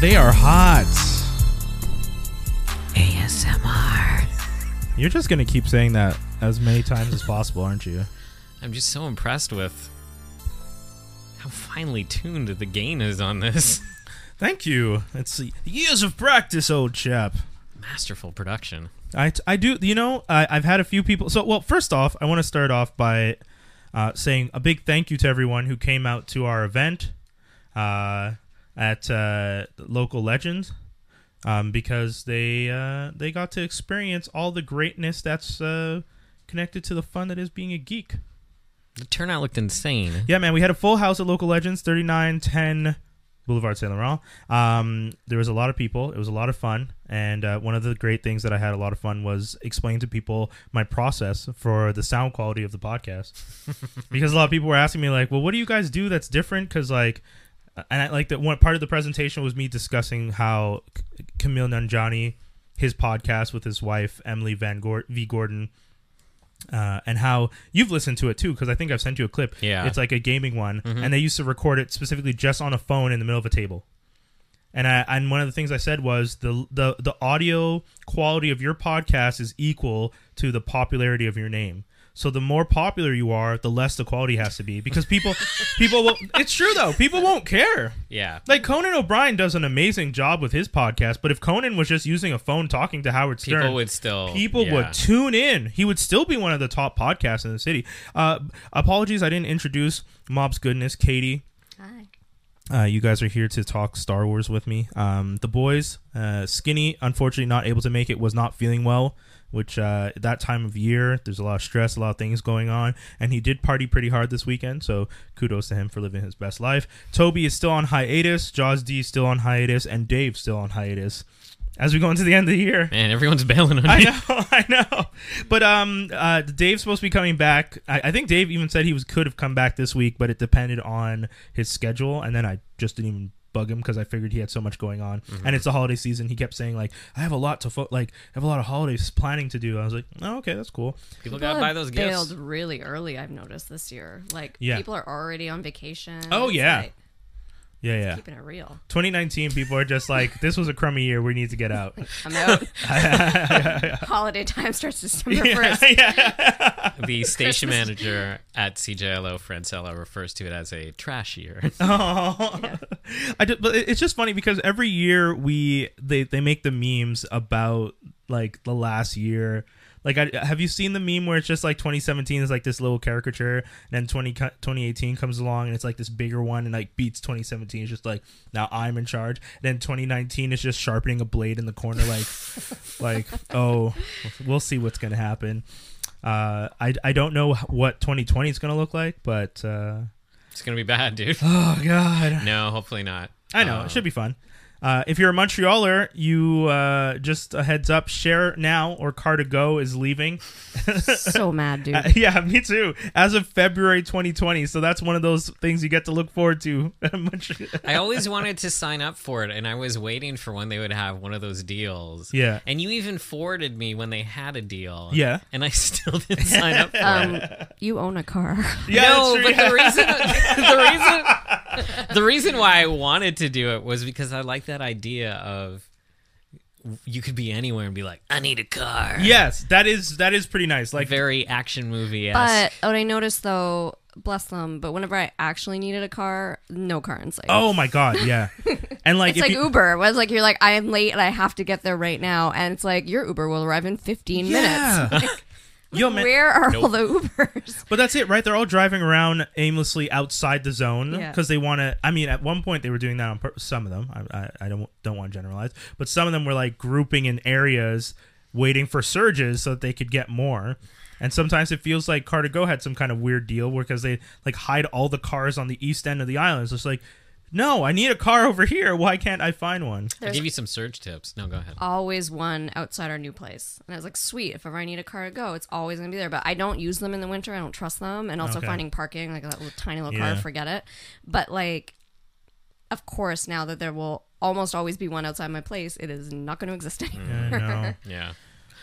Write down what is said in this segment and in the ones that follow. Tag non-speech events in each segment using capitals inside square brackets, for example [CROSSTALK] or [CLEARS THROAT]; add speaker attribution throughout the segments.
Speaker 1: they are hot.
Speaker 2: ASMR.
Speaker 1: You're just gonna keep saying that as many times as possible, aren't you?
Speaker 2: I'm just so impressed with how finely tuned the gain is on this. [LAUGHS]
Speaker 1: Thank you. It's years of practice, old chap.
Speaker 2: Masterful production.
Speaker 1: I, I do. You know, I, I've had a few people. So, well, first off, I want to start off by uh, saying a big thank you to everyone who came out to our event uh, at uh, Local Legends um, because they uh, they got to experience all the greatness that's uh, connected to the fun that is being a geek.
Speaker 2: The turnout looked insane.
Speaker 1: Yeah, man, we had a full house at Local Legends, 3910 Boulevard Saint Laurent. Um, there was a lot of people. It was a lot of fun. And uh, one of the great things that I had a lot of fun was explaining to people my process for the sound quality of the podcast. [LAUGHS] because a lot of people were asking me, like, well, what do you guys do that's different? Because, like, and I, like that one part of the presentation was me discussing how K- Kumail Nanjiani, his podcast with his wife, Emily Van Gor- V. Gordon, uh, and how you've listened to it too because I think I've sent you a clip.
Speaker 2: Yeah.
Speaker 1: it's like a gaming one, and they used to record it specifically just on a phone in the middle of a table. And I and one of the things I said was the the the audio quality of your podcast is equal to the popularity of your name. So the more popular you are, the less the quality has to be because people people will. [LAUGHS] It's true though. People won't care.
Speaker 2: Yeah.
Speaker 1: Like Conan O'Brien does an amazing job with his podcast, but if Conan was just using a phone talking to Howard Stern,
Speaker 2: People would still.
Speaker 1: people
Speaker 2: yeah.
Speaker 1: would tune in. He would still be one of the top podcasts in the city. Uh, apologies, I didn't introduce Mob's Goodness, Katie.
Speaker 3: Hi.
Speaker 1: Uh, you guys are here to talk Star Wars with me. Um, the boys, uh, Skinny, unfortunately not able to make it, was not feeling well. Which uh, that time of year, there's a lot of stress, a lot of things going on, and he did party pretty hard this weekend. So kudos to him for living his best life. Toby is still on hiatus. Jaws D is still on hiatus, and Dave's still on hiatus. As we go into the end of the year,
Speaker 2: Man, everyone's bailing on me.
Speaker 1: I know, [LAUGHS] I know. But um, uh, Dave's supposed to be coming back. I, I think Dave even said he was could have come back this week, but it depended on his schedule. And then I just didn't even bug him because I figured he had so much going on. And mm-hmm. it's the holiday season. He kept saying like, "I have a lot to fo- like, I have a lot of holidays planning to do." I was like, "Oh, okay, that's cool."
Speaker 2: People gotta buy those
Speaker 3: bailed
Speaker 2: gifts.
Speaker 3: really early. I've noticed this year. Like
Speaker 1: Yeah.
Speaker 3: people are already on vacation.
Speaker 1: Oh, yeah.
Speaker 3: like,
Speaker 1: Yeah, yeah.
Speaker 3: keeping it real.
Speaker 1: 2019 people are just like, "This was a crummy year. We need to get out." [LAUGHS]
Speaker 3: I'm out. [LAUGHS] Holiday time starts December
Speaker 1: yeah,
Speaker 3: first.
Speaker 1: yeah. [LAUGHS]
Speaker 2: The station manager at CJLO, Francella, refers to it as a trash year.
Speaker 1: Oh, I did, but it- it's just funny because every year we they they make the memes about like the last year. Like, I, have you seen the meme where it's just like 2017 is like this little caricature, and then 20, 2018 comes along and it's like this bigger one and like beats 2017. It's just like now I'm in charge. And Then 2019 is just sharpening a blade in the corner, like [LAUGHS] like oh, we'll see what's gonna happen. Uh, I I don't know what 2020 is gonna look like, but uh,
Speaker 2: It's gonna be bad, dude.
Speaker 1: oh god.
Speaker 2: No, hopefully not.
Speaker 1: I know
Speaker 2: Uh,
Speaker 1: it should be fun. Uh, if you're a Montrealer, you uh, just a heads up: share now or car to go is leaving. [LAUGHS]
Speaker 3: so mad, dude.
Speaker 1: Uh, [LAUGHS] yeah, me too. As of February 2020, so that's one of those things you get to look forward to. [LAUGHS]
Speaker 2: I always wanted to sign up for it, and I was waiting for when they would have one of those deals.
Speaker 1: Yeah.
Speaker 2: And you even forwarded me when they had a deal.
Speaker 1: Yeah.
Speaker 2: And I still didn't sign up for
Speaker 3: um,
Speaker 2: it.
Speaker 3: you own a car.
Speaker 1: yeah,
Speaker 2: no,
Speaker 1: that's true,
Speaker 2: but
Speaker 1: yeah.
Speaker 2: the reason the reason [LAUGHS] the reason why I wanted to do it was because I like that idea of you could be anywhere and be like, I need a car.
Speaker 1: yes, that is that is pretty nice. Like,
Speaker 2: Very action movie
Speaker 3: But what I noticed though, bless them, but whenever I actually needed a car, no car in sight.
Speaker 1: oh my god, yeah, [LAUGHS] and like
Speaker 3: It's
Speaker 1: if
Speaker 3: like
Speaker 1: you,
Speaker 3: Uber. Was like you're like I am late and I have to get there right now, and it's like your Uber will arrive in 15
Speaker 1: Yeah. [LAUGHS]
Speaker 3: minutes.
Speaker 1: Yo man,
Speaker 3: Where are all the Ubers? [LAUGHS]
Speaker 1: But that's it, right? They're all driving around aimlessly outside the zone
Speaker 3: Yeah.
Speaker 1: because they want to. I mean, at one point they were doing that on purpose. Some of them, I, I, I don't don't want to generalize, but some of them were like grouping in areas, waiting for surges so that they could get more. And sometimes it feels like Car to Go had some kind of weird deal because they like hide all the cars on the east end of the island. It's like, no, I need a car over here. Why can't I find one?
Speaker 2: I'll give you some surge tips. No, go ahead.
Speaker 3: Always one outside our new place, and I was like, sweet. If ever I need a car to go, it's always gonna be there. But I don't use them in the winter. I don't trust them, and also
Speaker 1: Okay.
Speaker 3: finding parking like that little tiny little
Speaker 1: Yeah.
Speaker 3: car, forget it. But like, of course, now that there will almost always be one outside my place, it is not going to exist mm. anymore.
Speaker 1: I know. [LAUGHS]
Speaker 2: Yeah.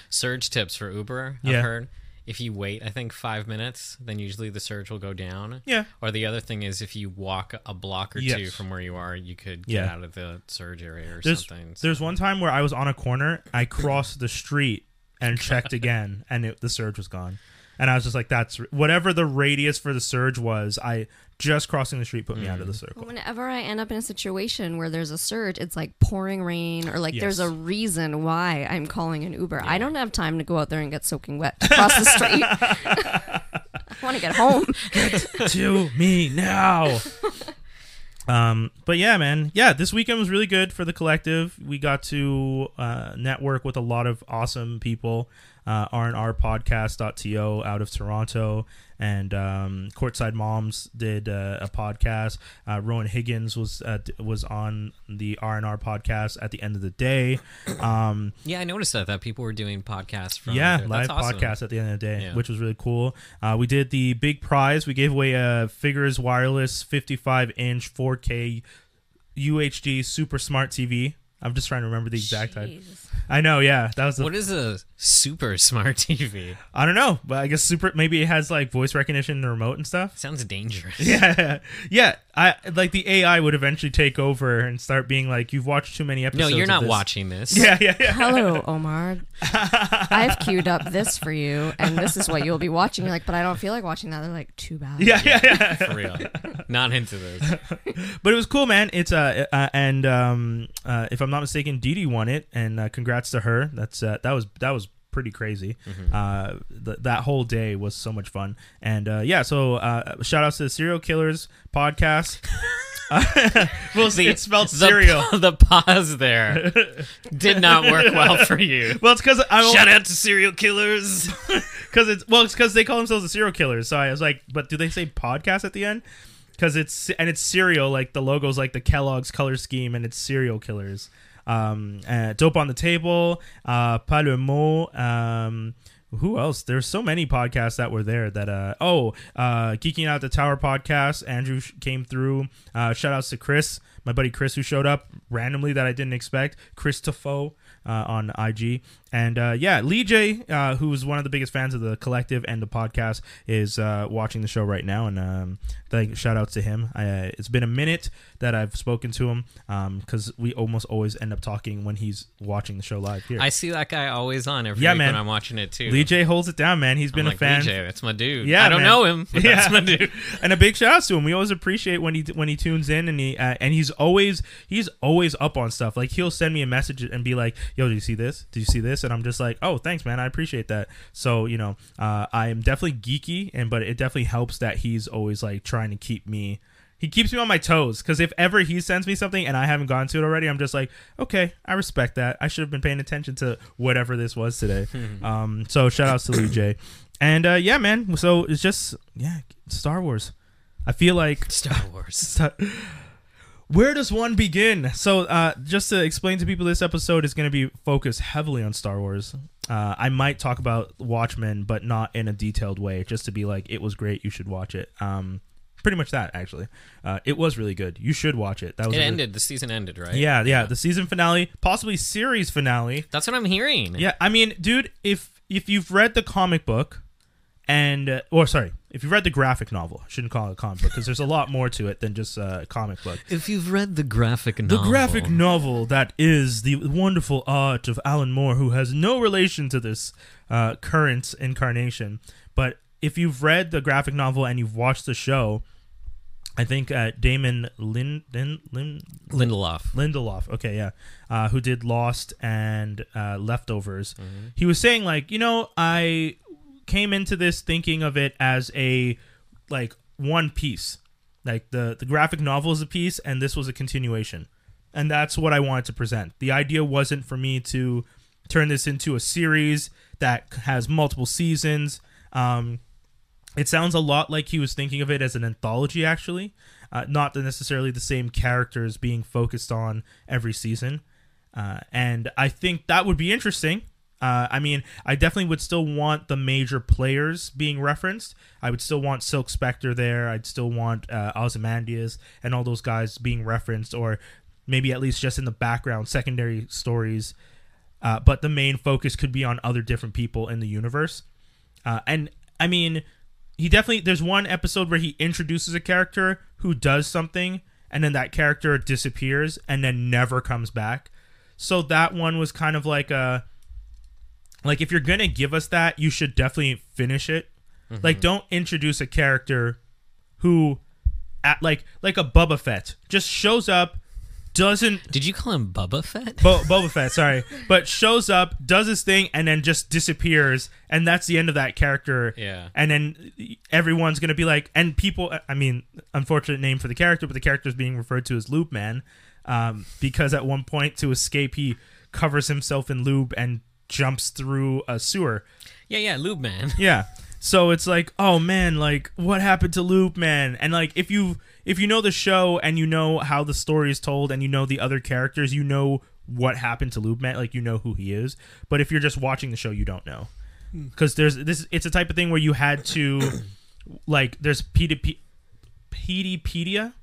Speaker 2: Surge tips for Uber,
Speaker 1: Yeah.
Speaker 2: I've heard. If you wait, I think five minutes, then usually the surge will go down.
Speaker 1: Yeah.
Speaker 2: Or the other thing is if you walk a block or two from where you are, you could get
Speaker 1: Yeah.
Speaker 2: out of the surge area or
Speaker 1: There's
Speaker 2: something.
Speaker 1: there's one time where I was on a corner, I [LAUGHS] crossed the street and checked again, and it, the surge was gone. And I was just like, "That's whatever the radius for the surge was. I just crossing the street put me out of the circle."
Speaker 3: Whenever I end up in a situation where there's a surge, it's like pouring rain or like there's a reason why I'm calling an Uber. I don't have time to go out there and get soaking wet to cross the street. [LAUGHS] I want to get home.
Speaker 1: to me now. [LAUGHS] Um, but yeah, man, yeah, this weekend was really good for the collective. We got to uh, network with a lot of awesome people. Uh, rnrpodcast.to out of Toronto, and um, Courtside Moms did uh, a podcast. Uh, Rowan Higgins was uh, d- was on the RNR podcast at the end of the day. Um,
Speaker 2: yeah, I noticed that that people were doing podcasts from
Speaker 1: yeah,
Speaker 2: there.
Speaker 1: live
Speaker 2: That's awesome.
Speaker 1: podcast at the end of the day,
Speaker 2: Yeah.
Speaker 1: which was really cool. Uh, we did the big prize. We gave away a Figures Wireless 55 inch 4K UHD Super Smart TV. I'm just trying to remember the exact type.
Speaker 3: Jeez.
Speaker 1: I know, yeah, that was the.
Speaker 2: What is a super [LAUGHS] smart TV?
Speaker 1: I don't know, but I guess super. Maybe it has like voice recognition and remote and stuff.
Speaker 2: Sounds dangerous. [LAUGHS]
Speaker 1: Yeah, yeah. I like the AI would eventually take over and start being like, "You've watched too many episodes."
Speaker 2: No, you're
Speaker 1: of
Speaker 2: not
Speaker 1: this."
Speaker 2: watching this. [LAUGHS]
Speaker 1: Yeah, yeah, yeah.
Speaker 3: Hello, Omar. I've queued up this for you, and this is what you'll be watching. You're like, but I don't feel like watching that. They're like, too bad.
Speaker 1: Yeah, yeah, yeah.
Speaker 2: For real. Not into this.
Speaker 1: but it was cool, man. It's uh, uh and um uh, if I'm not mistaken, Dee Dee won it, and uh, congrats to her. That's uh, that was that was pretty crazy. Uh, th- that whole day was so much fun, and uh, yeah. So uh, shout outs to the Serial Killers podcast. [LAUGHS] well,
Speaker 2: The-
Speaker 1: it's spelled
Speaker 2: the,
Speaker 1: cereal. [LAUGHS]
Speaker 2: The pause there did not work well [LAUGHS] for you.
Speaker 1: Well, it's because I
Speaker 2: Shout out to serial killers.
Speaker 1: because it's well, it's because they call themselves the serial killers. So I was like, but do they say podcast at the end? Because it's and it's cereal, like the logo's like the Kellogg's color scheme, and it's serial killers. Um, uh, dope on the table, uh, pas le mot. Um, who else? There's so many podcasts that were there. That uh, oh, uh, geeking out the tower podcast. Andrew sh- came through. Uh, shout outs to Chris, my buddy Chris, who showed up randomly that I didn't expect. Chris Tafo uh, on IG. And uh, yeah, Lee J, uh, who's one of the biggest fans of the collective and the podcast, is uh, watching the show right now. And um, thank, shout outs to him. I, uh, it's been a minute that I've spoken to him because we almost always end up talking when he's watching the show live here.
Speaker 2: I see that guy always on every
Speaker 1: Yeah,
Speaker 2: week
Speaker 1: man.
Speaker 2: when I'm watching it too.
Speaker 1: Lee J holds it down, man. He's been
Speaker 2: like,
Speaker 1: a fan.
Speaker 2: Lee J, that's my dude.
Speaker 1: Yeah,
Speaker 2: I don't
Speaker 1: man.
Speaker 2: know him, but that's my dude. [LAUGHS]
Speaker 1: and a big shout out to him. We always appreciate when he when he tunes in and he uh, and he's always he's always up on stuff. Like he'll send me a message and be like, "Yo, did you see this? Did you see this?" And I'm just like, "Oh, thanks, man. I appreciate that." So you know, uh, I am definitely geeky, and but it definitely helps that he's always like trying to keep me. He keeps me on my toes because if ever he sends me something and I haven't gone to it already, I'm just like, okay, I respect that. I should have been paying attention to whatever this was today. [LAUGHS] um, so shout outs to Lee J. And uh, yeah, man. So it's just yeah, Star Wars. I feel like
Speaker 2: Star Wars. [LAUGHS]
Speaker 1: where does one begin? So, uh, just to explain to people, this episode is going to be focused heavily on Star Wars. Uh, I might talk about Watchmen, but not in a detailed way, just to be like, it was great. You should watch it. Um, pretty much that, actually. Uh, it was really good. You should watch it. That was
Speaker 2: It
Speaker 1: really-
Speaker 2: ended. The season ended, right?
Speaker 1: Yeah, yeah. The season finale, possibly series finale.
Speaker 2: That's what I'm hearing.
Speaker 1: Yeah, I mean, dude, if if you've read the comic book, and uh, or sorry, if you've read the graphic novel, I shouldn't call it a comic book because there's a lot more to it than just uh, a comic book.
Speaker 2: If you've read the graphic novel, The
Speaker 1: graphic novel that is the wonderful art of Alan Moore, who has no relation to this uh, current incarnation. But if you've read the graphic novel and you've watched the show, I think uh, Damon Lin, Lin, Lin,
Speaker 2: Lindelof.
Speaker 1: Lindelof, okay, yeah, uh, who did Lost and uh, Leftovers. He was saying like, you know, I came into this thinking of it as a like one piece, like the the graphic novel is a piece, and this was a continuation, and that's what I wanted to present. The idea wasn't for me to turn this into a series that has multiple seasons. Um, it sounds a lot like he was thinking of it as an anthology, actually, uh, not necessarily the same characters being focused on every season. Uh, and I think that would be interesting. Uh, I mean, I definitely would still want the major players being referenced. I would still want Silk Spectre there. I'd still want uh, Ozymandias and all those guys being referenced, or maybe at least just in the background, secondary stories. Uh, but the main focus could be on other different people in the universe. Uh, and I mean, he definitely there's one episode where he introduces a character who does something and then that character disappears and then never comes back. So that one was kind of like a like if you're going to give us that, you should definitely finish it. Like don't introduce a character who at like like a Bubba Fett just shows up doesn't
Speaker 2: Did you call him Bubba Fett?
Speaker 1: Bo- [LAUGHS] Boba Fett, sorry, but shows up, does his thing, and then just disappears, and that's the end of that character.
Speaker 2: Yeah.
Speaker 1: and then everyone's gonna be like, and people, I mean, unfortunate name for the character, but the character is being referred to as Lube Man, um, because at one point to escape, he covers himself in lube and jumps through a sewer.
Speaker 2: yeah, yeah, Lube Man. [LAUGHS]
Speaker 1: Yeah. So it's like, oh man, like what happened to Lube Man? And like if you if you know the show and you know how the story is told and you know the other characters, you know what happened to Lube Man, like you know who he is. But if you're just watching the show, you don't know. Cuz there's this it's a type of thing where you had to [COUGHS] like there's PDP Pedia,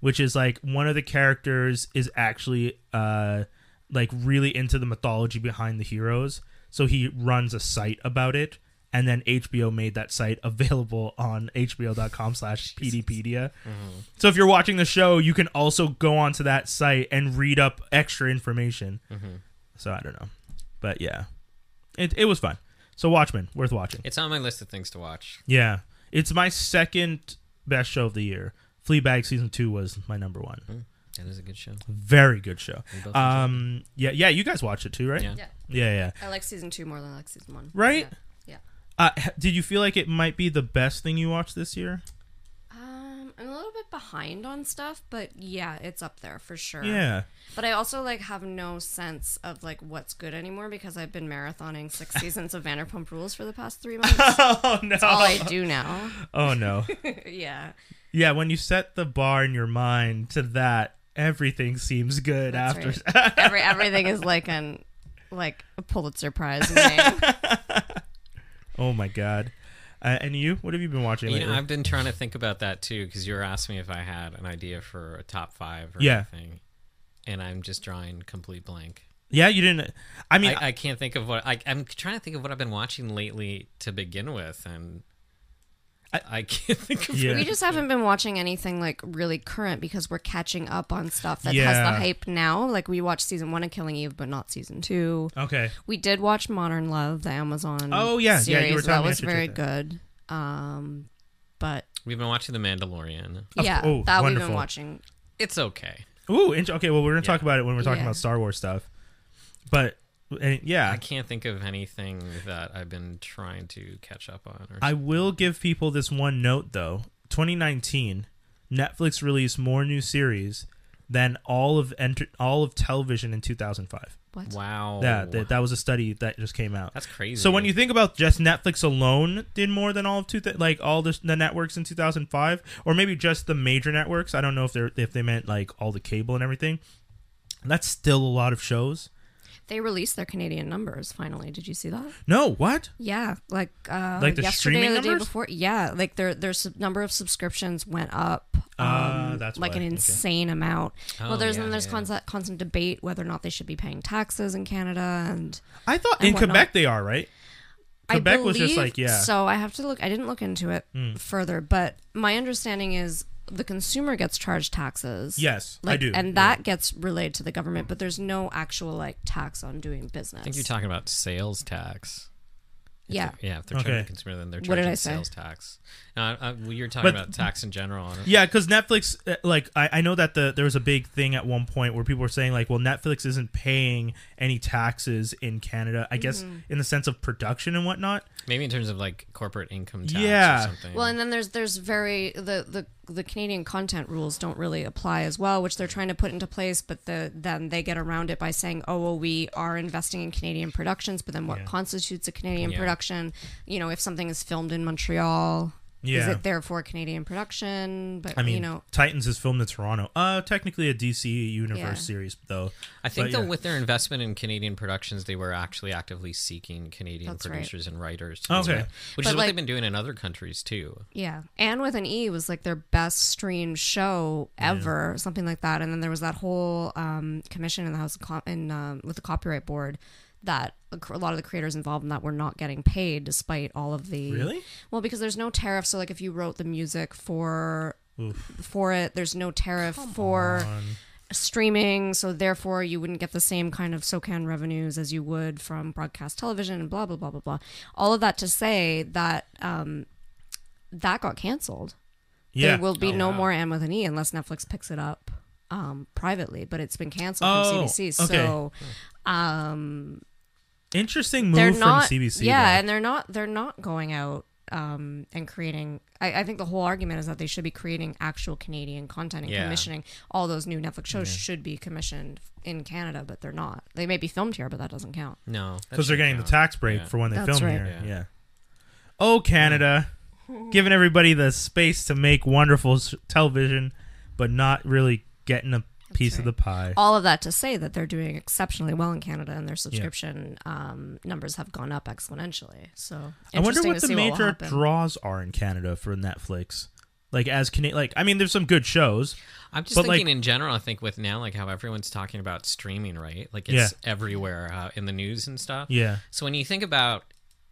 Speaker 1: which is like one of the characters is actually uh like really into the mythology behind the heroes. So he runs a site about it, and then HBO made that site [LAUGHS] available on hbo.com slash peteypedia. Mm-hmm. So if you're watching the show, you can also go onto that site and read up extra information. Mm-hmm. So I don't know. But yeah. It, it was fun. So Watchmen, worth watching.
Speaker 2: It's on my list of things to watch.
Speaker 1: Yeah. It's my second best show of the year. Fleabag season two was my number one. Hmm.
Speaker 2: That is a good show.
Speaker 1: Very good show. Um, yeah, yeah, you guys watched it too, right?
Speaker 2: Yeah.
Speaker 3: Yeah.
Speaker 1: yeah, yeah.
Speaker 3: I like season two more than I like season one.
Speaker 1: Right?
Speaker 3: Yeah.
Speaker 1: Uh, did you feel like it might be the best thing you watched this year?
Speaker 3: Um, I'm a little bit behind on stuff, but yeah, it's up there for sure.
Speaker 1: Yeah.
Speaker 3: But I also like have no sense of like what's good anymore because I've been marathoning six [LAUGHS] seasons of Vanderpump Rules for the past three [LAUGHS] months.
Speaker 1: Oh no.
Speaker 3: All I do now.
Speaker 1: Oh no. [LAUGHS]
Speaker 3: yeah.
Speaker 1: yeah, when you set the bar in your mind to that, everything seems good
Speaker 3: That's
Speaker 1: after.
Speaker 3: right. Every everything is like an like a Pulitzer Prize name. [LAUGHS]
Speaker 1: oh my god. Uh, and you? What have you been watching
Speaker 2: You
Speaker 1: lately?
Speaker 2: know, I've been trying to think about that too because you were asking me if I had an idea for a top five or
Speaker 1: Yeah.
Speaker 2: anything, and I'm just drawing complete blank.
Speaker 1: yeah, you didn't. I mean,
Speaker 2: I, I can't think of what I, I'm trying to think of what I've been watching lately to begin with, and I, I can't think of.
Speaker 1: Yeah.
Speaker 3: We just haven't been watching anything like really current because we're catching up on stuff that has the hype now. Like we watched season one of Killing Eve, but not season two.
Speaker 1: okay.
Speaker 3: We did watch Modern Love, the Amazon.
Speaker 1: Oh, yeah. Yeah, you
Speaker 3: series.
Speaker 1: were
Speaker 3: that
Speaker 1: telling me I
Speaker 3: was very
Speaker 1: check
Speaker 3: good. Um, but
Speaker 2: We've been watching The Mandalorian.
Speaker 3: Yeah,
Speaker 1: oh,
Speaker 3: that we've been watching.
Speaker 2: It's okay.
Speaker 1: Ooh, int- okay. Well, we're gonna talk about it when we're talking
Speaker 3: Yeah.
Speaker 1: about Star Wars stuff. But uh, yeah,
Speaker 2: I can't think of anything that I've been trying to catch up on. Or
Speaker 1: I will give people this one note though. 2019, Netflix released more new series than all of enter- all of television in 2005.
Speaker 3: What?
Speaker 2: wow,
Speaker 1: Yeah, that, that was a study that just came out.
Speaker 2: that's crazy.
Speaker 1: So when you think about just Netflix alone did more than all of two th- like all the, the networks in 2005 or maybe just the major networks, I don't know if they are if they meant like all the cable and everything. That's still a lot of shows.
Speaker 3: They released their Canadian numbers finally. Did you see that?
Speaker 1: No, what?
Speaker 3: Yeah, like uh,
Speaker 1: Like the
Speaker 3: yesterday
Speaker 1: streaming
Speaker 3: or the day
Speaker 1: numbers?
Speaker 3: before. Yeah, like their their sub- number of subscriptions went up.
Speaker 1: Ah,
Speaker 3: um,
Speaker 1: that's
Speaker 3: like
Speaker 1: why.
Speaker 3: an
Speaker 1: Okay.
Speaker 3: insane amount.
Speaker 2: Oh,
Speaker 3: well, there's
Speaker 2: yeah,
Speaker 3: then there's
Speaker 2: yeah.
Speaker 3: constant constant debate whether or not they should be paying taxes in Canada, and
Speaker 1: I thought
Speaker 3: And
Speaker 1: in
Speaker 3: whatnot.
Speaker 1: Quebec they are, right? Quebec
Speaker 3: I
Speaker 1: was just like, yeah.
Speaker 3: So I have to look. I didn't look into it further, but my understanding is the consumer gets charged taxes.
Speaker 1: Yes, I do.
Speaker 3: and
Speaker 1: Yeah.
Speaker 3: that gets relayed to the government, but there's no actual like tax on doing business.
Speaker 2: I think you're talking about sales tax. If
Speaker 3: Yeah.
Speaker 2: yeah. If they're
Speaker 1: Okay.
Speaker 2: charging the consumer, then they're
Speaker 3: What did
Speaker 2: charging
Speaker 3: I say?
Speaker 2: sales tax. No, I, I, well, you're talking
Speaker 1: But-
Speaker 2: about tax in general. On it.
Speaker 1: Yeah, because Netflix, uh, like, I, I know that the there was a big thing at one point where people were saying like, well, Netflix isn't paying any taxes in Canada. I guess
Speaker 3: Mm-hmm.
Speaker 1: in the sense of production and whatnot.
Speaker 2: Maybe in terms of like corporate income tax
Speaker 1: Yeah.
Speaker 2: or something.
Speaker 3: Well, and then there's there's very the the the Canadian content rules don't really apply as well, which they're trying to put into place, but the then they get around it by saying, oh well, we are investing in Canadian productions, but then what
Speaker 1: Yeah.
Speaker 3: constitutes a Canadian
Speaker 2: Yeah.
Speaker 3: production? You know, if something is filmed in Montreal, is
Speaker 1: Yeah.
Speaker 3: it therefore Canadian production? But
Speaker 1: I mean,
Speaker 3: you know,
Speaker 1: Titans is filmed in Toronto. Uh, technically a DC Universe
Speaker 3: Yeah.
Speaker 1: series though.
Speaker 2: I think
Speaker 1: but
Speaker 2: though
Speaker 1: yeah.
Speaker 2: with their investment in Canadian productions, they were actually actively seeking Canadian
Speaker 3: That's right.
Speaker 2: producers and writers.
Speaker 1: Okay.
Speaker 2: as well, which
Speaker 3: But,
Speaker 2: is what
Speaker 3: like-
Speaker 2: they've been doing in other countries too.
Speaker 3: yeah, and with an E was like their best streamed show ever, something like that. And then there was that whole um, commission in the House of Com- in um, with the Copyright Board that a lot of the creators involved in that were not getting paid despite all of the
Speaker 1: Really?
Speaker 3: well because there's no tariff so like if you wrote the music for for it there's no tariff for
Speaker 1: On.
Speaker 3: streaming so therefore you wouldn't get the same kind of SOCAN revenues as you would from broadcast television and blah blah blah blah blah all of that to say that um that got canceled
Speaker 1: Yeah.
Speaker 3: there will be
Speaker 2: Oh,
Speaker 3: no
Speaker 2: wow.
Speaker 3: more Anne with an E unless Netflix picks it up um, privately, but it's been canceled
Speaker 1: Oh,
Speaker 3: from CBC.
Speaker 1: okay.
Speaker 3: So um,
Speaker 1: Interesting
Speaker 3: they're
Speaker 1: move
Speaker 3: not,
Speaker 1: from CBC.
Speaker 3: yeah,
Speaker 1: though.
Speaker 3: and they're not they're not going out um, and creating. I, I think the whole argument is that they should be creating actual Canadian content and
Speaker 2: Yeah.
Speaker 3: commissioning all those new Netflix shows should be commissioned in Canada, but they're not. They may be filmed here, but that doesn't count.
Speaker 2: No,
Speaker 1: because they're
Speaker 2: should
Speaker 1: getting the tax break
Speaker 2: Yeah.
Speaker 1: for when they
Speaker 3: That's
Speaker 1: film
Speaker 3: right.
Speaker 1: here. Yeah.
Speaker 2: Yeah.
Speaker 1: Oh, Canada, [LAUGHS] giving everybody the space to make wonderful television, but not really getting a piece of the pie.
Speaker 3: All of that to say that they're doing exceptionally well in Canada, and their subscription um, numbers have gone up exponentially. So
Speaker 1: I wonder what the major
Speaker 3: happen.
Speaker 1: draws are in Canada for Netflix. Like as Canadian, like I mean, there's some good shows.
Speaker 2: I'm just
Speaker 1: But,
Speaker 2: thinking
Speaker 1: like-
Speaker 2: in general. I think with now, like how everyone's talking about streaming, right? Like it's everywhere uh, in the news and stuff.
Speaker 1: Yeah,
Speaker 2: So when you think about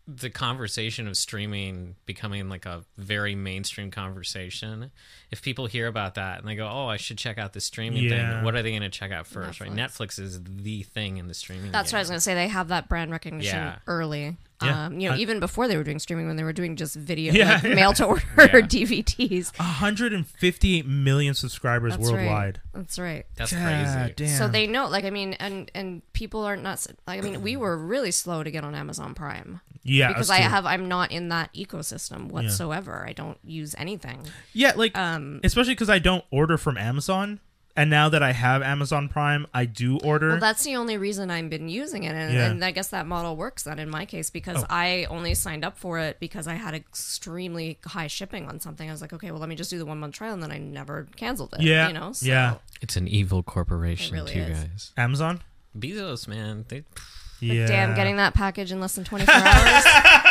Speaker 2: the conversation of streaming becoming like a very mainstream conversation, if people hear about that and they go, "Oh, I should check out the streaming
Speaker 1: Yeah.
Speaker 2: thing," what are they going to check out first? Right?
Speaker 3: Netflix.
Speaker 2: Netflix is the thing in the streaming.
Speaker 3: That's
Speaker 2: game.
Speaker 3: what I was going to say. They have that brand recognition
Speaker 2: Yeah.
Speaker 3: early.
Speaker 1: Yeah.
Speaker 3: Um, you know,
Speaker 1: I-
Speaker 3: even before they were doing streaming, when they were doing just video,
Speaker 1: Yeah,
Speaker 3: like [LAUGHS]
Speaker 1: yeah.
Speaker 3: mail to order
Speaker 2: Yeah.
Speaker 3: DVDs.
Speaker 1: 158 million subscribers
Speaker 3: That's
Speaker 1: worldwide.
Speaker 3: right. That's right.
Speaker 2: That's
Speaker 1: God
Speaker 2: crazy.
Speaker 1: Damn.
Speaker 3: So they know, like, I mean, and and people aren't nuts. Like, I mean, we were really slow to get on Amazon Prime
Speaker 1: yeah,
Speaker 3: because I have, I'm not in that ecosystem whatsoever. I don't use anything.
Speaker 1: yeah, like
Speaker 3: Um,
Speaker 1: especially because I don't order from Amazon, and now that I have Amazon Prime, I do order.
Speaker 3: Well, that's the only reason I've been using it, and,
Speaker 1: Yeah.
Speaker 3: and I guess that model works then in my case because
Speaker 1: Oh.
Speaker 3: I only signed up for it because I had extremely high shipping on something. I was like, okay, well, let me just do the one month trial, and then I never canceled it.
Speaker 1: Yeah,
Speaker 3: you know, so,
Speaker 1: yeah.
Speaker 2: It's an evil corporation,
Speaker 3: It really
Speaker 2: too,
Speaker 3: is.
Speaker 2: guys.
Speaker 1: Amazon.
Speaker 2: Bezos, man, they
Speaker 1: Yeah.
Speaker 3: damn, getting that package in less than twenty four hours. [LAUGHS]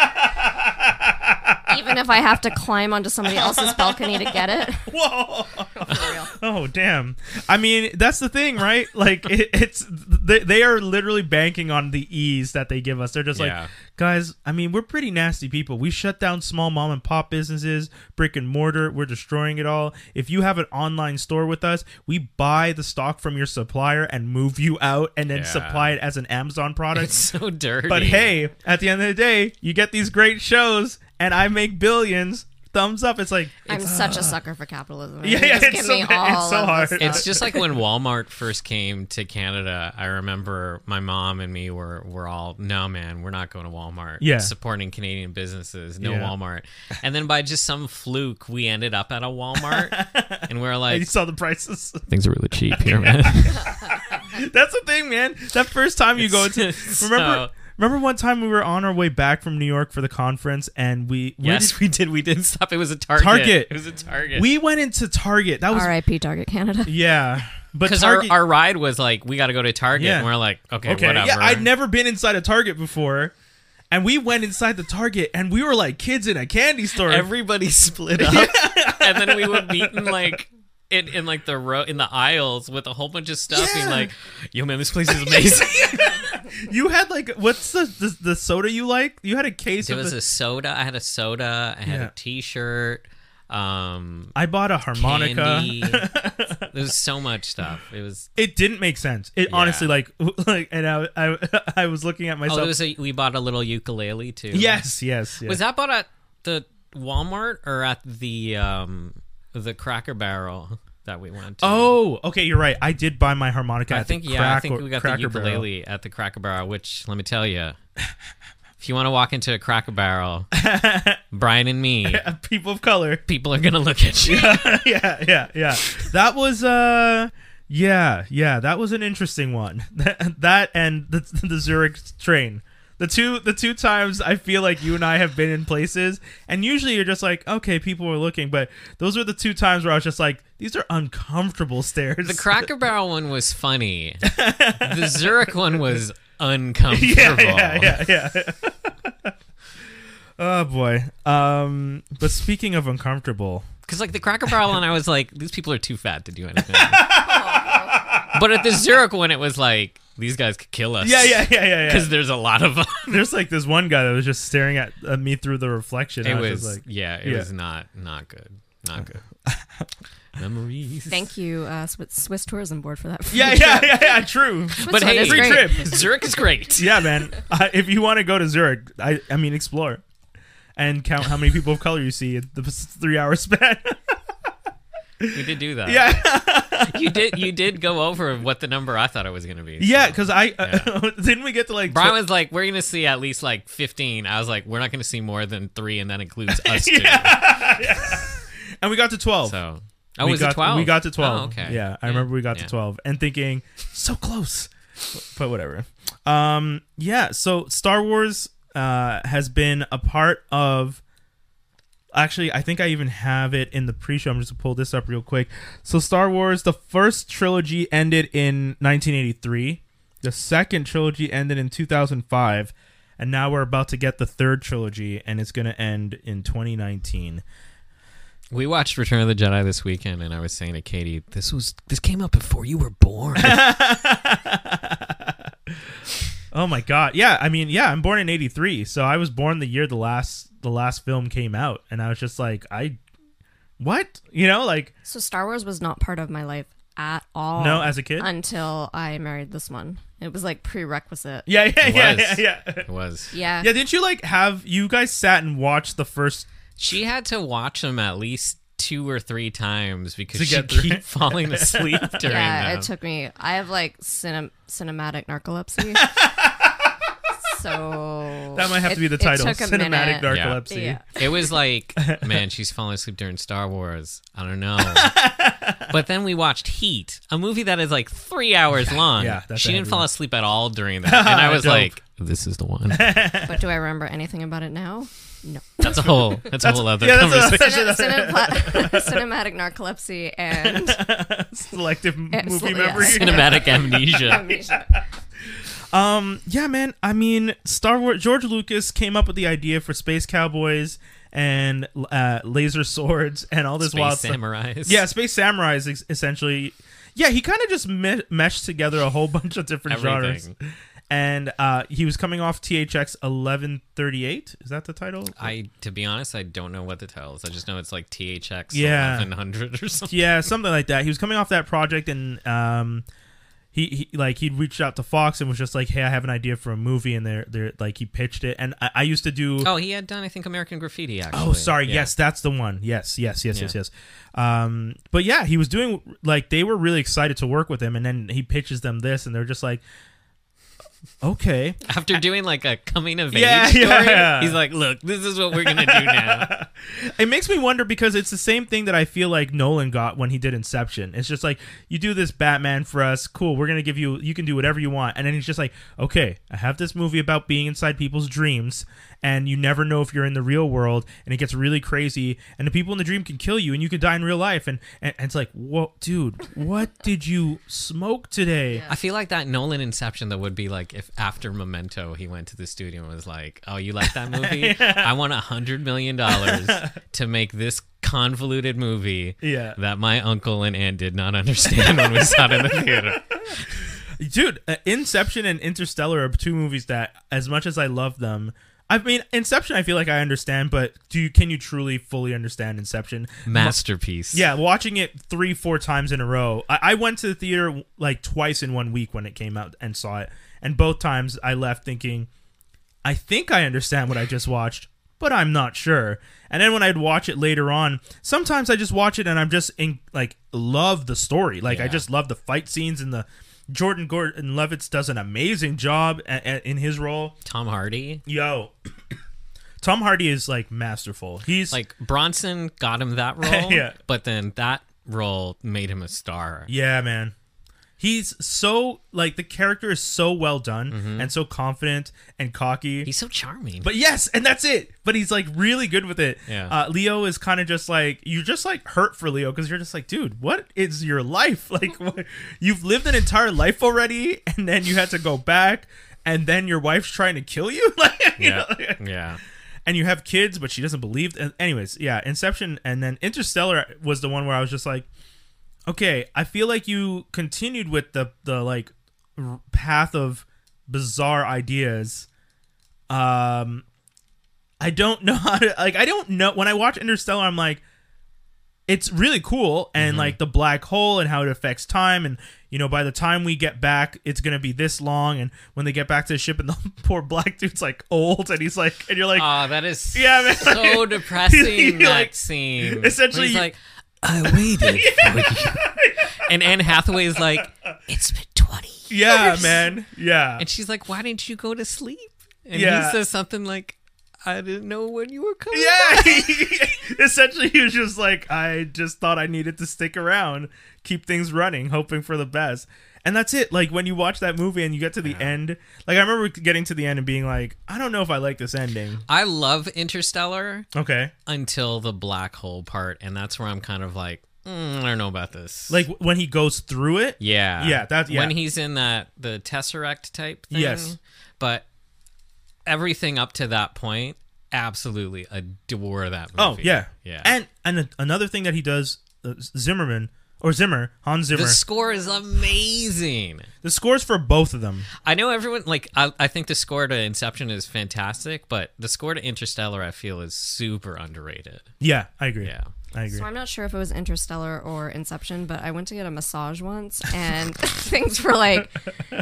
Speaker 3: Even if I have to climb onto somebody else's balcony to get it. [LAUGHS]
Speaker 1: Whoa.
Speaker 3: For real.
Speaker 1: Oh damn! I mean, that's the thing, right? Like, it, it's they, they are literally banking on the ease that they give us. They're just
Speaker 2: Yeah.
Speaker 1: like, guys. I mean, we're pretty nasty people. We shut down small mom and pop businesses, brick and mortar. We're destroying it all. If you have an online store with us, we buy the stock from your supplier and move you out, and then
Speaker 2: Yeah.
Speaker 1: supply it as an Amazon product.
Speaker 2: it's so dirty.
Speaker 1: But hey, at the end of the day, you get these great shows, and I make billions. Thumbs up. It's like
Speaker 3: I'm such a uh, sucker for capitalism.
Speaker 1: Yeah, yeah, it's so-
Speaker 3: me [LAUGHS]
Speaker 1: it's so hard.
Speaker 3: this
Speaker 2: It's just like when [LAUGHS] Walmart first came to Canada. I remember my mom and me were were all, no man, we're not going to Walmart.
Speaker 1: Yeah.
Speaker 2: supporting Canadian businesses, no
Speaker 1: Yeah.
Speaker 2: Walmart. And then by just some fluke, we ended up at a Walmart, [LAUGHS] and we're like,
Speaker 1: you
Speaker 2: like,
Speaker 1: saw the prices.
Speaker 2: things are really cheap here, man.
Speaker 1: That's the thing, man. That first time you go to
Speaker 2: So-
Speaker 1: remember. Remember one time we were on our way back from New York for the conference, and we where
Speaker 2: yes, we [LAUGHS] did. We didn't stop. It was a Target.
Speaker 1: Target.
Speaker 2: It was a Target.
Speaker 1: we went into Target. That was
Speaker 3: R.I.P. Target Canada. [LAUGHS]
Speaker 1: yeah, but
Speaker 2: because our,
Speaker 1: Target.
Speaker 2: our ride was like, we got to go to Target,
Speaker 1: Yeah.
Speaker 2: and we're like, okay,
Speaker 1: okay,
Speaker 2: whatever.
Speaker 1: yeah, I'd never been inside a Target before, and we went inside the Target, and we were like kids in a candy store.
Speaker 2: Everybody split up, [LAUGHS] and then we would meet in like. In, in like the row in the aisles with a whole bunch of stuff being
Speaker 1: Yeah.
Speaker 2: like yo man this place is amazing [LAUGHS]
Speaker 1: you had like what's the, the the soda you like? You had a case
Speaker 2: There
Speaker 1: of
Speaker 2: was
Speaker 1: the,
Speaker 2: a soda. I had a soda. I had
Speaker 1: Yeah.
Speaker 2: a T-shirt. Um,
Speaker 1: I bought a harmonica. [LAUGHS]
Speaker 2: There's so much stuff. It was.
Speaker 1: It didn't make sense. It
Speaker 2: Yeah.
Speaker 1: honestly like [LAUGHS] like, and I, I I was looking at
Speaker 2: Oh,
Speaker 1: myself.
Speaker 2: there was a. We bought a little ukulele too.
Speaker 1: yes, yes, yes.
Speaker 2: Was that bought at the Walmart or at the um the Cracker Barrel that we went to?
Speaker 1: Oh, okay, you're right. I did buy my harmonica.
Speaker 2: I think yeah.
Speaker 1: crack
Speaker 2: I think we got the
Speaker 1: Cracker Barrel.
Speaker 2: ukulele at the Cracker Barrel. Which let me tell you. If you want to walk into a Cracker Barrel, [LAUGHS] Brian and me, [LAUGHS]
Speaker 1: People of color.
Speaker 2: people are gonna look at you. [LAUGHS]
Speaker 1: yeah, yeah, yeah. That was uh yeah, yeah, that was an interesting one. That, that and the the Zurich train. The two the two times I feel like you and I have been in places and usually you're just like, okay, people are looking, but those were the two times where I was just like, these are uncomfortable stairs.
Speaker 2: The [LAUGHS] Cracker Barrel one was funny. [LAUGHS] the Zurich one was uncomfortable.
Speaker 1: yeah, yeah, yeah, yeah. [LAUGHS] oh boy. Um but speaking of uncomfortable,
Speaker 2: Because like the Cracker Barrel one, I was like, these people are too fat to do anything. but at the Zurich one, it was like these guys could kill us.
Speaker 1: Yeah, yeah, yeah, yeah,
Speaker 2: Because
Speaker 1: yeah.
Speaker 2: there's a lot of [LAUGHS] them.
Speaker 1: There's like this one guy that was just staring at, at me through the reflection.
Speaker 2: it
Speaker 1: I
Speaker 2: was,
Speaker 1: just like,
Speaker 2: yeah, it
Speaker 1: yeah.
Speaker 2: was not not good, not good. [LAUGHS] Memories.
Speaker 3: Thank you, uh, Swiss, Swiss Tourism Board, for that. free
Speaker 1: yeah,
Speaker 3: trip. [LAUGHS]
Speaker 1: yeah, yeah, yeah, true.
Speaker 2: But
Speaker 3: Switzerland
Speaker 2: hey,
Speaker 1: free trip.
Speaker 2: Zurich is great.
Speaker 1: Yeah, man. Uh, if you want to go to Zurich, I, I mean, explore and count how many people of color you see in the three hour span.
Speaker 2: We did do that.
Speaker 1: yeah, [LAUGHS]
Speaker 2: you did. You did go over what the number I thought it was going to be.
Speaker 1: yeah. Because I uh, [LAUGHS] didn't we get to like
Speaker 2: Brian was like, "We're going to see at least like 15." I was like, "We're not going to see more than three, and that includes [LAUGHS] us too."
Speaker 1: and we got to twelve.
Speaker 2: So, oh,
Speaker 1: we
Speaker 2: was
Speaker 1: got,
Speaker 2: it 12?
Speaker 1: We got to twelve.
Speaker 2: Oh, okay.
Speaker 1: Yeah, I remember we got
Speaker 2: Yeah.
Speaker 1: to twelve and thinking so close, but whatever. Um, yeah. So Star Wars uh has been a part of. Actually, I think I even have it in the pre-show. I'm just gonna pull this up real quick. So, Star Wars, the first trilogy ended in 1983. The second trilogy ended in 2005, and now we're about to get the third trilogy, and it's gonna end in 2019.
Speaker 2: We watched Return of the Jedi this weekend, and I was saying to Katie, "This was this came out before you were born." [LAUGHS]
Speaker 1: Oh my god. Yeah, I mean, yeah, I'm born in 83, so I was born the year the last the last film came out and I was just like, I what? You know, like
Speaker 3: So Star Wars was not part of my life at all.
Speaker 1: no as a kid?
Speaker 3: until I married this one. It was like prerequisite.
Speaker 1: yeah, yeah,
Speaker 2: It
Speaker 1: yeah,
Speaker 2: was.
Speaker 1: yeah, yeah.
Speaker 2: it was.
Speaker 3: Yeah.
Speaker 1: Yeah, didn't you like have you guys sat and watched the first
Speaker 2: She had to watch them at least two or three times because she keep
Speaker 1: it.
Speaker 2: falling asleep [LAUGHS] during
Speaker 3: Yeah,
Speaker 2: them.
Speaker 3: it took me. I have like cinem- cinematic narcolepsy. [LAUGHS] so
Speaker 1: That might have
Speaker 3: it-
Speaker 1: to be the title. Cinematic
Speaker 3: minute.
Speaker 1: narcolepsy.
Speaker 3: Yeah.
Speaker 2: It was like, [LAUGHS] man, she's falling asleep during Star Wars. I don't know. [LAUGHS] but then we watched Heat, a movie that is like three hours long.
Speaker 1: yeah, that's
Speaker 2: she didn't fall
Speaker 1: one.
Speaker 2: asleep at all during [LAUGHS] that. And I was
Speaker 1: Dope.
Speaker 2: like, this is the one.
Speaker 3: But do I remember anything about it now? No.
Speaker 2: That's a whole that's a whole other
Speaker 1: yeah, that's a-
Speaker 2: conversation.
Speaker 3: Cine- cinematic narcolepsy and
Speaker 1: Selective eh, m-
Speaker 3: Yeah,
Speaker 1: movie
Speaker 3: yeah.
Speaker 1: memory.
Speaker 2: Cinematic amnesia.
Speaker 3: amnesia.
Speaker 1: Um, yeah, man. I mean, Star Wars. George Lucas came up with the idea for space cowboys and uh, laser swords and all this
Speaker 2: Space
Speaker 1: wild stuff.
Speaker 2: samurais.
Speaker 1: Yeah, space samurais ex- essentially. Yeah, he kind of just me- meshed together a whole [LAUGHS] bunch of different genres. And uh, he was coming off THX 1138. Is that the title?
Speaker 2: I to be honest, I don't know what the title is. I just know it's like THX
Speaker 1: Yeah.
Speaker 2: eleven hundred or something.
Speaker 1: yeah, something like that. He was coming off that project, and um, he, he like he'd reached out to Fox and was just like, "Hey, I have an idea for a movie," and they're they're like he pitched it, and I, I used to do.
Speaker 2: Oh, he had done I think American Graffiti actually.
Speaker 1: Oh, sorry.
Speaker 2: Yeah.
Speaker 1: Yes, that's the one. Yes, yes, yes, yes, yes. Um, but yeah, he was doing like they were really excited to work with him, and then he pitches them this, and they're just like, okay.
Speaker 2: After doing like a coming of
Speaker 1: Yeah,
Speaker 2: age story,
Speaker 1: yeah.
Speaker 2: he's like, "Look, this is what we're gonna do now." [LAUGHS]
Speaker 1: It makes me wonder because it's the same thing that I feel like Nolan got when he did Inception. It's just like you do this Batman for us, cool. We're gonna give you, you can do whatever you want, and then he's just like, okay, I have this movie about being inside people's dreams, and you never know if you're in the real world, and it gets really crazy, and the people in the dream can kill you, and you could die in real life, and and, and it's like, whoa, dude, what did you smoke today?
Speaker 2: I feel like that Nolan Inception that would be like if after Memento he went to the studio and was like, "Oh, you like that movie? [LAUGHS] I want a hundred million dollars [LAUGHS] to make this convoluted movie
Speaker 1: Yeah.
Speaker 2: that my uncle and aunt did not understand when we saw it in the theater." [LAUGHS]
Speaker 1: dude uh, inception and interstellar are two movies that as much as i love them i mean inception i feel like i understand but do you can you truly fully understand inception
Speaker 2: Masterpiece.
Speaker 1: yeah watching it three four times in a row I, I went to the theater like twice in one week when it came out and saw it and both times i left thinking i think i understand what i just watched but i'm not sure and then when i'd watch it later on sometimes i just watch it and i'm just in like love the story like i just love the fight scenes and the jordan gordon levitt does an amazing job a- a- in his role
Speaker 2: Tom Hardy.
Speaker 1: yo [COUGHS] tom hardy is like masterful he's
Speaker 2: Like Bronson got him that [LAUGHS] role,
Speaker 1: Yeah.
Speaker 2: but then that role made him a star.
Speaker 1: Yeah, man. He's so like the character is so well done and so confident and cocky.
Speaker 2: He's so charming.
Speaker 1: but yes, and that's it. But he's like really good with it.
Speaker 2: Yeah.
Speaker 1: Uh, Leo is kind of just like you're just like hurt for Leo because you're just like, dude, what is your life [LAUGHS] like? What, you've lived an entire life already, and then you had to go back, and then your wife's trying to kill you, [LAUGHS] like, you
Speaker 2: yeah,
Speaker 1: know,
Speaker 2: yeah.
Speaker 1: and you have kids, but she doesn't believe. And anyways, yeah, Inception, and then Interstellar was the one where I was just like, okay, I feel like you continued with the the like r- path of bizarre ideas. Um, I don't [LAUGHS] know how to like. I don't know when I watch Interstellar. I'm like, it's really cool, and like the black hole and how it affects time, and you know, by the time we get back, it's gonna be this long, and when they get back to the ship, and the [LAUGHS] poor black dude's like old, and he's like, and you're like,
Speaker 2: Oh, that is
Speaker 1: Yeah, man,
Speaker 2: so [LAUGHS] depressing. that
Speaker 1: like,
Speaker 2: scene.
Speaker 1: essentially-
Speaker 2: he's like, I waited [LAUGHS] for you, and Anne Hathaway is like, it's been twenty. years.
Speaker 1: yeah, man, yeah,
Speaker 2: And she's like, why didn't you go to sleep? And
Speaker 1: Yeah.
Speaker 2: he says something like, I didn't know when you were coming.
Speaker 1: Yeah. [LAUGHS] Essentially, he was just like, I just thought I needed to stick around, keep things running, hoping for the best. And that's it. Like when you watch that movie and you get to the end, like I remember getting to the end and being like, I don't know if I like this ending.
Speaker 2: I love Interstellar
Speaker 1: Okay.
Speaker 2: until the black hole part, and that's where I'm kind of like, mm, I don't know about this.
Speaker 1: Like when he goes through it.
Speaker 2: yeah,
Speaker 1: Yeah, that- yeah.
Speaker 2: when he's in that the tesseract type thing.
Speaker 1: Yes.
Speaker 2: but everything up to that point, absolutely adore that movie.
Speaker 1: Oh yeah,
Speaker 2: yeah.
Speaker 1: And and another thing that he does, uh, Zimmerman or Zimmer, Hans Zimmer.
Speaker 2: the score is amazing.
Speaker 1: the scores for both of them.
Speaker 2: I know everyone like I, I think the score to Inception is fantastic, but the score to Interstellar I feel is super underrated.
Speaker 1: Yeah, I agree.
Speaker 2: Yeah.
Speaker 1: I agree.
Speaker 3: So I'm not sure if it was Interstellar or Inception, but I went to get a massage once, and [LAUGHS] things were like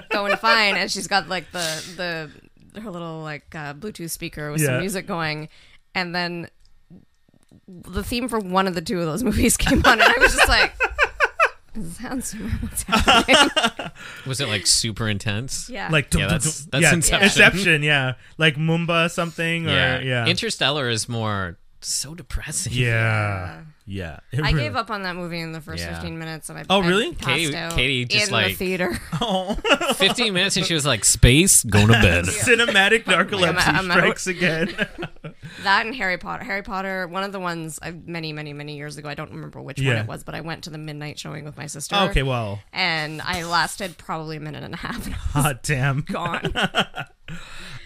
Speaker 3: going fine. And she's got like the the her little like uh, Bluetooth speaker with
Speaker 1: Yeah.
Speaker 3: some music going, and then the theme for one of the two of those [LAUGHS] movies came on, and I was just like, "This sounds what's? [LAUGHS]
Speaker 2: Was it like super intense?
Speaker 3: yeah,
Speaker 1: like
Speaker 2: Yeah, that's- that's
Speaker 1: yeah,
Speaker 2: Inception.
Speaker 1: Inception, yeah, like Mumba something or
Speaker 2: Yeah.
Speaker 1: yeah,
Speaker 2: Interstellar is more so depressing.
Speaker 1: yeah, yeah. [LAUGHS]
Speaker 3: I
Speaker 1: really-
Speaker 3: gave up on that movie in the first
Speaker 2: Yeah.
Speaker 3: 15 minutes, and I
Speaker 1: Oh,
Speaker 3: I
Speaker 1: really?
Speaker 3: passed
Speaker 2: Katie-
Speaker 3: out
Speaker 2: Katie just,
Speaker 3: in
Speaker 2: like-
Speaker 3: the theater.
Speaker 1: Oh, [LAUGHS] [LAUGHS]
Speaker 2: 15 minutes and she was like, Space, go to bed.
Speaker 1: cinematic narcolepsy
Speaker 3: I'm out.
Speaker 1: strikes again.
Speaker 3: That and Harry Potter. Harry Potter, one of the ones I, many, many, many years ago. I don't remember which one
Speaker 1: Yeah.
Speaker 3: it was, but I went to the midnight showing with my sister.
Speaker 1: okay, well,
Speaker 3: And I lasted probably a minute and a half and I was
Speaker 1: hot damn.
Speaker 3: gone.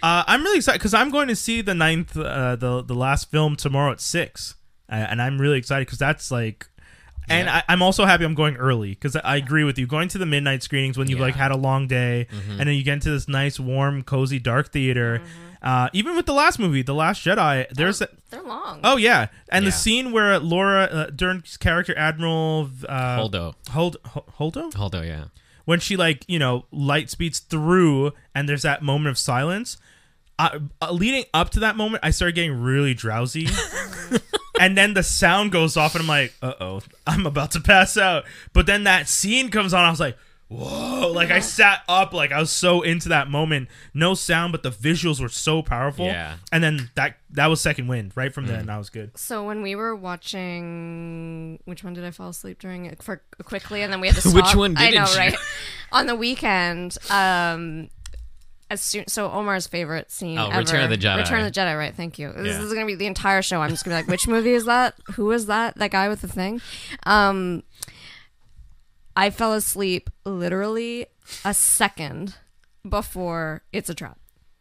Speaker 1: Uh, I'm really excited because I'm going to see the ninth, uh, the the last film tomorrow at six, and I'm really excited because that's like. And
Speaker 2: Yeah.
Speaker 1: I, I'm also happy I'm going early because I agree with you. Going to the midnight screenings when you've
Speaker 2: Yeah.
Speaker 1: like had a long day, and then you get into this nice, warm, cozy, dark theater. Uh, even with the last movie, The Last Jedi, there's a,
Speaker 3: They're long.
Speaker 1: oh yeah, and the scene where Laura uh, Dern's character Admiral uh,
Speaker 2: Holdo.
Speaker 1: Hold Hol- Holdo
Speaker 2: Holdo, yeah.
Speaker 1: when she like you know light speeds through and there's that moment of silence uh, uh, leading up to that moment i started getting really drowsy [LAUGHS] and then the sound goes off and i'm like uh-oh i'm about to pass out but then that scene comes on i was like whoa like i sat up like i was so into that moment no sound but the visuals were so powerful
Speaker 2: Yeah.
Speaker 1: and then that that was second wind right from then that was good
Speaker 3: So when we were watching, which one did I fall asleep during? For quickly, and then we had to [LAUGHS] stop.
Speaker 2: Which one
Speaker 3: I know,
Speaker 2: didn't you?
Speaker 3: right? On the weekend, um, as soon so Omar's favorite scene.
Speaker 2: Oh,
Speaker 3: ever,
Speaker 2: Return of the Jedi.
Speaker 3: Return of the Jedi, right? Thank you. This
Speaker 2: Yeah.
Speaker 3: is gonna be the entire show. I'm just gonna be like, which movie is that? Who is that? That guy with the thing? Um, I fell asleep literally a second before it's a trap.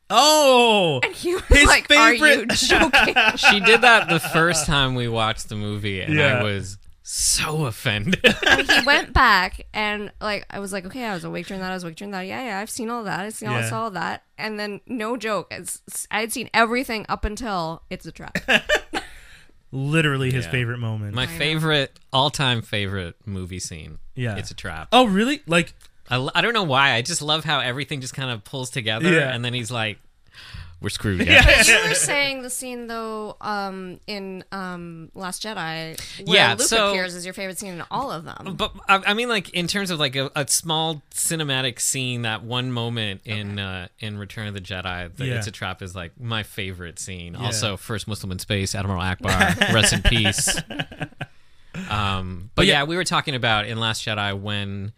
Speaker 1: oh and
Speaker 3: He was
Speaker 1: His
Speaker 3: like, "Are you joking?" [LAUGHS]
Speaker 2: She did that the first time we watched the movie, and
Speaker 1: Yeah.
Speaker 2: I was so offended.
Speaker 3: he [LAUGHS] went back and like I was like, okay, I was awake during that. I was awake during that. Yeah, yeah, I've seen all that. I've seen all,
Speaker 1: Yeah.
Speaker 3: saw all that. And then no joke, it's, I had seen everything up until it's a trap. [LAUGHS]
Speaker 1: literally his
Speaker 2: Yeah.
Speaker 1: favorite moment
Speaker 2: My favorite, all-time favorite movie scene.
Speaker 1: Yeah.
Speaker 2: It's a trap.
Speaker 1: oh really like
Speaker 2: I, l- I don't know why. I just love how everything just kind of pulls together,
Speaker 1: Yeah.
Speaker 2: and then he's like, "We're screwed." Yeah.
Speaker 3: you [LAUGHS] were saying the scene though um, in um, Last Jedi where
Speaker 2: Yeah,
Speaker 3: Luke
Speaker 2: so-
Speaker 3: appears is your favorite scene in all of them.
Speaker 2: But I, I mean, like in terms of like a, a small cinematic scene, that one moment in uh, in Return of the Jedi, the
Speaker 1: Yeah.
Speaker 2: "It's a Trap" is like my favorite scene. Also, first Muslim in space, Admiral Ackbar, [LAUGHS] rest in peace. Um, but
Speaker 1: yeah-
Speaker 2: yeah, we were talking about in Last Jedi when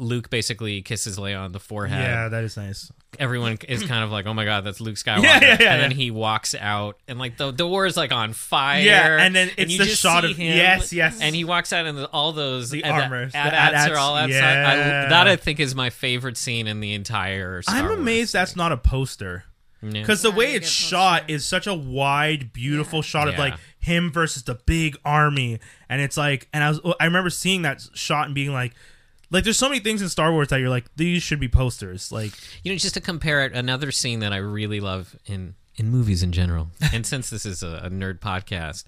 Speaker 2: Luke basically kisses Leia on the forehead.
Speaker 1: yeah that is nice
Speaker 2: Everyone is kind of like, "Oh my god, that's Luke [LAUGHS] Skywalker!"
Speaker 1: Yeah, yeah, yeah,
Speaker 2: and then he walks out, and like the the war is like on fire.
Speaker 1: Yeah, and then it's
Speaker 2: you
Speaker 1: the shot of-
Speaker 2: him,
Speaker 1: yes, yes.
Speaker 2: and he walks out, and the, all those
Speaker 1: The
Speaker 2: and
Speaker 1: armors, the
Speaker 2: AT-ATs
Speaker 1: AT-ATs,
Speaker 2: are all outside.
Speaker 1: yeah.
Speaker 2: I, that I think is my favorite scene in the entire. Star
Speaker 1: I'm
Speaker 2: Wars
Speaker 1: amazed that's not a poster.
Speaker 2: Yeah.
Speaker 1: Because the way it's shot
Speaker 3: poster.
Speaker 1: is such a wide, beautiful shot of
Speaker 2: Yeah.
Speaker 1: like him versus the big army, and it's like, and I was, I remember seeing that shot and being like, like there's so many things in Star Wars that you're like these should be posters. Like
Speaker 2: You know, just to compare it, another scene that I really love in in movies in general, [LAUGHS] and since this is a, a nerd podcast,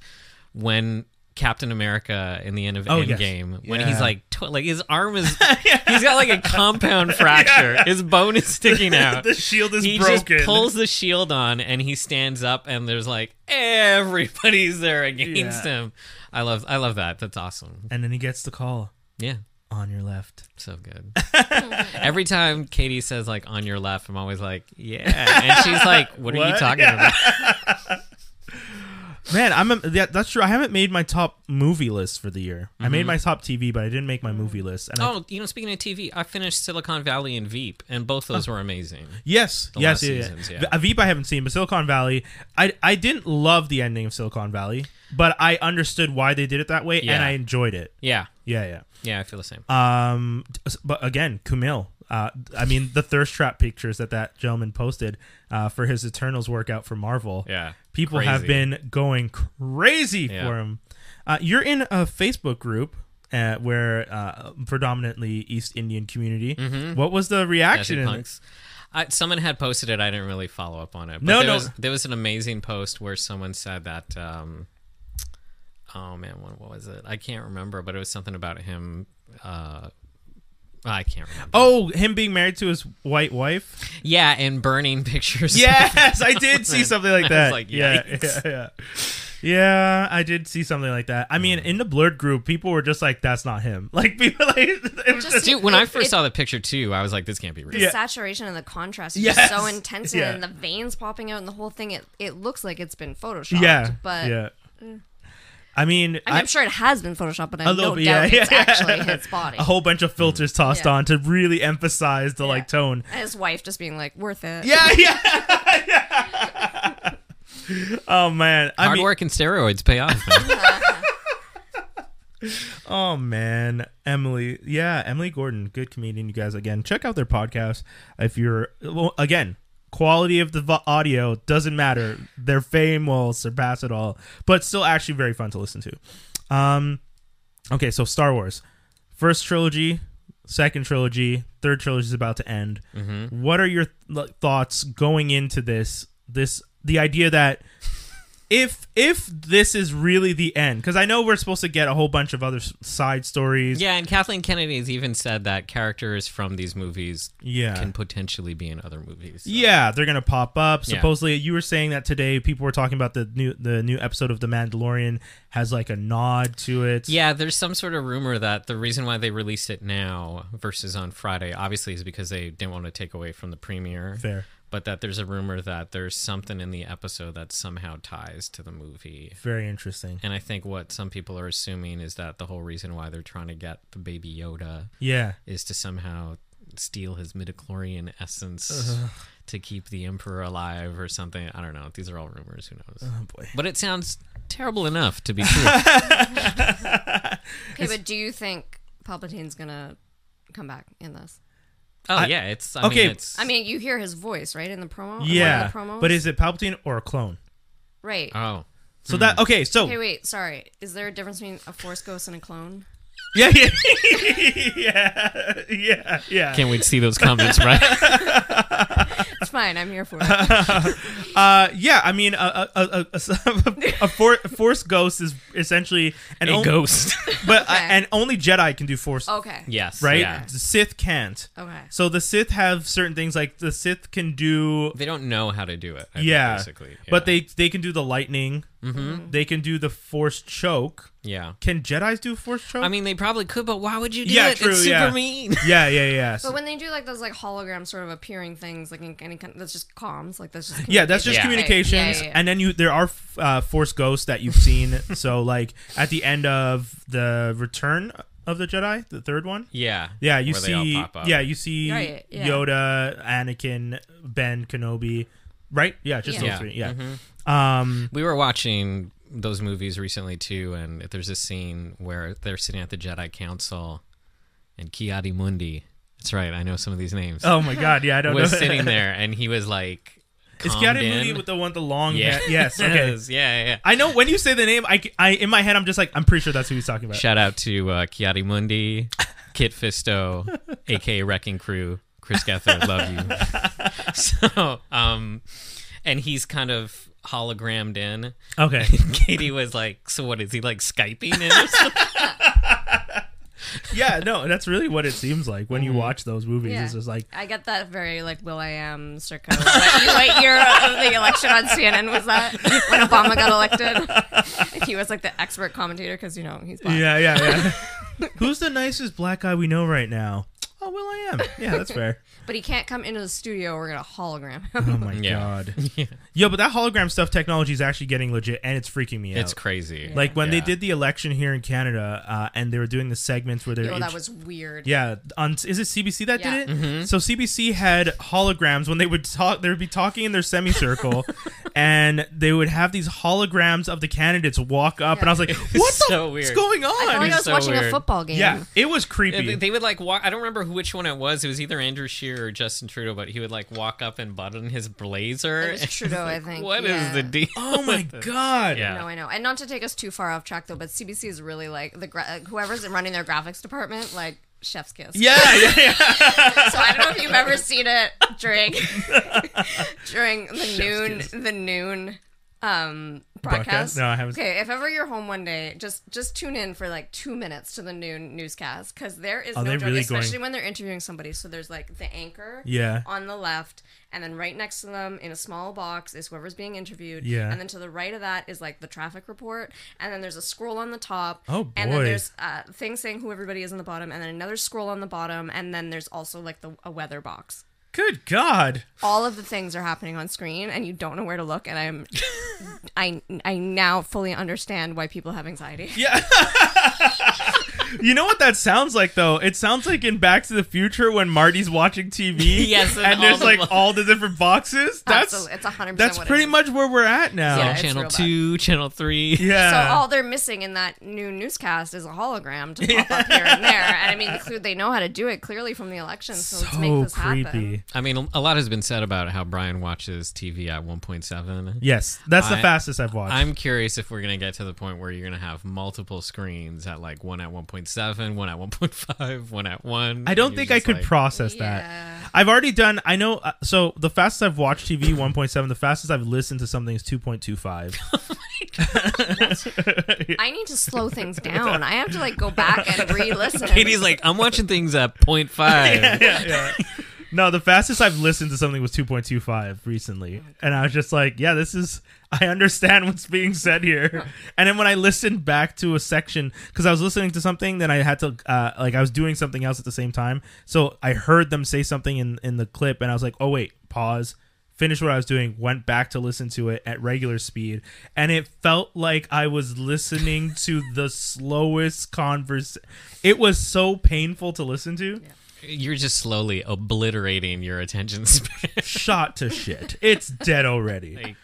Speaker 2: when Captain America in the end of
Speaker 1: Oh, yes.
Speaker 2: Endgame, when
Speaker 1: Yeah.
Speaker 2: he's like, tw- like his arm is, [LAUGHS] he's got like a compound [LAUGHS] fracture, his bone is sticking out.
Speaker 1: the shield is
Speaker 2: he
Speaker 1: broken.
Speaker 2: just pulls the shield on and he stands up, and there's like everybody's there against
Speaker 1: Yeah.
Speaker 2: him. I love, I love that. That's awesome.
Speaker 1: and then he gets the call
Speaker 2: Yeah.
Speaker 1: On your left.
Speaker 2: So good. [LAUGHS] Every time Katie says like on your left, I'm always like, yeah. And she's [LAUGHS] like, what are you
Speaker 1: What?
Speaker 2: talking about? [LAUGHS]
Speaker 1: Man, I'm a, that, that's true. I haven't made my top movie list for the year. I made my top TV, but I didn't make my movie list. And I,
Speaker 2: Mm-hmm. Oh, you know, speaking of TV, I finished Silicon Valley and Veep, and both those were amazing.
Speaker 1: yes,
Speaker 2: the
Speaker 1: yes,
Speaker 2: last
Speaker 1: yeah, yeah.
Speaker 2: seasons, yeah.
Speaker 1: The- Veep I haven't seen, but Silicon Valley, I I didn't love the ending of Silicon Valley, but I understood why they did it that way, and
Speaker 2: Yeah.
Speaker 1: I enjoyed it.
Speaker 2: Yeah,
Speaker 1: Yeah, yeah.
Speaker 2: Yeah, I feel the same.
Speaker 1: Um, but again, Kumail. Uh, I mean, the thirst trap pictures that that gentleman posted uh, for his Eternals workout for Marvel.
Speaker 2: Yeah,
Speaker 1: people have been going crazy
Speaker 2: Yeah.
Speaker 1: for him. Uh, you're in a Facebook group uh, where uh, predominantly East Indian community. What was the reaction?
Speaker 2: Punks. I, someone had posted it. I didn't really follow up on it. But
Speaker 1: No,
Speaker 2: there
Speaker 1: no.
Speaker 2: Was, there was an amazing post where someone said that. Um, oh man, what, what was it? I can't remember, but it was something about him. Uh, I can't remember.
Speaker 1: Oh, him being married to his white wife.
Speaker 2: Yeah, and burning [LAUGHS] pictures.
Speaker 1: Yes, I did [LAUGHS] see something like
Speaker 2: I was
Speaker 1: that.
Speaker 2: like,
Speaker 1: yeah, yeah, yeah. Yeah, I did see something like that. I mean, in the blurred group, people were just like, "That's not him." [LAUGHS] Like people, like it was
Speaker 3: Just-
Speaker 1: just,
Speaker 2: Dude, when I first
Speaker 3: it-
Speaker 2: saw the picture too, I was like, "This can't be real."
Speaker 3: The
Speaker 1: Yeah.
Speaker 3: saturation and the contrast is
Speaker 1: Yes.
Speaker 3: just so intense,
Speaker 1: Yeah.
Speaker 3: and the veins popping out, and the whole thing. It it looks like it's been photoshopped.
Speaker 1: yeah,
Speaker 3: but
Speaker 1: yeah. I mean,
Speaker 3: I mean, I'm sure it has been photoshopped, but I
Speaker 1: A
Speaker 3: have no
Speaker 1: bit,
Speaker 3: doubt
Speaker 1: yeah,
Speaker 3: it's
Speaker 1: yeah.
Speaker 3: actually his [LAUGHS] body.
Speaker 1: a whole bunch of filters tossed
Speaker 3: Yeah.
Speaker 1: on to really emphasize the like tone.
Speaker 3: And his wife just being like, worth it.
Speaker 1: Yeah, [LAUGHS] [LAUGHS] yeah. oh man, I
Speaker 2: Hard
Speaker 1: mean,
Speaker 2: work and steroids pay off.
Speaker 1: oh man, Emily. Yeah, Emily Gordon, good comedian. You guys again, check out their podcast if you're well, again. Quality of the audio doesn't matter. Their fame will surpass it all, but still actually very fun to listen to. Um, okay, so Star Wars, first trilogy, second trilogy, third trilogy is about to end.
Speaker 2: Mm-hmm.
Speaker 1: What are your th- thoughts going into this? This the idea that if if this is really the end, because I know we're supposed to get a whole bunch of other s- side stories.
Speaker 2: yeah, and Kathleen Kennedy has even said that characters from these movies
Speaker 1: yeah.
Speaker 2: can potentially be in other movies. so-
Speaker 1: Yeah, they're gonna pop up.
Speaker 2: Yeah.
Speaker 1: Supposedly, you were saying that today. People were talking about the new the new episode of The Mandalorian has like a nod to it.
Speaker 2: Yeah, there's some sort of rumor that the reason why they released it now versus on Friday, obviously, is because they didn't want to take away from the premiere.
Speaker 1: fair,
Speaker 2: But that there's a rumor that there's something in the episode that somehow ties to the movie.
Speaker 1: very interesting.
Speaker 2: And I think what some people are assuming is that the whole reason why they're trying to get the baby Yoda
Speaker 1: Yeah,
Speaker 2: is to somehow steal his midichlorian essence
Speaker 1: Uh-huh.
Speaker 2: to keep the emperor alive or something. I don't know. These are all rumors. Who knows?
Speaker 1: oh boy.
Speaker 2: But it sounds terrible enough to be [LAUGHS] true.
Speaker 3: Okay, but do you think Palpatine's gonna come back in this?
Speaker 2: Oh
Speaker 1: I-
Speaker 2: yeah, it's I
Speaker 1: okay.
Speaker 2: Mean, it's,
Speaker 3: I mean, you hear his voice, right, in the promo. in one of
Speaker 1: Yeah,
Speaker 3: the promos?
Speaker 1: but is it Palpatine or a clone?
Speaker 3: right?
Speaker 2: oh
Speaker 1: So that hmm. okay, so
Speaker 3: Okay, wait. Sorry. Is there a difference between a Force ghost and a clone?
Speaker 1: yeah, yeah, [LAUGHS] yeah, yeah, yeah.
Speaker 2: can't wait to see those comments, right? [LAUGHS]
Speaker 3: It's fine. I'm here for it. [LAUGHS]
Speaker 1: Uh, yeah. I mean, a a a, a, a, for, a Force ghost is essentially an
Speaker 2: A
Speaker 1: on-
Speaker 2: ghost. [LAUGHS]
Speaker 1: but uh, and only Jedi can do Force.
Speaker 3: Okay.
Speaker 2: yes.
Speaker 1: right?
Speaker 2: Yeah.
Speaker 1: The Sith can't.
Speaker 3: Okay.
Speaker 1: So the Sith have certain things like the Sith can do
Speaker 2: They don't know how to do it. I think,
Speaker 1: yeah,
Speaker 2: basically.
Speaker 1: but they they can do the lightning.
Speaker 2: Mhm.
Speaker 1: They can do the Force choke.
Speaker 2: Yeah.
Speaker 1: Can Jedi's do Force choke?
Speaker 2: I mean, they probably could, but why would you do
Speaker 1: Yeah,
Speaker 2: it?
Speaker 1: true,
Speaker 2: it's super
Speaker 1: yeah.
Speaker 2: mean. [LAUGHS]
Speaker 1: yeah, yeah, yeah.
Speaker 3: But when they do like those like hologram sort of appearing things, like in any kind, that's just comms. Like that's just
Speaker 1: yeah, that's just
Speaker 2: Yeah.
Speaker 1: communications,
Speaker 3: Right. Yeah, yeah, yeah.
Speaker 1: and then you there are uh, Force ghosts that you've seen. [LAUGHS] so like at the end of the Return of the Jedi, the third one.
Speaker 2: Yeah.
Speaker 1: Yeah, you
Speaker 2: Where they all
Speaker 1: see.
Speaker 2: pop up.
Speaker 1: Yeah, you see
Speaker 3: Right, yeah.
Speaker 1: Yoda, Anakin, Ben Kenobi. Right? Yeah, just
Speaker 3: Yeah.
Speaker 1: those three. Yeah.
Speaker 2: Mhm.
Speaker 1: Um.
Speaker 2: We were watching those movies recently too, and there's a scene where they're sitting at the Jedi Council, and Ki-Adi-Mundi. That's right. I know some of these names.
Speaker 1: Oh my God. Yeah, I don't
Speaker 2: was
Speaker 1: know.
Speaker 2: sitting [LAUGHS] there, and he was like,
Speaker 1: Is
Speaker 2: calmed
Speaker 1: Kiara
Speaker 2: in.
Speaker 1: Moody with the one the long
Speaker 2: Yeah.
Speaker 1: hair? Yes. [LAUGHS] Okay.
Speaker 2: Yes, yeah, yeah.
Speaker 1: I know when you say the name, I, I in my head I'm just like I'm pretty sure that's who he's talking about.
Speaker 2: Shout out to uh, Ki-Adi-Mundi. Kit Fisto, aka Wrecking Crew, Chris Gethard, love you. [LAUGHS] so, um, and he's kind of hologrammed in.
Speaker 1: Okay. [LAUGHS]
Speaker 2: Katie was like, "So what is he like skyping in?" or something?"
Speaker 1: yeah, no, that's really what it seems like when you watch those movies.
Speaker 3: Yeah.
Speaker 1: It's just like,
Speaker 3: I get that very like Will I Am circa. What, what year of the election on CNN was that when Obama got elected? [LAUGHS] He was like the expert commentator because you know he's black.
Speaker 1: yeah, yeah, yeah. Who's the nicest black guy we know right now? Oh, Will I am. Yeah, that's fair. [LAUGHS]
Speaker 3: But he can't come into the studio. We're gonna hologram him.
Speaker 1: Oh my [LAUGHS]
Speaker 2: Yeah. [LAUGHS]
Speaker 1: god. Yo, but that hologram stuff technology is actually getting legit, and it's freaking me out.
Speaker 2: it's
Speaker 1: out.
Speaker 2: crazy.
Speaker 1: Like when they
Speaker 2: Yeah.
Speaker 1: did the election here in Canada, uh, and they were doing the segments where they're
Speaker 3: Yo, that
Speaker 1: int-
Speaker 3: was weird.
Speaker 1: Yeah, on is it CBC that
Speaker 3: Yeah.
Speaker 1: did it? So CBC had holograms when they would talk. They would be talking in their semicircle, and they would have these holograms of the candidates walk up, and I was like, [LAUGHS] "What the
Speaker 2: so
Speaker 1: what's
Speaker 2: weird.
Speaker 1: going
Speaker 3: I
Speaker 1: on?"
Speaker 3: felt like I was
Speaker 2: so
Speaker 3: watching a football game.
Speaker 1: yeah, it was creepy.
Speaker 2: They, they would like walk. I don't remember who which one it was. It was either Andrew Scheer or Justin Trudeau, but he would like walk up and button his blazer.
Speaker 3: It was [LAUGHS] Trudeau, I think.
Speaker 2: What is
Speaker 3: yeah.
Speaker 2: the deal?
Speaker 1: oh my god!
Speaker 2: Yeah.
Speaker 3: No, I know. And not to take us too far off track though, but CBC is really like the gra- uh, whoever's running their graphics department, like chef's kiss.
Speaker 1: Yeah, yeah, yeah. [LAUGHS]
Speaker 3: So I don't know if you've ever [LAUGHS] seen it during [LAUGHS] during the noon the noon um
Speaker 1: Broadcast? No, I haven't-
Speaker 3: Okay, if ever you're home one day, just just tune in for like two minutes to the noon newscast because there is
Speaker 1: Are
Speaker 3: no
Speaker 1: they
Speaker 3: joke,
Speaker 1: really
Speaker 3: especially
Speaker 1: going-
Speaker 3: when they're interviewing somebody. So there's like the anchor
Speaker 1: Yeah.
Speaker 3: on the left, and then right next to them in a small box is whoever's being interviewed.
Speaker 1: Yeah.
Speaker 3: And then to the right of that is like the traffic report, and then there's a scroll on the top.
Speaker 1: Oh,
Speaker 3: And then
Speaker 1: boy.
Speaker 3: there's uh, things saying who everybody is on the bottom, and then another scroll on the bottom, and then there's also like the a weather box
Speaker 1: Good God.
Speaker 3: all of the things are happening on screen and you don't know where to look and i'm [LAUGHS] i i now fully understand why people have anxiety
Speaker 1: Yeah. [LAUGHS] you know what that sounds like though? It sounds like in Back to the Future when Marty's watching TV. [LAUGHS]
Speaker 2: Yes, and
Speaker 1: and, there's
Speaker 2: the
Speaker 1: like
Speaker 2: bo-
Speaker 1: all the different boxes. That's
Speaker 3: Absolutely. it's 100%
Speaker 1: that's
Speaker 3: what
Speaker 1: pretty
Speaker 3: is.
Speaker 1: much where we're at now.
Speaker 3: Yeah,
Speaker 1: Yeah.
Speaker 2: channel two, channel three. [LAUGHS] Yeah.
Speaker 3: so all they're missing in that new newscast is a hologram to pop up here and there and i mean [LAUGHS] they know how to do it clearly from the election so, let's make
Speaker 1: so
Speaker 3: this
Speaker 1: creepy.
Speaker 3: happen
Speaker 2: I mean, a lot has been said about how Brian watches TV at 1.7.
Speaker 1: Yes, that's the fastest I've watched.
Speaker 2: I'm curious if we're gonna get to the point where you're gonna have multiple screens at like one at 1.7, one at 1.5, one at one.
Speaker 1: I don't think I could
Speaker 2: like-
Speaker 1: process
Speaker 3: Yeah.
Speaker 1: that. I've already done. I know. Uh, so the fastest I've watched TV [COUGHS] 1.7. The fastest I've listened to something is 2.25. [LAUGHS] [LAUGHS]
Speaker 3: i need to slow things down i have to like go back and [LAUGHS] re-listen
Speaker 2: Katie's like, I'm watching things at 0.5.
Speaker 1: yeah, yeah. No, the fastest I've listened to something was 2.25 recently, and I was just like, "Yeah, this is." I understand what's being said here. And then when I listened back to a section, because I was listening to something, then I had to, uh, like, I was doing something else at the same time, so I heard them say something in in the clip, and I was like, "Oh wait, pause." Finished what I was doing, went back to listen to it at regular speed, and it felt like I was listening to the [LAUGHS] slowest converse. It was so painful to listen to.
Speaker 2: You're just slowly obliterating your attention [LAUGHS] span.
Speaker 1: shot to shit. It's dead already.
Speaker 2: like,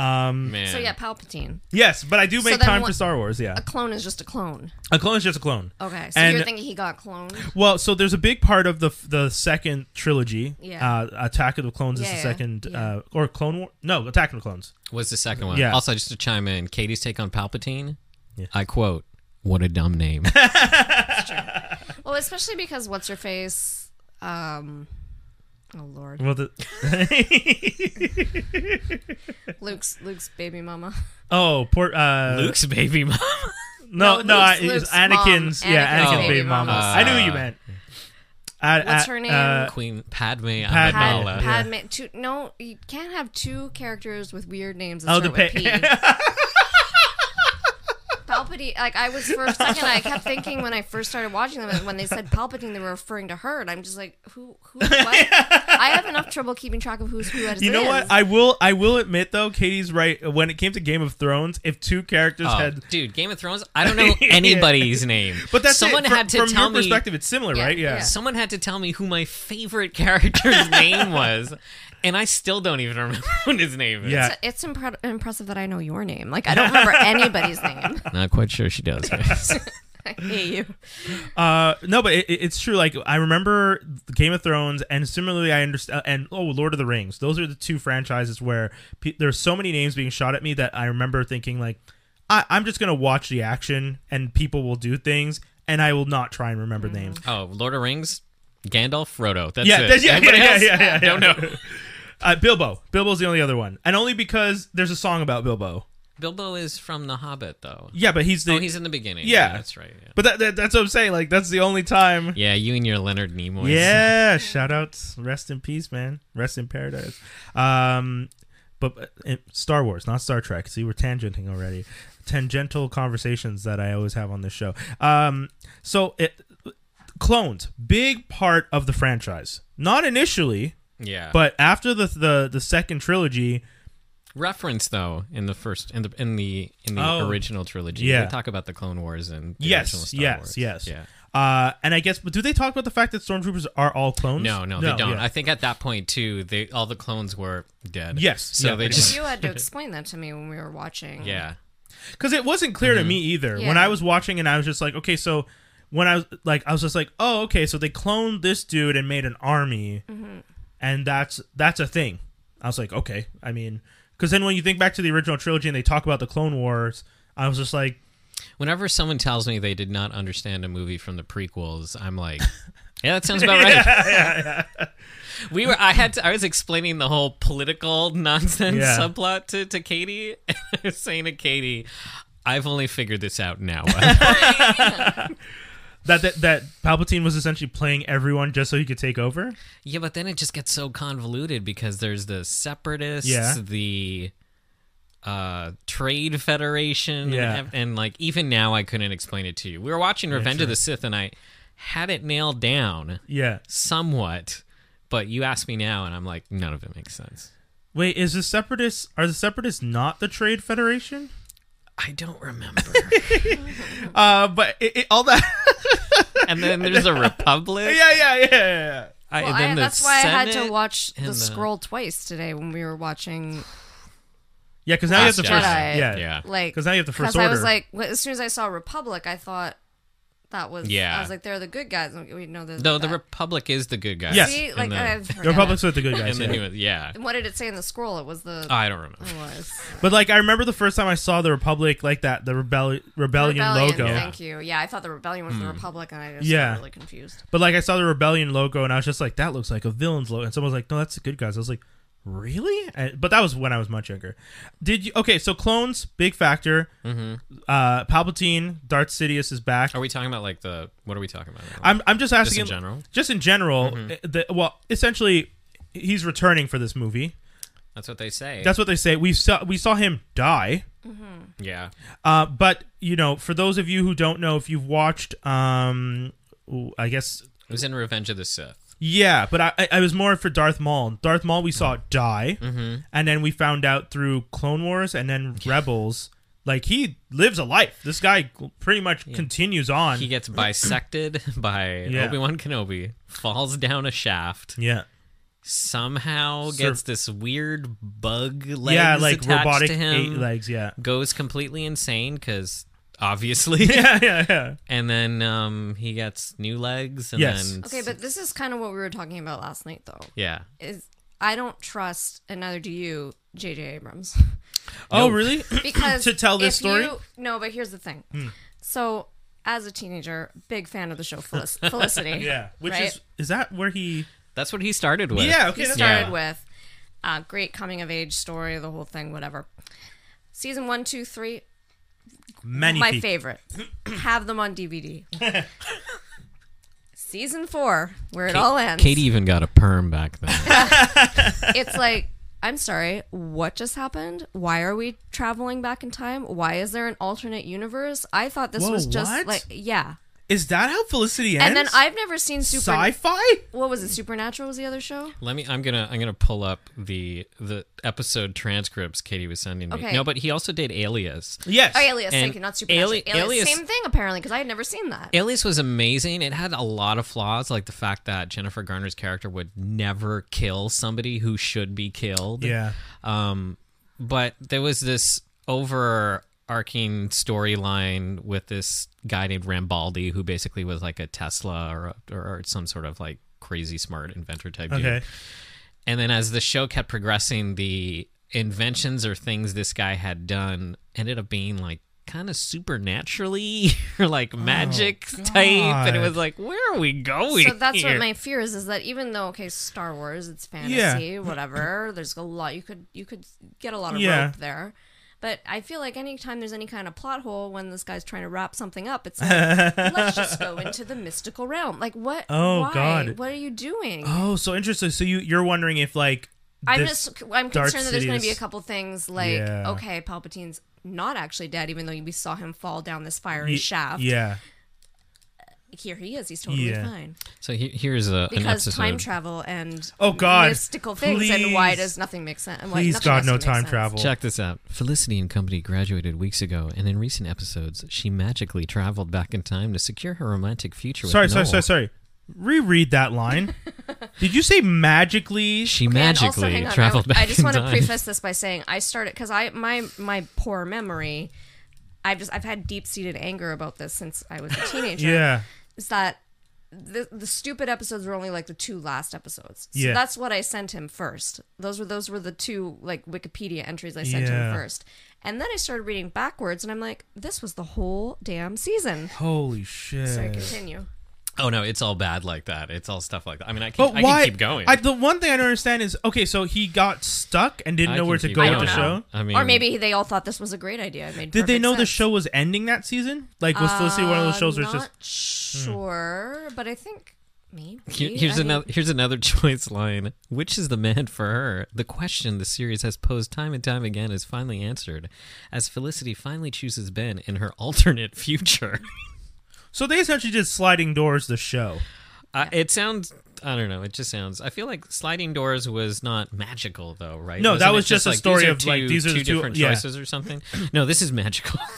Speaker 1: Um,
Speaker 2: man.
Speaker 3: so yeah palpatine
Speaker 1: yes, but I do make
Speaker 3: then
Speaker 1: time
Speaker 3: what-
Speaker 1: for Star Wars. Yeah,
Speaker 3: a clone is just a clone
Speaker 1: a clone is just a clone.
Speaker 3: okay so
Speaker 1: And-
Speaker 3: you're thinking he got cloned
Speaker 1: Well, so there's a big part of the the second trilogy.
Speaker 3: Yeah.
Speaker 1: Uh, Attack of the Clones is
Speaker 3: Yeah,
Speaker 1: the
Speaker 3: yeah,
Speaker 1: second,
Speaker 3: yeah.
Speaker 1: uh, or Clone War. No, Attack of the Clones.
Speaker 2: What's the second one?
Speaker 1: Yeah.
Speaker 2: Also, just to chime in, Katie's take on Palpatine.
Speaker 1: Yeah.
Speaker 2: I quote, "What a dumb name." [LAUGHS] [LAUGHS]
Speaker 3: well especially because what's her face um oh lord
Speaker 1: Well, the [LAUGHS]
Speaker 3: luke's luke's baby mama
Speaker 1: oh, poor uh,
Speaker 2: Luke's baby mom.
Speaker 1: No,
Speaker 3: No,
Speaker 1: no,
Speaker 3: Luke's-
Speaker 1: I, it's
Speaker 3: Luke's
Speaker 1: Anakin's.
Speaker 3: mom.
Speaker 1: Yeah,
Speaker 3: Anakin's
Speaker 1: Anakin's
Speaker 2: baby
Speaker 1: baby mama.
Speaker 3: mama.
Speaker 1: I knew who you
Speaker 2: Uh,
Speaker 1: meant. Uh,
Speaker 3: What's
Speaker 1: uh,
Speaker 3: her name?
Speaker 1: uh,
Speaker 2: Queen Padme
Speaker 1: Padme.
Speaker 2: Amidala.
Speaker 1: Yeah.
Speaker 3: Padme. Two, no, you can't have two characters with weird names.
Speaker 1: oh,
Speaker 3: That
Speaker 1: the
Speaker 3: start with
Speaker 1: pa-
Speaker 3: P. Palpatine. Like I was for a second, I kept thinking when I first started watching them, when they said Palpatine, they were referring to her, and I'm just like, who, who, what? [LAUGHS] I have enough trouble keeping track of who's who. As
Speaker 1: You know
Speaker 3: is.
Speaker 1: what? I will. I will admit though, Katie's right. When it came to Game of Thrones, if two characters
Speaker 2: Oh,
Speaker 1: had
Speaker 2: dude, Game of Thrones. I don't know [LAUGHS] anybody's name.
Speaker 1: But that's
Speaker 2: someone
Speaker 1: it. From,
Speaker 2: had to
Speaker 1: from
Speaker 2: tell
Speaker 1: your
Speaker 2: me.
Speaker 1: perspective, it's similar,
Speaker 3: Yeah,
Speaker 1: right? Yeah.
Speaker 3: yeah.
Speaker 2: Someone had to tell me who my favorite [LAUGHS] character's name was, and I still don't even remember [LAUGHS] what his name is.
Speaker 1: Yeah.
Speaker 3: It's, it's impre- impressive that I know your name. Like I don't remember [LAUGHS] anybody's name. [LAUGHS]
Speaker 2: Not quite sure she does. guys.
Speaker 3: I hate you.
Speaker 1: Uh, no, but it, it- it's true. Like I remember Game of Thrones, and similarly, I understand. And oh, Lord of the Rings. Those are the two franchises where pe- there's so many names being shot at me that I remember thinking like, I, I'm just gonna watch the action, and people will do things. and I will not try and remember names.
Speaker 2: Oh, Lord of Rings, Gandalf, Frodo. That's
Speaker 1: Yeah,
Speaker 2: it.
Speaker 1: that's- yeah,
Speaker 2: Anybody
Speaker 1: yeah,
Speaker 2: else?
Speaker 1: yeah, yeah, [LAUGHS] yeah,
Speaker 2: Don't know. [LAUGHS]
Speaker 1: Uh, Bilbo. Bilbo's the only other one, and only because there's a song about Bilbo.
Speaker 2: Bilbo is from The Hobbit, though.
Speaker 1: Yeah, but he's the.
Speaker 2: oh, he's in the beginning.
Speaker 1: Yeah.
Speaker 2: that's right. Yeah.
Speaker 1: but that, that, that's what I'm saying. Like that's the only time.
Speaker 2: yeah, you and your Leonard Nimoy.
Speaker 1: Yeah, [LAUGHS] shout outs. rest in peace, man, rest in paradise. Um, but uh, Star Wars, not Star Trek. See, we're tangenting already. Tangential conversations that I always have on this show. Um, so it clones, big part of the franchise. Not initially,
Speaker 2: yeah.
Speaker 1: but after the the the second trilogy,
Speaker 2: reference though in the first in the in the in the
Speaker 1: Oh.
Speaker 2: original trilogy.
Speaker 1: Yeah.
Speaker 2: they talk about the Clone Wars and the
Speaker 1: Yes,
Speaker 2: original Star
Speaker 1: yes,
Speaker 2: Wars.
Speaker 1: yes.
Speaker 2: Yeah.
Speaker 1: uh, and I guess, but do they talk about the fact that stormtroopers are all clones?
Speaker 2: No, no, they don't.
Speaker 1: yeah.
Speaker 2: I think at that point too, they all the clones were dead.
Speaker 1: Yes,
Speaker 2: So
Speaker 1: yeah,
Speaker 2: they just
Speaker 3: You had to [LAUGHS] explain that to me when we were watching.
Speaker 2: yeah.
Speaker 1: because it wasn't clear to me either when I was watching, and I was just like, okay, so when I was like, I was just like, oh, okay, so they cloned this dude and made an army, mm-hmm. and that's that's a thing. I was like, okay, I mean, because then when you think back to the original trilogy and they talk about the Clone Wars, I was just like,
Speaker 2: Whenever someone tells me they did not understand a movie from the prequels, I'm like, [LAUGHS] yeah, that sounds about [LAUGHS] right. [LAUGHS] We were. I had. To, I was explaining the whole political nonsense
Speaker 1: Yeah.
Speaker 2: subplot to to Katie. And I was saying to Katie, I've only figured this out now.
Speaker 1: That that that Palpatine was essentially playing everyone just so he could take over.
Speaker 2: yeah, but then it just gets so convoluted because there's the separatists,
Speaker 1: Yeah.
Speaker 2: the uh trade federation
Speaker 1: Yeah.
Speaker 2: and, and like even now i couldn't explain it to you we were watching revenge of the sith and i had it nailed down
Speaker 1: Yeah.
Speaker 2: somewhat but you ask me now and i'm like none of it makes sense
Speaker 1: Wait, is the separatists are the separatists not the Trade Federation?
Speaker 2: I don't remember [LAUGHS]
Speaker 1: Uh, but it, it, all that. [LAUGHS]
Speaker 2: and then there's a republic
Speaker 1: yeah, yeah, yeah, yeah, yeah.
Speaker 2: I,
Speaker 3: Well,
Speaker 2: and
Speaker 3: I,
Speaker 2: the
Speaker 3: that's why I had to watch the
Speaker 2: the-
Speaker 3: scroll twice today when we were watching.
Speaker 1: Yeah, because now you have
Speaker 2: Last
Speaker 1: the first.
Speaker 3: Jedi.
Speaker 1: Yeah,
Speaker 2: Yeah.
Speaker 3: Like,
Speaker 1: because now you have the First
Speaker 3: I was like, well, as soon as I saw Republic, I thought that was.
Speaker 2: Yeah.
Speaker 3: I was like, they're the good guys. Like, We know
Speaker 2: no the
Speaker 3: that.
Speaker 2: republic is the good guys
Speaker 1: Yes.
Speaker 3: See,
Speaker 2: And
Speaker 3: like
Speaker 2: the,
Speaker 1: The Republic's with the good guys.
Speaker 2: and
Speaker 1: yeah.
Speaker 2: new yeah
Speaker 3: What did it say in the scroll? It was the.
Speaker 2: i don't remember
Speaker 3: it was
Speaker 1: But like, I remember the first time I saw the Republic like that, the rebellion rebellion,
Speaker 3: rebellion.
Speaker 1: logo.
Speaker 3: Thank you. Yeah, I thought the rebellion was the hmm. Republic, and I just
Speaker 1: Yeah.
Speaker 3: got really confused.
Speaker 1: But like, I saw the rebellion logo, and I was just like, that looks like a villain's logo. And someone was like, no, that's the good guys. I was like, really? And, but that was when I was much younger. Did you? Okay, so clones, big factor.
Speaker 2: hmm
Speaker 1: Uh, Palpatine, Darth Sidious is back.
Speaker 2: are we talking about like the what are we talking about?
Speaker 1: I'm I'm just
Speaker 2: just
Speaker 1: asking.
Speaker 2: in general
Speaker 1: just in general, uh, the, well, essentially, he's returning for this movie.
Speaker 2: that's what they say
Speaker 1: That's what they say. We saw we saw him die.
Speaker 2: yeah
Speaker 1: Uh, but you know, for those of you who don't know, if you've watched, um, I guess
Speaker 2: it was in revenge of the sith
Speaker 1: yeah, but I, I was more for Darth Maul. Darth Maul, we saw die,
Speaker 2: mm-hmm.
Speaker 1: and then we found out through Clone Wars and then Rebels, like he lives a life. This guy pretty much continues on.
Speaker 2: He gets bisected [LAUGHS] by
Speaker 1: Yeah.
Speaker 2: Obi Wan Kenobi, falls down a shaft,
Speaker 1: yeah,
Speaker 2: somehow
Speaker 1: Sur-
Speaker 2: gets this weird bug legs
Speaker 1: yeah, like
Speaker 2: attached
Speaker 1: robotic
Speaker 2: to him,
Speaker 1: eight legs. Yeah,
Speaker 2: goes completely insane because obviously, [LAUGHS]
Speaker 1: yeah, [LAUGHS] yeah, yeah.
Speaker 2: and then um, he gets new legs, and
Speaker 1: Yes.
Speaker 2: then
Speaker 3: Okay, but this is kind of what we were talking about last night, though.
Speaker 2: yeah,
Speaker 3: Is I don't trust, and neither do you, J.J. Abrams,
Speaker 1: Oh, really? [LAUGHS]
Speaker 3: because
Speaker 1: To tell this
Speaker 3: if
Speaker 1: story? Hmm.
Speaker 3: you- no, but here's the thing. So, as a teenager, big fan of the show Felic- Felicity.
Speaker 1: yeah. Which
Speaker 3: right?
Speaker 1: is is that where he?
Speaker 2: that's what he started with.
Speaker 1: Yeah. Okay.
Speaker 3: he
Speaker 1: That's
Speaker 3: started
Speaker 2: Yeah.
Speaker 3: with uh, great coming of age story, the whole thing, whatever. Season one, two, three,
Speaker 1: many
Speaker 3: my
Speaker 1: people.
Speaker 3: favorite. [CLEARS THROAT] Have them on DVD. Season four, where it all ends.
Speaker 2: Katie even got a perm back then. [LAUGHS]
Speaker 3: it's like i'm sorry what just happened why are we traveling back in time why is there an alternate universe i thought this
Speaker 1: Whoa,
Speaker 3: was just
Speaker 1: what?
Speaker 3: like yeah
Speaker 1: Is that how Felicity ends?
Speaker 3: and then i've never seen super
Speaker 1: sci-fi.
Speaker 3: what was it supernatural was the other show
Speaker 2: Let me. I'm gonna. I'm gonna pull up the the episode transcripts Katie was sending me.
Speaker 3: Okay.
Speaker 2: No, but he also did Alias.
Speaker 1: Yes.
Speaker 3: oh alias
Speaker 2: And
Speaker 3: thank you not supernatural
Speaker 2: Ali-
Speaker 3: alias,
Speaker 2: Alias-
Speaker 3: same thing apparently because i had never seen that
Speaker 2: Alias was amazing. It had a lot of flaws, like the fact that Jennifer Garner's character would never kill somebody who should be killed.
Speaker 1: Yeah.
Speaker 2: Um, but there was this overarching storyline with this guy named Rambaldi, who basically was like a Tesla or a, or some sort of like crazy smart inventor type dude.
Speaker 1: Okay.
Speaker 2: And then as the show kept progressing, the inventions or things this guy had done ended up being like kind of supernaturally [LAUGHS] or like oh, magic type, and it was like, where are we going?
Speaker 3: So that's
Speaker 2: here?
Speaker 3: what my fear is: is that even though okay, Star Wars, it's fantasy, whatever. There's a lot you could you could get a lot of
Speaker 1: Yeah.
Speaker 3: rope there. But I feel like anytime there's any kind of plot hole when this guy's trying to wrap something up, it's like [LAUGHS] let's just go into the mystical realm. Like what?
Speaker 1: Oh,
Speaker 3: why?
Speaker 1: God.
Speaker 3: What are you doing?
Speaker 1: Oh, so interesting. So you you're wondering if like
Speaker 3: I'm just I'm concerned that there's going to be a couple things like
Speaker 1: Yeah.
Speaker 3: okay, Palpatine's not actually dead, even though we saw him fall down this fiery
Speaker 1: Ye-
Speaker 3: shaft.
Speaker 1: Yeah.
Speaker 3: Here he is. He's totally
Speaker 1: Yeah.
Speaker 3: fine
Speaker 2: So he- here's a an
Speaker 3: because
Speaker 2: episode.
Speaker 3: time travel and
Speaker 1: Oh, God.
Speaker 3: mystical things and why
Speaker 1: Please.
Speaker 3: does nothing make sense? And why
Speaker 1: Please
Speaker 3: nothing
Speaker 1: God
Speaker 3: has
Speaker 1: no
Speaker 3: make
Speaker 1: time
Speaker 3: sense.
Speaker 1: travel.
Speaker 2: Check this out. Felicity and company graduated weeks ago, and in recent episodes, she magically traveled back in time to secure her romantic future with
Speaker 1: Sorry, sorry,
Speaker 2: Noel.
Speaker 1: sorry, sorry. Reread that line. [LAUGHS] Did you say magically?
Speaker 2: She
Speaker 3: Okay, and also,
Speaker 2: magically
Speaker 3: hang on,
Speaker 2: traveled
Speaker 3: I,
Speaker 2: back
Speaker 3: I just
Speaker 2: in
Speaker 3: want to
Speaker 2: time.
Speaker 3: preface this by saying I started because I my my poor memory. I've just I've had deep seated anger about this since I was a teenager.
Speaker 1: Yeah.
Speaker 3: Is that the the stupid episodes were only like the two last episodes. So
Speaker 1: Yeah.
Speaker 3: that's what I sent him first. Those were those were the two like Wikipedia entries I sent
Speaker 1: Yeah.
Speaker 3: him first. And then I started reading backwards and I'm like, this was the whole damn season.
Speaker 1: Holy shit.
Speaker 3: Sorry, continue.
Speaker 2: Oh no, it's all bad like that. It's all stuff like that. I mean, I can,
Speaker 1: But
Speaker 2: I can keep going.
Speaker 1: I, the one thing I don't understand is okay, so he got stuck and didn't
Speaker 2: I
Speaker 1: know where to go
Speaker 3: I
Speaker 1: with the show.
Speaker 2: I mean,
Speaker 3: or maybe they all thought this was a great idea. It made
Speaker 1: Did they
Speaker 3: perfect
Speaker 1: know the show was ending that season? Like was Felicity one of those shows where it's
Speaker 3: Uh, not
Speaker 1: Hmm.
Speaker 3: sure, but I think maybe.
Speaker 2: Here- here's
Speaker 3: I mean,
Speaker 2: another here's another [LAUGHS] choice line. Which is the man for her? The question the series has posed time and time again is finally answered, as Felicity finally chooses Ben in her alternate [LAUGHS] future.
Speaker 1: So they essentially did sliding doors the show.
Speaker 2: Uh, it sounds. I don't know. It just sounds. I feel like sliding doors was not magical, though, right?
Speaker 1: No, that
Speaker 2: Wasn't it
Speaker 1: was just a
Speaker 2: like,
Speaker 1: story
Speaker 2: these are
Speaker 1: of, like,
Speaker 2: two-
Speaker 1: these are
Speaker 2: two
Speaker 1: the two-
Speaker 2: different
Speaker 1: yeah.
Speaker 2: choices or something. No, this is magical. [LAUGHS]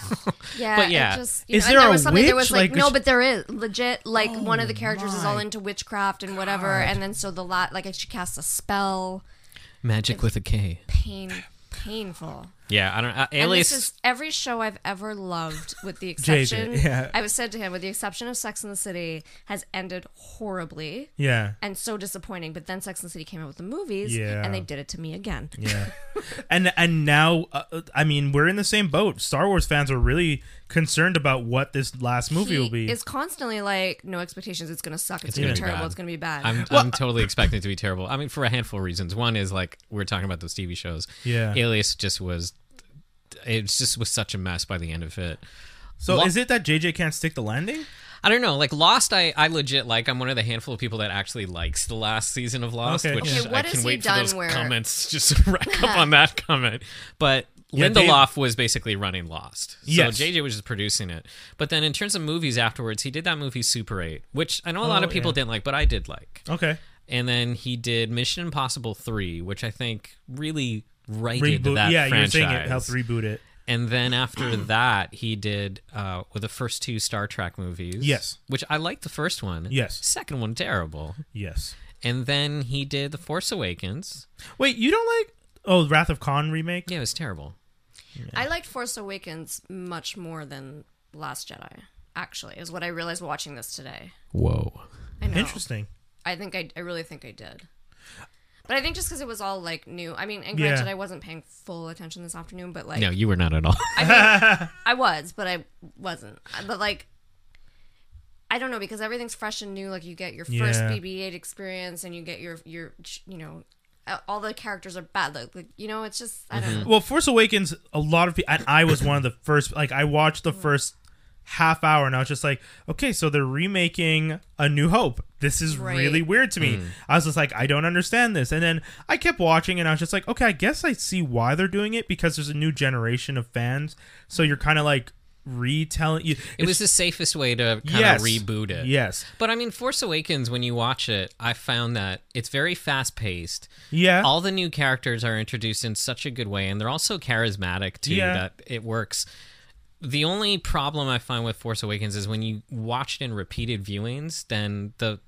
Speaker 3: Yeah,
Speaker 2: But yeah.
Speaker 3: Just, you
Speaker 1: Is
Speaker 3: know,
Speaker 1: there
Speaker 3: there
Speaker 1: a
Speaker 3: was something. There
Speaker 1: witch?
Speaker 3: was like,
Speaker 1: Like,
Speaker 3: no, but there is legit. Like one of the characters is all into witchcraft and whatever, and then so the lot like she casts a spell.
Speaker 2: Magic with a K.
Speaker 3: Pain, painful.
Speaker 2: Yeah, I don't. Uh,
Speaker 3: And
Speaker 2: Alias.
Speaker 3: this is every show I've ever loved, with the [LAUGHS]
Speaker 1: JJ,
Speaker 3: exception.
Speaker 1: yeah.
Speaker 3: I was said to him, with the exception of Sex and the City, has ended horribly
Speaker 1: Yeah.
Speaker 3: and so disappointing. But then Sex and the City came out with the movies,
Speaker 1: Yeah.
Speaker 3: and they did it to me again.
Speaker 1: Yeah. [LAUGHS] and and now uh, I mean we're in the same boat. Star Wars fans are really concerned about what this last movie
Speaker 3: he
Speaker 1: will be.
Speaker 3: It's constantly like, no expectations. It's gonna suck. It's,
Speaker 2: It's
Speaker 3: gonna,
Speaker 2: gonna
Speaker 3: be
Speaker 2: be
Speaker 3: terrible.
Speaker 2: bad.
Speaker 3: It's gonna be bad.
Speaker 2: I'm, I'm totally expecting it to be terrible. I mean, for a handful of reasons. One is like we're talking about those TV shows.
Speaker 1: Yeah.
Speaker 2: Alias just was. It just was such a mess by the end of it.
Speaker 1: so
Speaker 2: Lo-
Speaker 1: is it that JJ can't stick the landing?
Speaker 2: I don't know. Like Lost, I, I legit like. I'm one of the handful of people that actually likes the last season of Lost,
Speaker 1: Okay.
Speaker 2: which
Speaker 1: Okay,
Speaker 2: I can wait for
Speaker 3: done
Speaker 2: those
Speaker 3: where-
Speaker 2: comments just to [LAUGHS] rack up on that comment. But
Speaker 1: Yeah,
Speaker 2: Lindelof was basically running Lost, so
Speaker 1: Yes.
Speaker 2: JJ was just producing it. But then in terms of movies afterwards, he did that movie Super 8, which I know a lot
Speaker 1: Oh,
Speaker 2: of people
Speaker 1: yeah.
Speaker 2: didn't like, but I did like.
Speaker 1: Okay.
Speaker 2: And then he did Mission Impossible 3, which I think really righted
Speaker 1: Reboot.
Speaker 2: that
Speaker 1: Yeah, you're saying it helped reboot it.
Speaker 2: And then after [CLEARS THROAT] that, he did uh, with the first two Star Trek movies.
Speaker 1: Yes.
Speaker 2: Which I liked the first one.
Speaker 1: Yes.
Speaker 2: Second one, terrible.
Speaker 1: Yes.
Speaker 2: And then he did The Force Awakens.
Speaker 1: Wait, you don't like Oh, Wrath of Khan remake?
Speaker 2: Yeah, it was terrible.
Speaker 3: I liked Force Awakens much more than Last Jedi. Actually, is what I realized watching this today.
Speaker 2: Whoa.
Speaker 3: I know.
Speaker 1: Interesting.
Speaker 3: I think I, I really think I did. But I think just because it was all like new. I mean, and granted,
Speaker 1: Yeah.
Speaker 3: I wasn't paying full attention this afternoon, but like
Speaker 2: No, you were not at all.
Speaker 3: I mean, [LAUGHS] I was, but I wasn't. But like, I don't know because everything's fresh and new. Like you get your first
Speaker 1: Yeah.
Speaker 3: BB-8 experience, and you get your your you know, Uh, all the characters are bad. Like, like you know, it's just I don't mm-hmm. know.
Speaker 1: Well, Force Awakens, a lot of people, and I was one of the first. Like, I watched the mm. first half hour, and I was just like, okay, so they're remaking A New Hope. This is
Speaker 3: Right.
Speaker 1: really weird to me. Mm. I was just like, I don't understand this. And then I kept watching, and I was just like, okay, I guess I see why they're doing it because there's a new generation of fans. So you're kind of like retelling. You,
Speaker 2: It was the safest way to kind of reboot it.
Speaker 1: yes,
Speaker 2: But I mean, Force Awakens, when you watch it, I found that it's very fast paced.
Speaker 1: yeah,
Speaker 2: All the new characters are introduced in such a good way, and they're also charismatic too.
Speaker 1: Yeah.
Speaker 2: That it works. The only problem I find with Force Awakens is when you watch it in repeated viewings, then the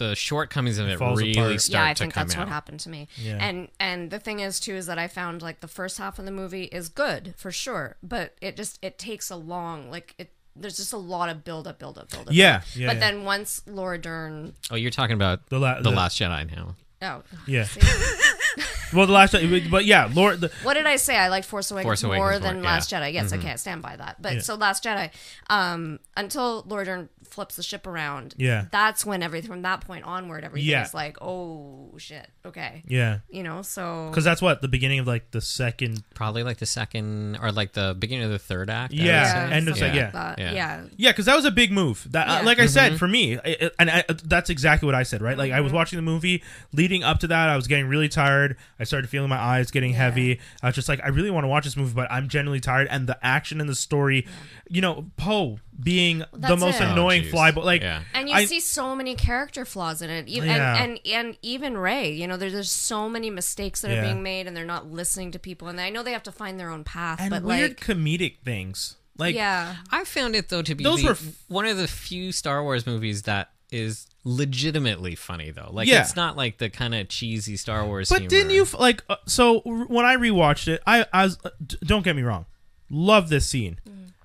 Speaker 2: the shortcomings of it,
Speaker 1: falls
Speaker 2: really
Speaker 1: apart.
Speaker 2: start
Speaker 3: yeah, I
Speaker 2: to
Speaker 3: think
Speaker 2: come
Speaker 3: that's
Speaker 2: out.
Speaker 3: what happened to me.
Speaker 1: Yeah.
Speaker 3: And and the thing is too is that I found like the first half of the movie is good for sure, but it just it takes a long like it. There's just a lot of build up, build up, build up.
Speaker 1: Yeah, yeah,
Speaker 3: But
Speaker 1: yeah.
Speaker 3: then once Laura Dern,
Speaker 2: Oh, you're talking about
Speaker 1: The la-
Speaker 2: the
Speaker 1: the-
Speaker 2: Last Jedi now.
Speaker 3: oh
Speaker 1: yeah. [LAUGHS] well, the last, but yeah, Lord. The,
Speaker 3: What did I say? I liked Force Awakens,
Speaker 2: Force
Speaker 3: more than
Speaker 2: more,
Speaker 3: Last
Speaker 2: yeah.
Speaker 3: Jedi. Yes, okay, I can't stand by that. But
Speaker 1: Yeah.
Speaker 3: so Last Jedi, um, until Laura Dern flips the ship around,
Speaker 1: Yeah.
Speaker 3: that's when everything from that point onward, everything
Speaker 1: Yeah.
Speaker 3: is like, oh shit, okay,
Speaker 1: yeah,
Speaker 3: you know. So
Speaker 1: because that's what the beginning of like the second.
Speaker 2: Probably like the second or like the beginning of the third act. I
Speaker 1: Yeah, end of
Speaker 3: something
Speaker 1: yeah.
Speaker 3: like.
Speaker 2: Yeah.
Speaker 3: yeah,
Speaker 1: Yeah, because that was a big move. That, uh,
Speaker 3: Yeah.
Speaker 1: like I said, mm-hmm. for me, I- I- and I, uh, that's exactly what I said. Right, like I was mm-hmm. watching the movie. Leading up to that, I was getting really tired. I started feeling my eyes getting heavy. I was just like, I really want to watch this movie, but I'm genuinely tired. And the action and the story, you know, Poe being the most
Speaker 3: it.
Speaker 2: Oh,
Speaker 1: annoying
Speaker 2: jeez.
Speaker 1: flyboy, like.
Speaker 2: Yeah.
Speaker 3: And you
Speaker 1: I-
Speaker 3: see so many character flaws in it, even,
Speaker 1: Yeah.
Speaker 3: and, and and even Rey. You know, there's there's so many mistakes that
Speaker 1: Yeah.
Speaker 3: are being made, and they're not listening to people. And I know they have to find their own path,
Speaker 1: and
Speaker 3: but
Speaker 1: weird
Speaker 3: like,
Speaker 1: comedic things. Like,
Speaker 3: yeah,
Speaker 2: I found it though to be
Speaker 1: Those
Speaker 2: the-
Speaker 1: were f-
Speaker 2: one of the few Star Wars movies that is legitimately funny though. Like
Speaker 1: Yeah.
Speaker 2: it's not like the kind of cheesy Star Wars.
Speaker 1: But
Speaker 2: humor.
Speaker 1: didn't you f- like? Uh, so r- when I rewatched it, I, I was. Uh, d- don't get me wrong, love this scene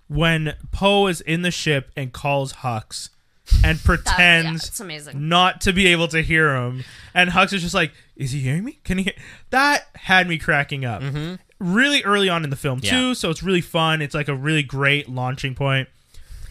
Speaker 1: when Poe is in the ship and calls Hux and [LAUGHS]
Speaker 3: that, yeah,
Speaker 1: pretends
Speaker 3: it's amazing.
Speaker 1: not to be able to hear him, and Hux is just like, "Is he hearing me? Can he?" Hear? That had me cracking up. Mm-hmm. Really early on in the film
Speaker 2: Yeah.
Speaker 1: too, so it's really fun. It's like a really great launching point. [LAUGHS]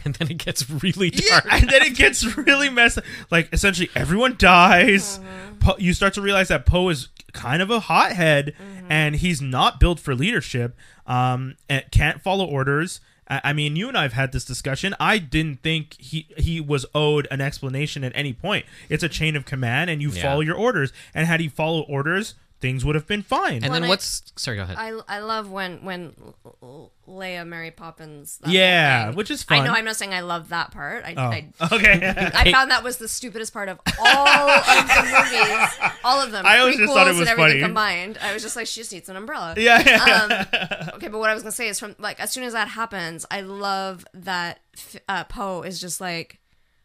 Speaker 2: And then it gets really
Speaker 1: Yeah,
Speaker 2: dark.
Speaker 1: and then it gets [LAUGHS] really messed up. Like essentially everyone dies. Mm-hmm. Poe, you start to realize that Poe is kind of a hothead, mm-hmm. and he's not built for leadership. Um, and can't follow orders. I I mean, you and I have had this discussion. I didn't think he he was owed an explanation at any point. It's a chain of command, and you
Speaker 2: Yeah.
Speaker 1: follow your orders. And had he followed orders, things would have been fine.
Speaker 2: And
Speaker 3: When
Speaker 2: then
Speaker 3: I-
Speaker 2: what's sorry? Go ahead.
Speaker 3: I, I love when when L- L- Leia Mary Poppins. that
Speaker 1: Yeah, which is
Speaker 3: I know. I'm not saying I love that part. I,
Speaker 1: oh,
Speaker 3: I,
Speaker 1: okay. [LAUGHS]
Speaker 3: I found that was the stupidest part of all of the movies, all of them.
Speaker 1: I always just thought it was
Speaker 3: and everything
Speaker 1: funny.
Speaker 3: combined. I was just like, she just needs an umbrella.
Speaker 1: yeah, [LAUGHS] yeah.
Speaker 3: Um, [LAUGHS] okay, but what I was gonna say is from like as soon as that happens, I love that uh, Poe is just like.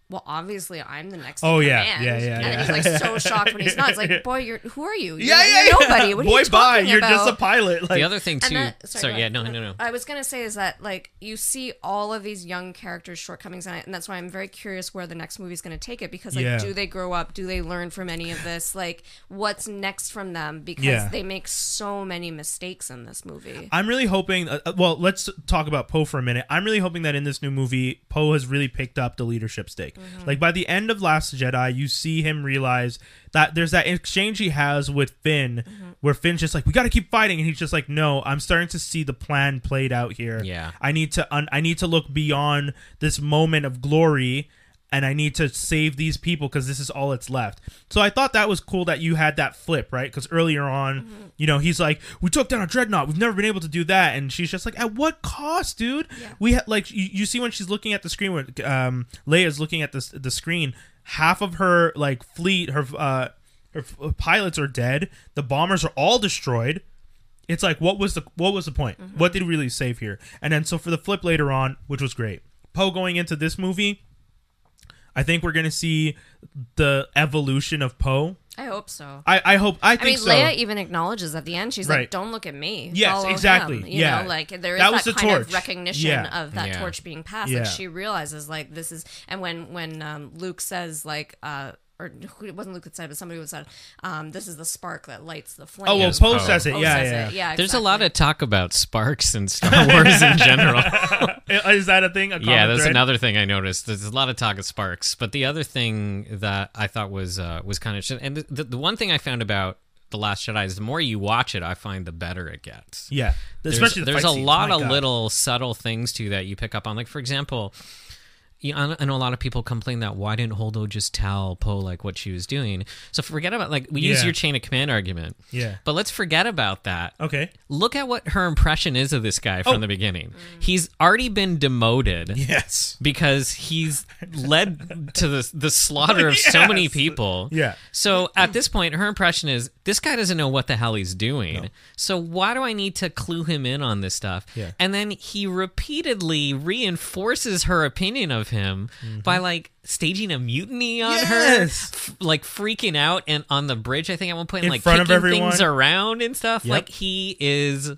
Speaker 3: Well, obviously, I'm the next.
Speaker 1: Oh, yeah,
Speaker 3: command.
Speaker 1: yeah, yeah,
Speaker 3: And
Speaker 1: yeah.
Speaker 3: he's like so shocked when he's not. It's like, [LAUGHS] boy, you're who are you? You're,
Speaker 1: yeah, yeah,
Speaker 3: you're nobody. What are
Speaker 1: Boy,
Speaker 3: you
Speaker 1: bye.
Speaker 3: talking
Speaker 1: You're just a pilot. Like,
Speaker 2: the other thing too.
Speaker 3: that-
Speaker 2: sorry,
Speaker 3: go
Speaker 2: yeah, no, no, no.
Speaker 3: I was gonna say is that like you see all of these young characters' shortcomings in it, and that's why I'm very curious where the next movie is gonna take it because like,
Speaker 1: Yeah.
Speaker 3: do they grow up? Do they learn from any of this? Like, what's next from them? Because
Speaker 1: Yeah.
Speaker 3: they make so many mistakes in this movie.
Speaker 1: I'm really hoping. Uh, uh, well, let's talk about Poe for a minute. I'm really hoping that in this new movie, Poe has really picked up the leadership stake. Mm-hmm. Like by the end of Last Jedi, you see him realize that there's that exchange he has with Finn, mm-hmm. where Finn's just like, "We got to keep fighting," and he's just like, "No, I'm starting to see the plan played out here.
Speaker 2: Yeah.
Speaker 1: I need to. Un- I need to look beyond this moment of glory." And I need to save these people because this is all that's left. So I thought that was cool that you had that flip, right? Because earlier on, you know, he's like, "We took down a dreadnought. We've never been able to do that," and she's just like, "At what cost, dude?"
Speaker 3: Yeah.
Speaker 1: We had like you, you see when she's looking at the screen when um, Leia's looking at the the screen, half of her like fleet, her uh, her f- pilots are dead. The bombers are all destroyed. It's like what was the what was the point? What did we really save here? And then so for the flip later on, which was great. Poe going into this movie, I think we're gonna see the evolution of Poe.
Speaker 3: I hope so.
Speaker 1: I, I hope I
Speaker 3: I
Speaker 1: think
Speaker 3: mean,
Speaker 1: so.
Speaker 3: Leia even acknowledges at the end. She's
Speaker 1: Right.
Speaker 3: like, "Don't look at me.
Speaker 1: Yes,
Speaker 3: Follow
Speaker 1: exactly.
Speaker 3: him." You
Speaker 1: Yeah.
Speaker 3: know, like there is
Speaker 1: That
Speaker 3: that,
Speaker 1: was the
Speaker 3: kind
Speaker 1: torch.
Speaker 3: of recognition
Speaker 1: Yeah.
Speaker 3: of that
Speaker 2: Yeah.
Speaker 3: torch being passed.
Speaker 1: Yeah.
Speaker 3: Like she realizes, like this is, and when when um, Luke says, like, uh, or it wasn't Luke that said, but somebody was said, um, "This is the spark that lights the flame."
Speaker 1: oh well,
Speaker 2: Yes,
Speaker 1: Poe
Speaker 2: Poe.
Speaker 1: says it.
Speaker 3: Poe
Speaker 1: yeah,
Speaker 3: says
Speaker 1: yeah.
Speaker 3: it. yeah.
Speaker 2: There's a lot of talk about sparks in Star [LAUGHS] Wars in general. [LAUGHS]
Speaker 1: Is that a thing? A
Speaker 2: yeah,
Speaker 1: common
Speaker 2: that's
Speaker 1: thread?
Speaker 2: another thing I noticed. There's a lot of talk of sparks, but the other thing that I thought was uh, was kind of and the, the, the one thing I found about the Last Jedi is the more you watch it, I find the better it gets.
Speaker 1: Yeah,
Speaker 2: There's,
Speaker 1: especially the
Speaker 2: there's
Speaker 1: fight
Speaker 2: a
Speaker 1: scenes.
Speaker 2: lot
Speaker 1: My
Speaker 2: of
Speaker 1: God.
Speaker 2: little subtle things too that you pick up on. Like for example, know, I know a lot of people complain that why didn't Holdo just tell Poe like what she was doing? So forget about like we use your chain of command argument,
Speaker 1: Yeah.
Speaker 2: but let's forget about that.
Speaker 1: Okay.
Speaker 2: Look at what her impression is of this guy from
Speaker 1: Oh.
Speaker 2: the beginning. He's already been demoted
Speaker 1: Yes.
Speaker 2: because he's led to the the slaughter of so many people.
Speaker 1: Yeah.
Speaker 2: So at this point, her impression is this guy doesn't know what the hell he's doing. So why do I need to clue him in on this stuff?
Speaker 1: Yeah.
Speaker 2: And then he repeatedly reinforces her opinion of him by like staging a mutiny on her,
Speaker 1: Mm-hmm.
Speaker 2: F- like freaking out and on the bridge. I think at one point,
Speaker 1: In
Speaker 2: and, like
Speaker 1: front
Speaker 2: kicking
Speaker 1: everyone.
Speaker 2: things around and stuff.
Speaker 1: Yep.
Speaker 2: Like he is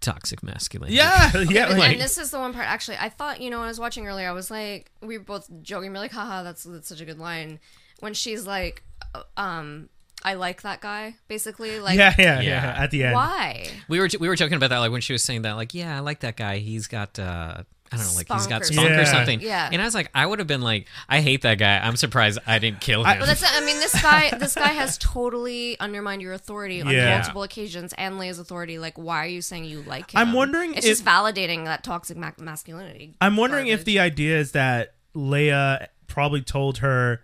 Speaker 2: toxic masculinity.
Speaker 1: Yeah. [LAUGHS] Yeah.
Speaker 3: But-
Speaker 1: like-
Speaker 3: and this is the one part. Actually, I thought you know when I was watching earlier, I was like, we were both joking. We're like, haha, that's that's such a good line. When she's like, uh, um, I like that guy, basically. Like,
Speaker 1: yeah, yeah,
Speaker 2: Yeah.
Speaker 1: yeah, At the end,
Speaker 3: why?
Speaker 2: We were we were joking about that like when she was saying that like yeah I like that guy he's got uh I don't know like he's got
Speaker 3: or
Speaker 2: spunk
Speaker 1: something.
Speaker 2: or something
Speaker 3: Yeah.
Speaker 2: and I was like I would have been like I hate that guy I'm surprised I didn't kill him
Speaker 3: Well, that's. [LAUGHS] I mean, this guy. This guy has totally undermined your authority on
Speaker 1: Yeah.
Speaker 3: multiple occasions, and Leia's authority. Like, why are you saying you like him?
Speaker 1: I'm wondering
Speaker 3: It's
Speaker 1: if-
Speaker 3: just validating that toxic ma- masculinity.
Speaker 1: I'm wondering if the idea is that Leia probably told her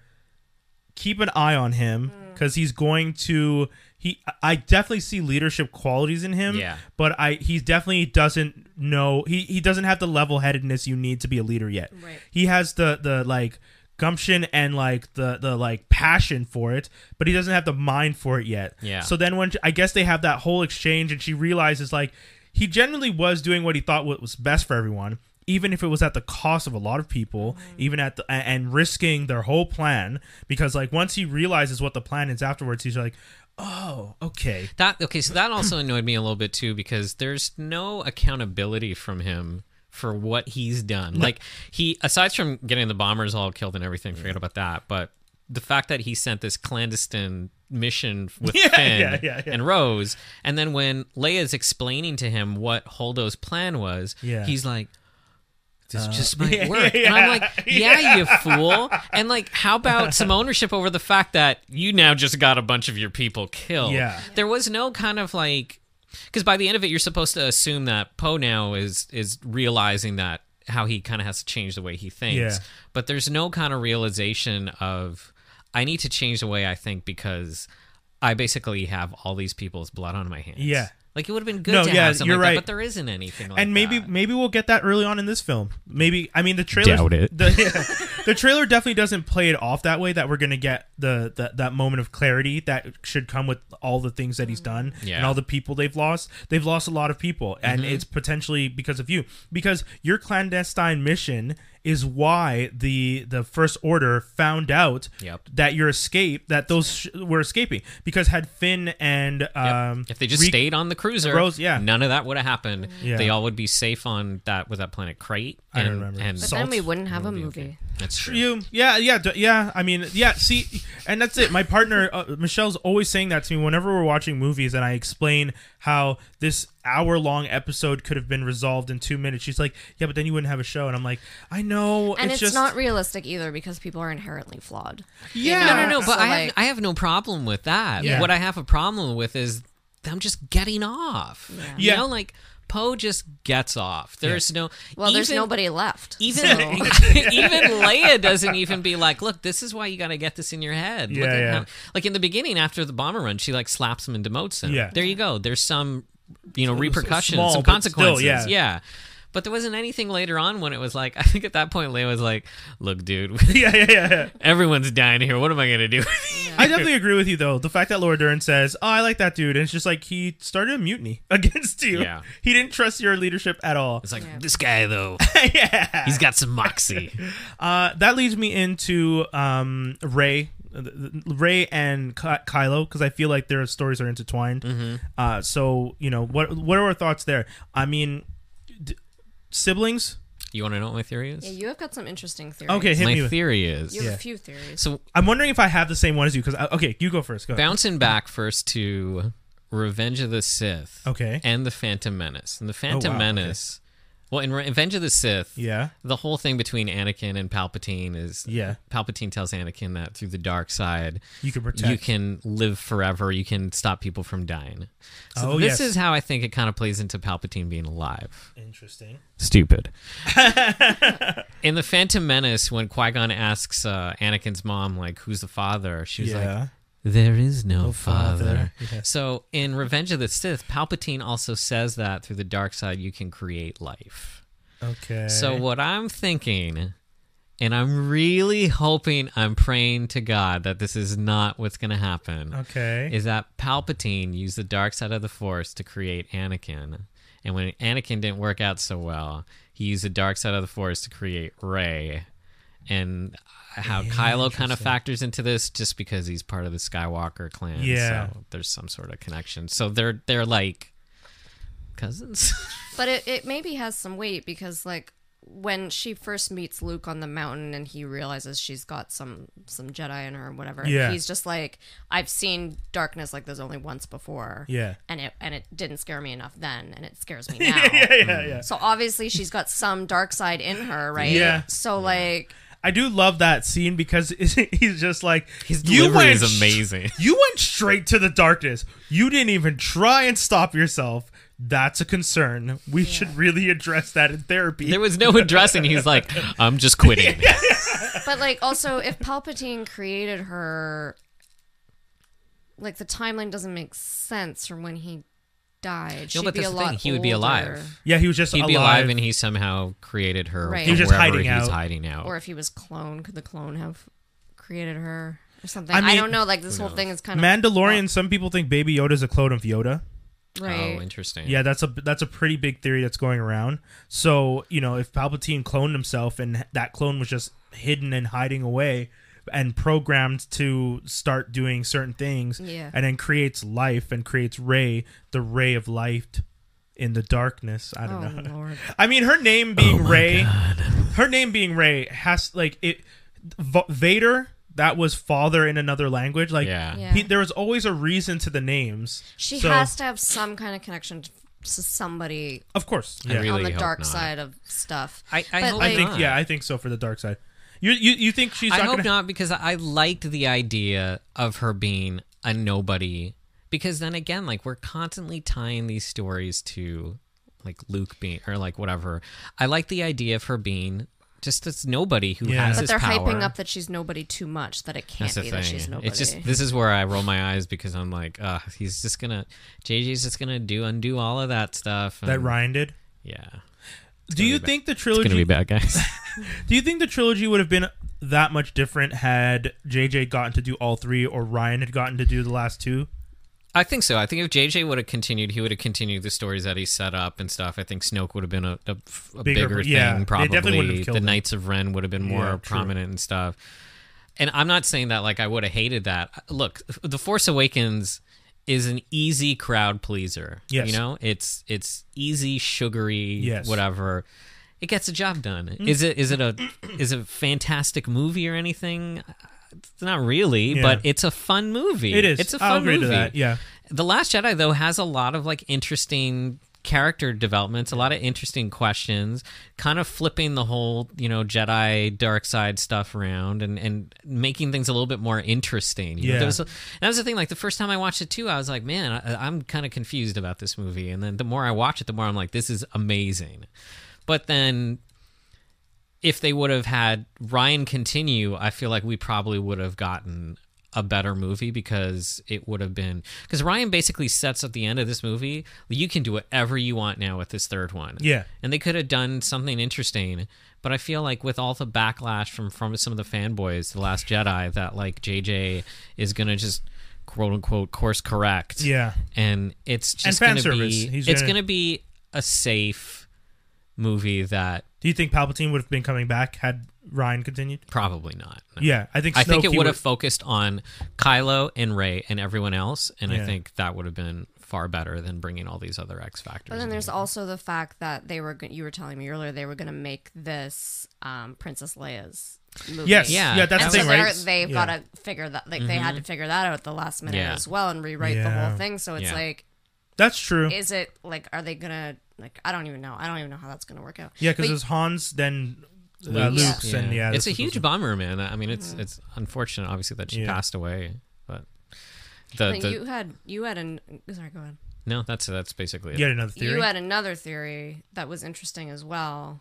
Speaker 1: keep an eye on him
Speaker 3: Mm.
Speaker 1: because he's going to he I definitely see leadership qualities in him.
Speaker 2: Yeah.
Speaker 1: But I he definitely doesn't know he he doesn't have the level headedness you need to be a leader yet.
Speaker 3: Right.
Speaker 1: He has the the like gumption and like the the like passion for it, but he doesn't have the mind for it yet.
Speaker 2: Yeah.
Speaker 1: So then when I guess they have that whole exchange and she realizes like he genuinely was doing what he thought was best for everyone, even if it was at the cost of a lot of people, mm-hmm. even at the and risking their whole plan. Because like once he realizes what the plan is afterwards, he's like, oh, okay,
Speaker 2: That okay, so that also annoyed me a little bit too because there's no accountability from him for what he's done. Like he aside from getting the bombers all killed and everything, forget about that, but the fact that he sent this clandestine mission with [LAUGHS]
Speaker 1: Yeah,
Speaker 2: Finn
Speaker 1: yeah, yeah,
Speaker 2: and Rose, and then when Leia's explaining to him what Holdo's plan was, he's like, this uh, just
Speaker 1: yeah,
Speaker 2: might work.
Speaker 1: yeah,
Speaker 2: and I'm like, [LAUGHS] yeah, you fool. And like, how about [LAUGHS] some ownership over the fact that you now just got a bunch of your people killed?
Speaker 1: Yeah.
Speaker 2: There was no kind of like, because by the end of it, you're supposed to assume that Poe now is is realizing that how he kind of has to change the way he thinks.
Speaker 1: Yeah.
Speaker 2: But there's no kind of realization of I need to change the way I think because I basically have all these people's blood on my hands.
Speaker 1: Yeah.
Speaker 2: Like it would have been good
Speaker 1: No,
Speaker 2: to
Speaker 1: yeah,
Speaker 2: have something
Speaker 1: you're
Speaker 2: like
Speaker 1: right.
Speaker 2: that, but there isn't anything like
Speaker 1: and maybe
Speaker 2: that.
Speaker 1: maybe we'll get that early on in this film. Maybe I mean the trailer.
Speaker 2: Doubt it.
Speaker 1: The, yeah, [LAUGHS] [LAUGHS] the trailer definitely doesn't play it off that way. That we're gonna get the, the that moment of clarity that should come with all the things that he's done and all the people they've lost. They've lost a lot of people, and
Speaker 2: Mm-hmm.
Speaker 1: it's potentially because of you. Because your clandestine mission is why the the first order found out
Speaker 2: Yep.
Speaker 1: that your escape that those sh- were escaping because had Finn and
Speaker 2: Yep.
Speaker 1: um
Speaker 2: if they just
Speaker 1: Re-
Speaker 2: stayed on the cruiser,
Speaker 1: Rose- yeah.
Speaker 2: none of that would have happened.
Speaker 1: Yeah.
Speaker 2: They all would be safe on that with that planet Crait.
Speaker 1: I
Speaker 2: And,
Speaker 1: don't remember.
Speaker 2: And
Speaker 3: But
Speaker 1: Salt
Speaker 3: then we wouldn't have a
Speaker 2: would be
Speaker 3: movie.
Speaker 2: okay. That's true.
Speaker 1: You, yeah, yeah, d- yeah. I mean, yeah. See, and that's it. My partner uh, Michelle's always saying that to me whenever we're watching movies, and I explain how this hour-long episode could have been resolved in two minutes. She's like, "Yeah, but then you wouldn't have a show." And I'm like, "I know."
Speaker 3: And it's,
Speaker 1: just
Speaker 3: not realistic either because people are inherently flawed.
Speaker 1: Yeah.
Speaker 2: No, no, no. But
Speaker 3: So,
Speaker 2: I have I have no problem with that.
Speaker 1: Yeah.
Speaker 2: What I have a problem with is them just getting off. You
Speaker 1: Yeah.
Speaker 2: know, like Poe just gets off. There's no.
Speaker 3: Well, there's nobody left.
Speaker 2: Even
Speaker 3: so- [LAUGHS]
Speaker 2: even [LAUGHS] Leia doesn't even be like, look, this is why you got to get this in your head. Look
Speaker 1: Yeah,
Speaker 2: at
Speaker 1: yeah.
Speaker 2: how-" like in the beginning after the bomber run, she like slaps him and demotes him.
Speaker 1: Yeah.
Speaker 2: there you go. There's some you know repercussions,
Speaker 1: small,
Speaker 2: some
Speaker 1: but still,
Speaker 2: consequences.
Speaker 1: yeah.
Speaker 2: yeah. But there wasn't anything later on when it was like [LAUGHS] I think at that point Leia was like, "Look, dude, [LAUGHS]
Speaker 1: yeah, yeah, yeah, yeah.
Speaker 2: everyone's dying here. What am I gonna do?"
Speaker 1: I definitely agree with you though. The fact that Laura Dern says, "Oh, I like that dude," and it's just like he started a mutiny [LAUGHS] against you.
Speaker 2: Yeah.
Speaker 1: he didn't trust your leadership at all.
Speaker 2: It's like this guy though.
Speaker 1: yeah,
Speaker 2: He's got some moxie.
Speaker 1: Uh, that leads me into um, Rey, Rey and Ky- Kylo, because I feel like their stories are intertwined.
Speaker 2: Mm-hmm.
Speaker 1: Uh, so you know, what what are our thoughts there? I mean, d- siblings.
Speaker 2: You want to know what my theory is?
Speaker 3: yeah, you have got some interesting theories.
Speaker 1: Okay, hit
Speaker 2: my
Speaker 1: me. With,
Speaker 2: theory is
Speaker 3: You have
Speaker 1: Yeah.
Speaker 3: a few theories.
Speaker 2: so
Speaker 1: I'm wondering if I have the same one as you. Because okay, you go first. Go. ahead.
Speaker 2: bouncing back first to Revenge of the Sith.
Speaker 1: Okay.
Speaker 2: And the Phantom Menace. And the Phantom
Speaker 1: wow, okay.
Speaker 2: Menace. Well, in Re- Revenge of the Sith,
Speaker 1: Yeah.
Speaker 2: the whole thing between Anakin and Palpatine is
Speaker 1: Yeah.
Speaker 2: Palpatine tells Anakin that through the dark side,
Speaker 1: You can protect.
Speaker 2: you can live forever. You can stop people from dying. So
Speaker 1: Oh,
Speaker 2: this
Speaker 1: yes.
Speaker 2: is how I think it kind of plays into Palpatine being alive.
Speaker 1: Interesting.
Speaker 2: Stupid. [LAUGHS] In the Phantom Menace, when Qui Gon asks uh, Anakin's mom, like, "Who's the father?" She's like,
Speaker 1: yeah.
Speaker 2: There is no,
Speaker 1: father.
Speaker 2: father. [LAUGHS]
Speaker 1: Yeah.
Speaker 2: So in Revenge of the Sith, Palpatine also says that through the dark side you can create life.
Speaker 1: okay.
Speaker 2: So what I'm thinking, and I'm really hoping, I'm praying to God that this is not what's going to happen,
Speaker 1: Okay.
Speaker 2: is that Palpatine used the dark side of the Force to create Anakin. And when Anakin didn't work out so well, he used the dark side of the Force to create Rey. And how Kylo kind of factors into this just because he's part of the Skywalker clan.
Speaker 1: Yeah.
Speaker 2: So there's some sort of connection. So they're they're like cousins. [LAUGHS]
Speaker 3: But it, it maybe has some weight because, like, when she first meets Luke on the mountain and he realizes she's got some some Jedi in her or whatever,
Speaker 1: Yeah.
Speaker 3: he's just like, I've seen darkness like this only once before.
Speaker 1: Yeah.
Speaker 3: And it and it didn't scare me enough then, and it scares me [LAUGHS] now.
Speaker 1: yeah, yeah, yeah.
Speaker 3: So obviously she's got some dark side in her, right?
Speaker 1: Yeah.
Speaker 3: So like
Speaker 1: I do love that scene because [LAUGHS] he's just like
Speaker 2: His
Speaker 1: "You
Speaker 2: delivery
Speaker 1: went
Speaker 2: is amazing." [LAUGHS]
Speaker 1: You went straight to the darkness. You didn't even try and stop yourself. That's a concern. We should really address that in therapy.
Speaker 2: There was no addressing. He's like, I'm just quitting. [LAUGHS]
Speaker 3: But like also if Palpatine created her like the timeline doesn't make sense from when he died. She'd
Speaker 2: but
Speaker 3: be a
Speaker 2: the thing,
Speaker 3: lot
Speaker 2: he would be alive.
Speaker 1: yeah, he was just
Speaker 2: He'd
Speaker 1: alive.
Speaker 2: be alive, and he somehow created her.
Speaker 3: Right.
Speaker 2: from
Speaker 3: He was
Speaker 1: just hiding
Speaker 2: he was
Speaker 1: out.
Speaker 2: hiding out.
Speaker 3: Or if he was cloned, could the clone have created her or something?
Speaker 1: I
Speaker 3: I, don't know. Like this whole
Speaker 2: knows?
Speaker 3: thing is kind of
Speaker 1: Mandalorian. Some people think Baby Yoda's a clone of Yoda.
Speaker 3: right.
Speaker 2: Oh, interesting.
Speaker 1: Yeah, that's a that's a pretty big theory that's going around. So you know, if Palpatine cloned himself and that clone was just hidden and hiding away and programmed to start doing certain things,
Speaker 3: Yeah.
Speaker 1: and then creates life and creates Rey, the ray of light in the darkness. I
Speaker 3: oh
Speaker 1: don't know. [LAUGHS]
Speaker 3: lord.
Speaker 1: I mean, her name being Rey, her name being Rey has like it. V- Vader, that was father in another language. Like,
Speaker 2: Yeah.
Speaker 3: Yeah.
Speaker 1: he, there was always a reason to the names.
Speaker 3: She
Speaker 1: So-
Speaker 3: has to have some kind of connection to to somebody
Speaker 1: of course. Yeah.
Speaker 2: really
Speaker 3: on the dark
Speaker 2: not.
Speaker 3: side of stuff.
Speaker 2: I, I
Speaker 3: But,
Speaker 1: I
Speaker 3: like-
Speaker 1: think yeah, I think so for the dark side. You you, you think she's
Speaker 2: I
Speaker 1: not
Speaker 2: hope
Speaker 1: gonna
Speaker 2: not because I liked the idea of her being a nobody. Because then again, like we're constantly tying these stories to like Luke being or like whatever. I like the idea of her being just this nobody who
Speaker 1: Yeah.
Speaker 2: has
Speaker 3: But
Speaker 2: this
Speaker 3: they're
Speaker 2: power.
Speaker 3: hyping up that she's nobody too much. That it can't
Speaker 2: That's the
Speaker 3: be that she's nobody.
Speaker 2: It's just this is where I roll my eyes because I'm like, uh, he's just gonna JJ's just gonna do undo all of that stuff.
Speaker 1: that
Speaker 2: and-
Speaker 1: Rian did?
Speaker 2: Yeah.
Speaker 1: Do you
Speaker 2: be bad.
Speaker 1: think the
Speaker 2: It's gonna be
Speaker 1: trilogy?
Speaker 2: bad, guys. [LAUGHS]
Speaker 1: Do you think the trilogy would have been that much different had JJ gotten to do all three, or Rian had gotten to do the last two?
Speaker 2: I think so. I think if JJ would have continued, he would have continued the stories that he set up and stuff. I think Snoke would have been a, a, a
Speaker 1: Bigger-
Speaker 2: bigger,
Speaker 1: yeah,
Speaker 2: thing.
Speaker 1: definitely
Speaker 2: Probably
Speaker 1: wouldn't have killed
Speaker 2: the
Speaker 1: him.
Speaker 2: Knights of Ren would have been more
Speaker 1: Yeah, true.
Speaker 2: prominent and stuff. And I'm not saying that like I would have hated that. Look, The Force Awakens is an easy crowd pleaser.
Speaker 1: Yes.
Speaker 2: you know, it's it's easy, sugary,
Speaker 1: Yes.
Speaker 2: whatever. It gets the job done.
Speaker 1: Mm.
Speaker 2: Is it is it a is it a fantastic movie or anything? It's not really,
Speaker 1: Yeah.
Speaker 2: but it's a fun movie.
Speaker 1: It is.
Speaker 2: It's a fun
Speaker 1: I'll agree
Speaker 2: movie.
Speaker 1: to that. Yeah.
Speaker 2: The Last Jedi though has a lot of like interesting character developments, a lot of interesting questions, kind of flipping the whole, you know, Jedi dark side stuff around and and making things a little bit more interesting. You know,
Speaker 1: Yeah.
Speaker 2: there was a- that was the thing like the first time I watched it too, I was like, man, I, I'm kind of confused about this movie. And then the more I watch it, the more I'm like this is amazing. But then if they would have had Rian continue, I feel like we probably would have gotten a better movie because it would have been because Rian basically sets at the end of this movie, you can do whatever you want now with this third one.
Speaker 1: Yeah.
Speaker 2: And they could have done something interesting, but I feel like with all the backlash from from some of the fanboys, The Last Jedi, that like JJ is gonna just quote unquote course correct.
Speaker 1: Yeah.
Speaker 2: And it's just
Speaker 1: fan
Speaker 2: gonna
Speaker 1: service.
Speaker 2: be
Speaker 1: He's
Speaker 2: it's
Speaker 1: gonna-
Speaker 2: gonna be a safe movie that
Speaker 1: Do you think Palpatine would have been coming back had Rian continued?
Speaker 2: probably not. no.
Speaker 1: Yeah, I think.
Speaker 2: I think it would have focused on Kylo and Rey and everyone else, and
Speaker 1: Yeah.
Speaker 2: I think that would have been far better than bringing all these other X factors.
Speaker 3: But then
Speaker 2: in.
Speaker 3: there's also the fact that they were. You were telling me earlier they were going to make this um, Princess Leia's movie.
Speaker 1: Yes.
Speaker 2: Yeah.
Speaker 1: Yeah. That's
Speaker 3: and
Speaker 1: the
Speaker 3: so
Speaker 1: thing, right?
Speaker 3: they're- they've
Speaker 1: Yeah.
Speaker 3: got to figure that. Like they had to figure that out at the last minute
Speaker 2: Yeah.
Speaker 3: as well and rewrite the whole thing. So it's
Speaker 2: Yeah.
Speaker 3: like,
Speaker 1: That's true.
Speaker 3: is it like, are they gonna like? I don't even know. I don't even know how that's gonna work out.
Speaker 1: yeah, because
Speaker 3: But-
Speaker 1: it's Hans, then uh,
Speaker 2: Luke's,
Speaker 1: Luke's, and yeah,
Speaker 2: it's a huge
Speaker 1: supposed
Speaker 2: bummer, man. I mean, it's it's unfortunate, obviously, that she
Speaker 1: Yeah.
Speaker 2: passed away, but the,
Speaker 3: But
Speaker 2: the
Speaker 3: you had you had an sorry, go ahead.
Speaker 2: no, that's that's basically
Speaker 1: to-
Speaker 2: it.
Speaker 1: You had another theory.
Speaker 3: You had another theory that was interesting as well.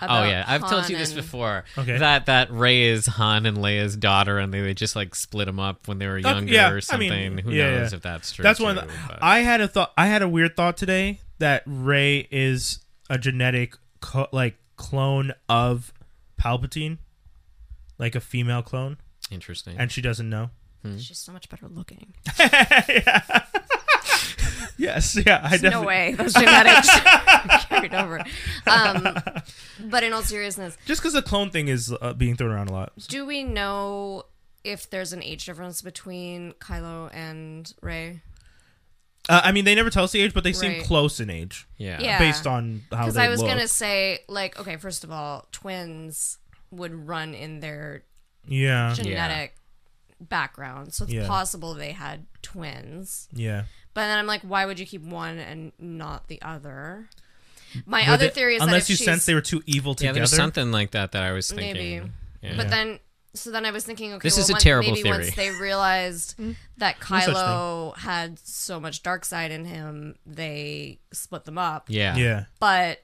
Speaker 2: Oh
Speaker 3: about
Speaker 2: yeah, I've told you this
Speaker 3: and-
Speaker 2: before.
Speaker 1: Okay.
Speaker 2: That that Rey is Han and Leia's daughter, and they, they just like split them up when they were younger
Speaker 1: yeah,
Speaker 2: or something.
Speaker 1: mean,
Speaker 2: Who
Speaker 1: yeah,
Speaker 2: knows
Speaker 1: yeah.
Speaker 2: if that's true?
Speaker 1: That's
Speaker 2: too,
Speaker 1: one.
Speaker 2: but-
Speaker 1: I had a thought. I had a weird thought today that Rey is a genetic co- like clone of Palpatine, like a female clone,
Speaker 2: Interesting.
Speaker 1: and she doesn't know.
Speaker 3: She's so much better looking. [LAUGHS] [LAUGHS]
Speaker 1: Yes, yeah, I
Speaker 3: There's no
Speaker 1: definitely.
Speaker 3: way those genetics [LAUGHS] carried over. Um, but in all seriousness,
Speaker 1: Just because the clone thing is uh, being thrown around a lot.
Speaker 3: do we know if there's an age difference between Kylo and Rey?
Speaker 1: Uh, I mean, they never tell us the age, but they seem
Speaker 3: Right.
Speaker 1: close in age
Speaker 2: Yeah.
Speaker 3: Yeah.
Speaker 1: based on how
Speaker 3: Because
Speaker 1: they
Speaker 3: I was
Speaker 1: look.
Speaker 3: gonna say, like, okay, first of all, twins would run in their
Speaker 1: Yeah,
Speaker 3: genetic background, so it's
Speaker 1: Yeah.
Speaker 3: possible they had twins.
Speaker 1: yeah.
Speaker 3: But then I'm like, why would you keep one and not the other? My
Speaker 1: But
Speaker 3: other
Speaker 1: they-
Speaker 3: theory is that
Speaker 1: unless you
Speaker 3: she's,
Speaker 1: sense they were too evil
Speaker 2: Yeah,
Speaker 1: together.
Speaker 2: there's something like that that I was thinking.
Speaker 3: Maybe.
Speaker 2: Yeah.
Speaker 3: But then, so then I was thinking, okay,
Speaker 2: This
Speaker 3: well,
Speaker 2: is a
Speaker 3: once-
Speaker 2: terrible
Speaker 3: maybe
Speaker 2: theory.
Speaker 3: once they realized that
Speaker 1: such
Speaker 3: Kylo had so much dark side in him, they split them up.
Speaker 2: yeah.
Speaker 1: yeah,
Speaker 3: But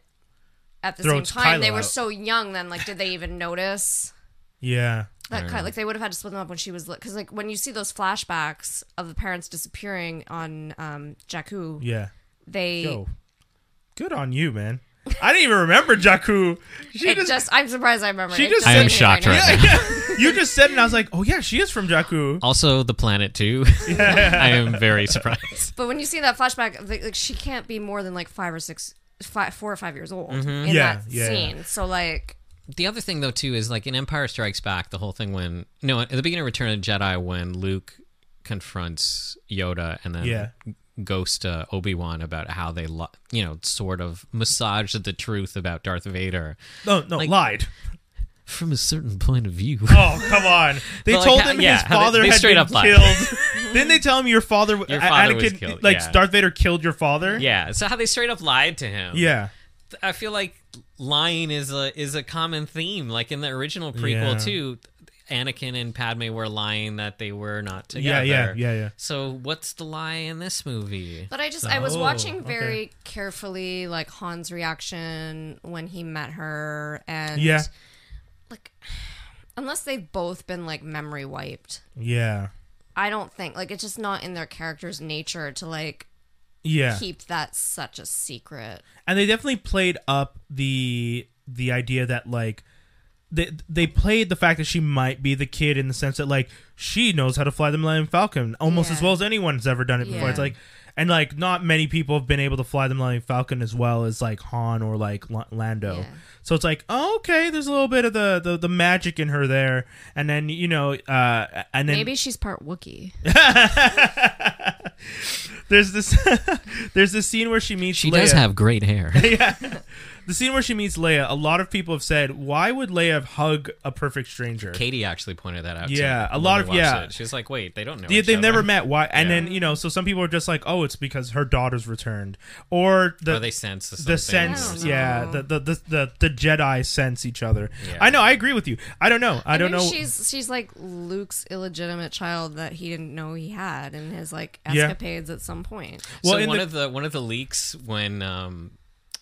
Speaker 3: at the
Speaker 1: Throws
Speaker 3: same time,
Speaker 1: Kylo
Speaker 3: they were
Speaker 1: out.
Speaker 3: so young. Then, like, did they even notice
Speaker 1: yeah,
Speaker 3: that?
Speaker 2: don't
Speaker 3: Ky- like, they would have had to split them up when she was because, like, when you see those flashbacks of the parents disappearing on um, Jakku,
Speaker 1: yeah.
Speaker 3: they
Speaker 1: Yo, good on you, man. I didn't even remember Jakku. She
Speaker 3: it
Speaker 1: just,
Speaker 3: just, I'm surprised I remember.
Speaker 1: she
Speaker 3: it
Speaker 1: just
Speaker 3: just
Speaker 2: I am
Speaker 3: hit me
Speaker 2: shocked
Speaker 3: now.
Speaker 2: right now.
Speaker 1: you just said it, and I was like, oh yeah, she is from Jakku.
Speaker 2: Also, the planet too. [LAUGHS] I am very surprised.
Speaker 3: But when you see that flashback, like, like, she can't be more than like five or six, five, four or five years old in
Speaker 1: Mm-hmm. Yeah,
Speaker 3: that
Speaker 1: yeah,
Speaker 3: scene. So like,
Speaker 2: The other thing, though, too, is like in Empire Strikes Back, the whole thing when no, at the beginning of Return of the Jedi, when Luke confronts Yoda and then
Speaker 1: Yeah.
Speaker 2: Goes to uh, Obi Wan about how they, you know, sort of massaged the truth about Darth Vader
Speaker 1: No, no,
Speaker 2: Like-
Speaker 1: lied.
Speaker 2: from a certain point of view.
Speaker 1: Oh, come on. [LAUGHS] They
Speaker 2: But, like,
Speaker 1: told
Speaker 2: how-
Speaker 1: him
Speaker 2: yeah,
Speaker 1: his
Speaker 2: how they-
Speaker 1: father
Speaker 2: they
Speaker 1: had been killed. [LAUGHS] Didn't they tell him your father,
Speaker 2: Your father was killed,
Speaker 1: like
Speaker 2: yeah.
Speaker 1: Darth Vader killed your father?
Speaker 2: yeah, so how they straight up lied to him.
Speaker 1: Yeah.
Speaker 2: I feel like lying is a is a common theme. Like in the original prequel
Speaker 1: Yeah.
Speaker 2: too, Anakin and Padme were lying that they were not
Speaker 1: Yeah,
Speaker 2: together.
Speaker 1: yeah, yeah, yeah. yeah.
Speaker 2: So what's the lie in this movie?
Speaker 3: but I just I was
Speaker 1: Oh,
Speaker 3: watching
Speaker 1: okay.
Speaker 3: very carefully like Han's reaction when he met her, and
Speaker 1: Yeah.
Speaker 3: like unless they've both been like memory wiped,
Speaker 1: Yeah.
Speaker 3: I don't think like it's just not in their character's nature to like
Speaker 1: Yeah.
Speaker 3: keep that such a secret.
Speaker 1: and they definitely played up the the idea that like they they played the fact that she might be the kid in the sense that like she knows how to fly the Millennium Falcon almost as well as anyone's ever done it before.
Speaker 3: Yeah.
Speaker 1: It's like and like not many people have been able to fly the Millennium Falcon as well as like Han or like L- Lando.
Speaker 3: Yeah.
Speaker 1: So it's like, oh, okay, there's a little bit of the, the the magic in her there, and then you know, uh, and then
Speaker 3: Maybe she's part Wookiee. [LAUGHS]
Speaker 1: there's this [LAUGHS] there's this scene where she meets.
Speaker 2: She
Speaker 1: Leia.
Speaker 2: does have great hair. [LAUGHS]
Speaker 1: yeah. The scene where she meets Leia, a lot of people have said, why would Leia hug a perfect stranger?
Speaker 2: Katie actually pointed that out.
Speaker 1: Yeah,
Speaker 2: me
Speaker 1: a lot of- yeah.
Speaker 2: it. She's like, wait, they don't know.
Speaker 1: They,
Speaker 2: each
Speaker 1: they've
Speaker 2: other.
Speaker 1: never met. Why? And
Speaker 2: Yeah.
Speaker 1: then you know, so some people are just like, "Oh, it's because her daughter's returned," or the
Speaker 2: Or they sense
Speaker 1: the sense, yeah, the, the the the the Jedi sense each other.
Speaker 2: Yeah.
Speaker 1: I know. I agree with you. I don't know. I don't know.
Speaker 3: She's she's like Luke's illegitimate child that he didn't know he had in his like
Speaker 1: Yeah.
Speaker 3: escapades at some point.
Speaker 1: Well,
Speaker 2: so one
Speaker 1: the-
Speaker 2: of the one of the leaks when um,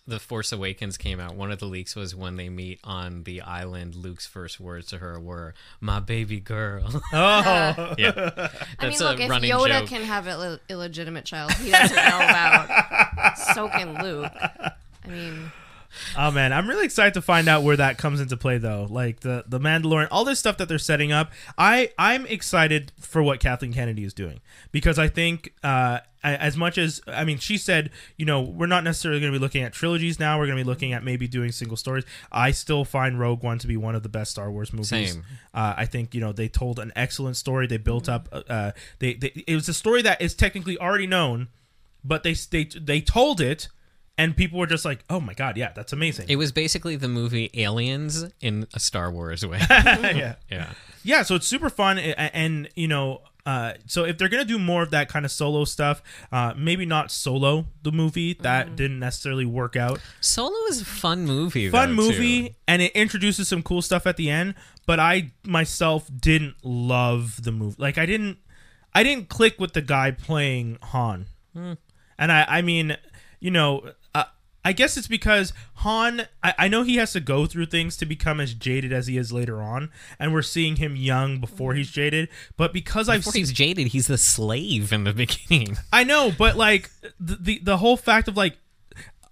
Speaker 2: the Force Awakens came out, one of the leaks was when they meet on the island. Luke's first words to her were "my baby girl." [LAUGHS]
Speaker 1: Oh,
Speaker 2: yeah, [LAUGHS]
Speaker 3: I mean, look,
Speaker 2: a
Speaker 3: if
Speaker 2: running
Speaker 3: Yoda
Speaker 2: joke.
Speaker 3: can have an Ill- illegitimate child, he doesn't know about [LAUGHS] so can Luke. I mean,
Speaker 1: Oh man, I'm really excited to find out where that comes into play though. Like the the Mandalorian, all this stuff that they're setting up. I I'm excited for what Kathleen Kennedy is doing because I think uh as much as I mean she said, you know, we're not necessarily going to be looking at trilogies now. We're going to be looking at maybe doing single stories. I still find Rogue One to be one of the best Star Wars movies.
Speaker 2: Same.
Speaker 1: Uh, I think you know they told an excellent story. They built up. Uh, they, they it was a story that is technically already known, but they they they told it, and people were just like, "Oh my god, yeah, that's amazing."
Speaker 2: It was basically the movie Aliens in a Star Wars way. [LAUGHS]
Speaker 1: yeah, [LAUGHS]
Speaker 2: yeah.
Speaker 1: yeah. So it's super fun, a- and you know, uh, so if they're gonna do more of that kind of solo stuff, uh, maybe not solo the movie that didn't necessarily work out.
Speaker 2: Solo is a fun movie.
Speaker 1: Fun
Speaker 2: though,
Speaker 1: movie,
Speaker 2: too.
Speaker 1: and it introduces some cool stuff at the end. But I myself didn't love the movie. Like I didn't, I didn't click with the guy playing Han. And I, I mean, you know, I guess it's because Han. I, I know he has to go through things to become as jaded as he is later on, and we're seeing him young before he's jaded. But because I've
Speaker 2: Before
Speaker 1: seen,
Speaker 2: he's jaded, he's the slave in the beginning.
Speaker 1: I know, but like the, the the whole fact of like.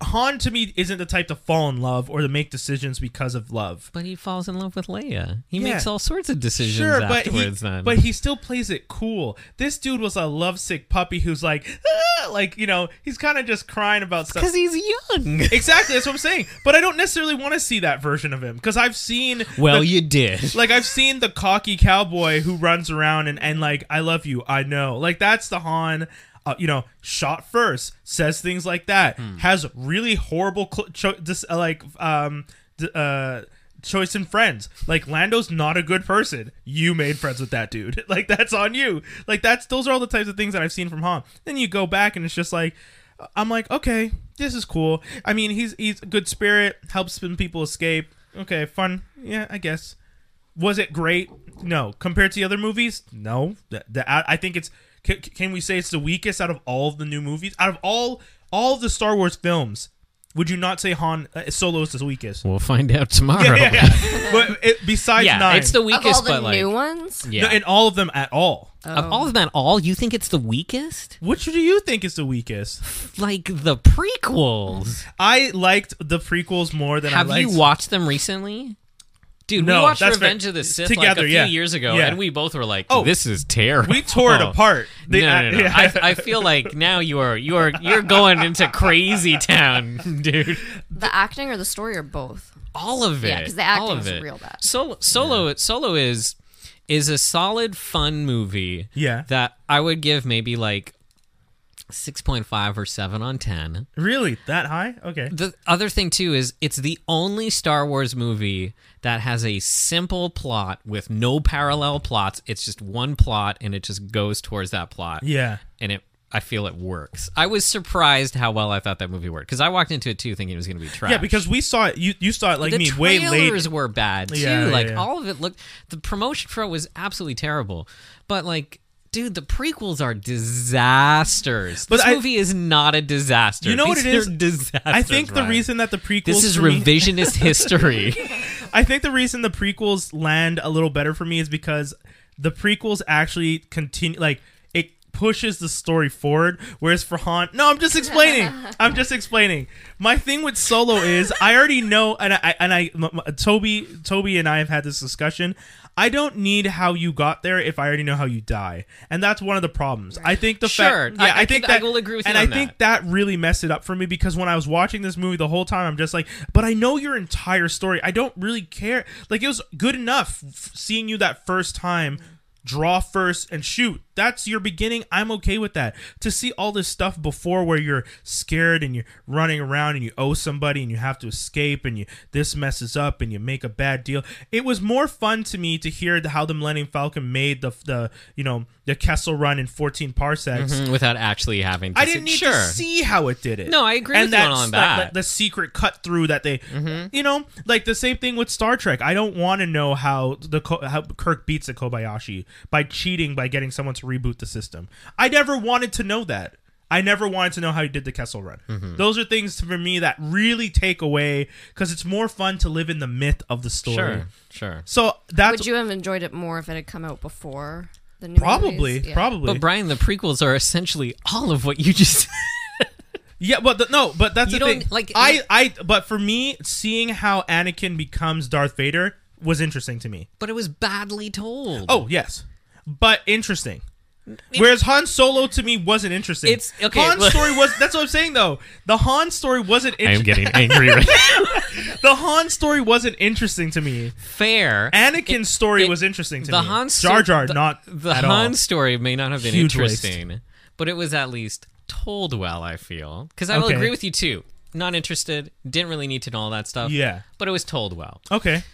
Speaker 1: Han to me isn't the type to fall in love or to make decisions because of love.
Speaker 2: But he falls in love with Leia. He
Speaker 1: Yeah.
Speaker 2: makes all sorts of decisions
Speaker 1: Sure, but he,
Speaker 2: then,
Speaker 1: but he still plays it cool. This dude was a lovesick puppy who's like, "Ah," like you know, he's kind of just crying about stuff.
Speaker 2: because he's young. [LAUGHS]
Speaker 1: Exactly, that's what I'm saying. But I don't necessarily want to see that version of him because I've seen
Speaker 2: well,
Speaker 1: the-
Speaker 2: you did. [LAUGHS]
Speaker 1: like I've seen the cocky cowboy who runs around and, and like I love you, I know. Like that's the Han uh, you know, shot first, says things like that,
Speaker 2: Hmm.
Speaker 1: has really horrible cl- cho- dis- uh, like um d- uh choice in friends. Like Lando's not a good person. You made friends with that dude. [LAUGHS] like that's on you. Like that's those are all the types of things that I've seen from Han. Then you go back and it's just like I'm like, okay, this is cool. I mean, he's he's a good spirit, helps people escape. Okay, fun. Yeah, I guess. Was it great? No. Compared to the other movies, no. The, the, I think it's. Can, can we say it's the weakest out of all of the new movies? Out of all all of the Star Wars films, would you not say Han uh, Solo is the weakest?
Speaker 2: We'll find out tomorrow.
Speaker 1: Yeah, yeah, yeah. [LAUGHS] but it, besides
Speaker 2: Yeah,
Speaker 1: nine,
Speaker 2: it's the
Speaker 3: Of
Speaker 2: weakest,
Speaker 3: all the
Speaker 2: but like
Speaker 3: new ones,
Speaker 2: yeah.
Speaker 1: no, in all of them at all.
Speaker 2: of all of them at all you think it's the weakest?
Speaker 1: Which do you think is the weakest?
Speaker 2: Like the prequels.
Speaker 1: I liked the prequels more than
Speaker 2: Have
Speaker 1: I liked.
Speaker 2: you watched them recently? Dude,
Speaker 1: No,
Speaker 2: we watched Revenge
Speaker 1: fair.
Speaker 2: of the Sith
Speaker 1: Together,
Speaker 2: like a few
Speaker 1: yeah.
Speaker 2: years ago,
Speaker 1: Yeah.
Speaker 2: and we both were like,
Speaker 1: Oh.
Speaker 2: "This is terrible."
Speaker 1: we tore it apart. [LAUGHS] They-
Speaker 2: no, no, no.
Speaker 1: yeah.
Speaker 2: I, I feel like now you are you are you're going into crazy town, [LAUGHS] dude.
Speaker 3: the acting or the story or both.
Speaker 2: All of it.
Speaker 3: Yeah, because the
Speaker 2: all
Speaker 3: acting
Speaker 2: of
Speaker 3: was real bad.
Speaker 2: Solo, solo, solo is is a solid, fun movie.
Speaker 1: Yeah.
Speaker 2: that I would give maybe like six point five or seven on ten.
Speaker 1: really that high? Okay.
Speaker 2: The other thing too is it's the only Star Wars movie that has a simple plot with no parallel plots. It's just one plot and it just goes towards that plot.
Speaker 1: Yeah.
Speaker 2: And it I feel it works. I was surprised how well I thought that movie worked because I walked into it too thinking it was going to be trash.
Speaker 1: Yeah, because we saw it. You you saw it like
Speaker 2: the
Speaker 1: me way late.
Speaker 2: trailers were bad too.
Speaker 1: Yeah, yeah,
Speaker 2: like
Speaker 1: yeah.
Speaker 2: all of it looked. The promotion for it was absolutely terrible. But like, dude, the prequels are disasters.
Speaker 1: But
Speaker 2: this
Speaker 1: I-
Speaker 2: movie is not a disaster.
Speaker 1: You know what
Speaker 2: These
Speaker 1: it is?
Speaker 2: Disasters,
Speaker 1: I think the
Speaker 2: Ryan.
Speaker 1: reason that the prequels
Speaker 2: this is
Speaker 1: for me-
Speaker 2: revisionist [LAUGHS] history.
Speaker 1: I think the reason the prequels land a little better for me is because the prequels actually continue like pushes the story forward whereas for Han No, I'm just explaining. [LAUGHS] I'm just explaining. My thing with Solo is I already know and I and I m- m- Toby Toby and I have had this discussion. I don't need how you got there if I already know how you die. And that's one of the problems. I think the
Speaker 2: Sure.
Speaker 1: fact yeah,
Speaker 2: I- I
Speaker 1: think
Speaker 2: could- I
Speaker 1: that
Speaker 2: will agree with you
Speaker 1: and I think that really messed it up for me because when I was watching this movie the whole time, I'm just like, but I know your entire story. I don't really care. Like it was good enough f- seeing you that first time draw first and shoot. That's your beginning. I'm okay with that. To see all this stuff before where you're scared and you're running around and you owe somebody and you have to escape and you this messes up and you make a bad deal. It was more fun to me to hear the, how the Millennium Falcon made the the you know the Kessel Run in 14 parsecs.
Speaker 2: Mhm, without actually having to
Speaker 1: I didn't need
Speaker 2: sure.
Speaker 1: to see how it did it.
Speaker 2: No, I agree
Speaker 1: and
Speaker 2: with you on
Speaker 1: that's that-
Speaker 2: that.
Speaker 1: the secret cut through that they,
Speaker 2: Mm-hmm.
Speaker 1: you know, like the same thing with Star Trek. I don't want to know how the how Kirk beats the Kobayashi by cheating by getting someone to reboot the system. I never wanted to know that. I never wanted to know how he did the Kessel Run.
Speaker 2: Mm-hmm.
Speaker 1: Those are things for me that really take away because it's more fun to live in the myth of the story.
Speaker 2: Sure, sure.
Speaker 1: So that's
Speaker 3: Would you have enjoyed it more if it had come out before the new
Speaker 1: probably?
Speaker 3: Yeah.
Speaker 1: probably.
Speaker 2: But Brian, the prequels are essentially all of what you just. [LAUGHS]
Speaker 1: Yeah, but the, no, but that's
Speaker 2: You
Speaker 1: the
Speaker 2: don't-
Speaker 1: thing.
Speaker 2: like-
Speaker 1: I, I, but for me, seeing how Anakin becomes Darth Vader was interesting to me.
Speaker 2: but it was badly told.
Speaker 1: Oh yes, but interesting. Whereas Han Solo to me wasn't interesting.
Speaker 2: It's- okay,
Speaker 1: Han's
Speaker 2: look-
Speaker 1: story was. That's what I'm saying though. The Han story wasn't.
Speaker 2: I am getting [LAUGHS] angry right now.
Speaker 1: the Han story wasn't interesting to me.
Speaker 2: Fair.
Speaker 1: Anakin's story
Speaker 2: it-
Speaker 1: was interesting to
Speaker 2: the
Speaker 1: me.
Speaker 2: Han sto-
Speaker 1: Jar Jar
Speaker 2: the,
Speaker 1: not
Speaker 2: the
Speaker 1: at
Speaker 2: Han
Speaker 1: all.
Speaker 2: story may not have been
Speaker 1: Huge waste.
Speaker 2: interesting, but it was at least told well. I feel because I will
Speaker 1: Okay.
Speaker 2: agree with you too. Not interested. Didn't really need to know all that stuff.
Speaker 1: Yeah.
Speaker 2: but it was told well.
Speaker 1: Okay.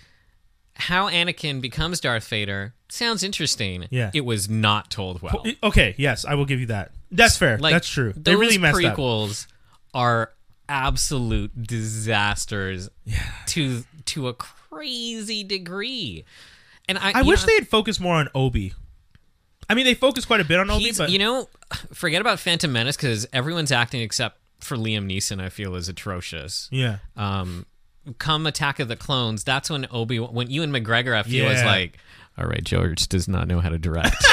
Speaker 2: How Anakin becomes Darth Vader sounds interesting.
Speaker 1: Yeah.
Speaker 2: it was not told well.
Speaker 1: Okay. Yes, I will give you that. That's fair.
Speaker 2: Like
Speaker 1: That's true. They really messed up.
Speaker 2: prequels are absolute disasters yeah. to to a crazy degree. And I,
Speaker 1: I wish
Speaker 2: know,
Speaker 1: they had focused more on Obi. I mean, they focused quite a bit on Obi, but
Speaker 2: you know, forget about Phantom Menace because everyone's acting except for Liam Neeson. I feel is atrocious.
Speaker 1: yeah,
Speaker 2: Um, come Attack of the Clones, that's when Obi when Ewan McGregor I feel is like, all right, George does not know how to direct. [LAUGHS]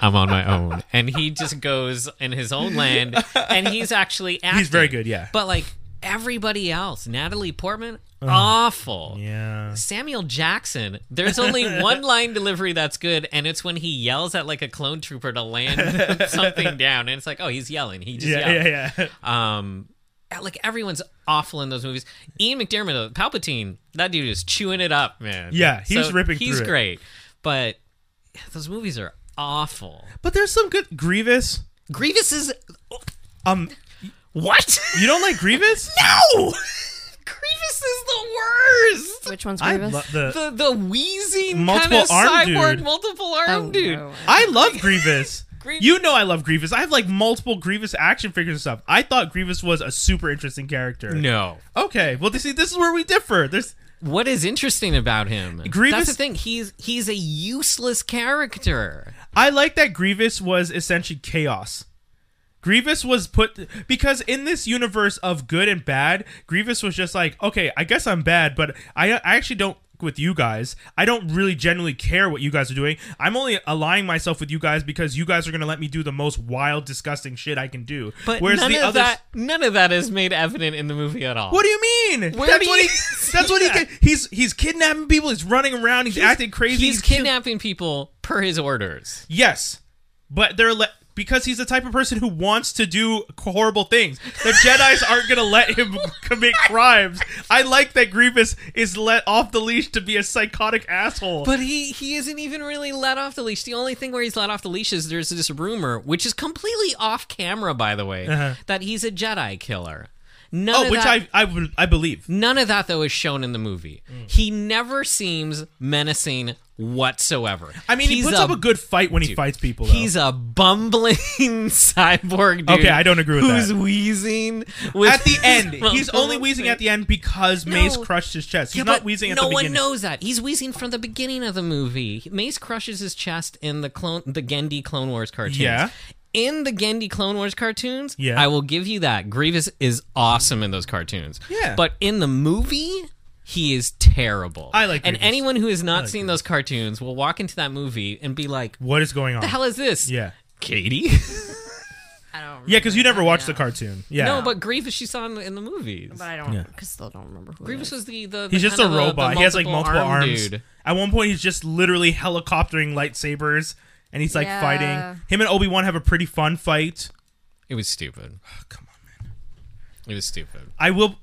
Speaker 2: I'm on my own, and he just goes in his own land, and he's actually acting.
Speaker 1: he's very good. Yeah,
Speaker 2: But like everybody else, Natalie Portman, awful.
Speaker 1: yeah.
Speaker 2: Samuel Jackson, there's only [LAUGHS] one line delivery that's good, and it's when he yells at like a clone trooper to land [LAUGHS] something down, and it's like, oh, he's yelling. He just
Speaker 1: Yeah,
Speaker 2: yelled.
Speaker 1: yeah, yeah.
Speaker 2: Um, like everyone's awful in those movies. Ian McDiarmid, uh, Palpatine, that dude is chewing it up, man.
Speaker 1: Yeah, he's ripping
Speaker 2: He's
Speaker 1: through it.
Speaker 2: great, but those movies are awful.
Speaker 1: But there's some good Grievous.
Speaker 2: Grievous is
Speaker 1: Um,
Speaker 2: what?
Speaker 1: you don't like Grievous? [LAUGHS]
Speaker 2: no. Grievous is the worst.
Speaker 3: Which one's
Speaker 1: I
Speaker 3: Grievous?
Speaker 1: love the.
Speaker 2: The the wheezing
Speaker 1: Multiple
Speaker 2: kind of
Speaker 1: arm
Speaker 2: cyborg
Speaker 1: dude.
Speaker 2: multiple arm
Speaker 3: oh,
Speaker 2: dude.
Speaker 3: no.
Speaker 1: I love Grievous.
Speaker 2: Grievous-
Speaker 1: You know I love Grievous. I have like multiple Grievous action figures and stuff. I thought Grievous was a super interesting character.
Speaker 2: No.
Speaker 1: Okay, well, see, this is where we differ. There's
Speaker 2: What is interesting about him?
Speaker 1: Grievous-
Speaker 2: That's the thing. He's he's a useless character.
Speaker 1: I like that Grievous was essentially chaos. Grievous was put because in this universe of good and bad, Grievous was just like, okay, I guess I'm bad, but I, I actually don't with you guys. I don't really genuinely care what you guys are doing. I'm only aligning myself with you guys because you guys are gonna let me do the most wild, disgusting shit I can do.
Speaker 2: But
Speaker 1: Whereas
Speaker 2: none
Speaker 1: the
Speaker 2: of
Speaker 1: others,
Speaker 2: that none of that is made evident in the movie at all.
Speaker 1: What do you mean?
Speaker 2: Where
Speaker 1: that's what he. [LAUGHS] That's what he.
Speaker 2: that?
Speaker 1: He's he's kidnapping people. He's running around. He's, acting crazy.
Speaker 2: He's
Speaker 1: kill-
Speaker 2: kidnapping people per his orders.
Speaker 1: Yes, but they're le- because he's the type of person who wants to do horrible things. The Jedi's aren't gonna let him [LAUGHS] commit crimes. I like that Grievous is let off the leash to be a psychotic asshole.
Speaker 2: But he he isn't even really let off the leash. The only thing where he's let off the leash is there's this rumor, which is completely off camera, by the way,
Speaker 1: Uh-huh.
Speaker 2: that he's a Jedi killer. None
Speaker 1: oh, which
Speaker 2: that,
Speaker 1: I I I believe.
Speaker 2: None of that though is shown in the movie.
Speaker 1: Mm.
Speaker 2: He never seems menacing whatsoever.
Speaker 1: I mean, he
Speaker 2: He's
Speaker 1: puts up a good fight when he fights people. Though.
Speaker 2: He's a bumbling [LAUGHS] cyborg dude.
Speaker 1: Okay, I don't agree with
Speaker 2: who's
Speaker 1: that.
Speaker 2: wheezing with
Speaker 1: at the end. [LAUGHS] He's only wheezing at the end because Mace crushed his chest. He's
Speaker 2: Yeah,
Speaker 1: not wheezing at
Speaker 2: no one knows that. He's wheezing from the beginning of the movie. Mace crushes his chest in the clone, the Genndy Clone Wars cartoons.
Speaker 1: Yeah.
Speaker 2: In the Genndy Clone Wars cartoons,
Speaker 1: Yeah.
Speaker 2: I will give you that. Grievous is awesome in those cartoons.
Speaker 1: Yeah.
Speaker 2: But in the movie, he is terrible.
Speaker 1: I like
Speaker 2: And
Speaker 1: Grievous.
Speaker 2: anyone who has not
Speaker 1: like
Speaker 2: seen those cartoons will walk into that movie and be like,
Speaker 1: What is going on?
Speaker 2: "The hell is this?"
Speaker 1: Yeah,
Speaker 2: Katie. [LAUGHS]
Speaker 3: I don't.
Speaker 1: yeah, because you never watched
Speaker 3: that,
Speaker 1: the cartoon. Yeah,
Speaker 2: no, but Grievous she saw in the, in the movies.
Speaker 3: But I don't.
Speaker 1: Yeah.
Speaker 3: Cause still don't remember who.
Speaker 2: Grievous
Speaker 3: it is.
Speaker 2: was the the, the
Speaker 1: He's just
Speaker 2: kind
Speaker 1: a
Speaker 2: of the-
Speaker 1: robot.
Speaker 2: the
Speaker 1: he has like multiple
Speaker 2: arm
Speaker 1: arms.
Speaker 2: Dude.
Speaker 1: At one point, he's just literally helicoptering lightsabers, and he's like
Speaker 3: Yeah.
Speaker 1: fighting. Him and Obi Wan have a pretty fun fight.
Speaker 2: It was stupid.
Speaker 1: Come on, man.
Speaker 2: It was stupid.
Speaker 1: I will.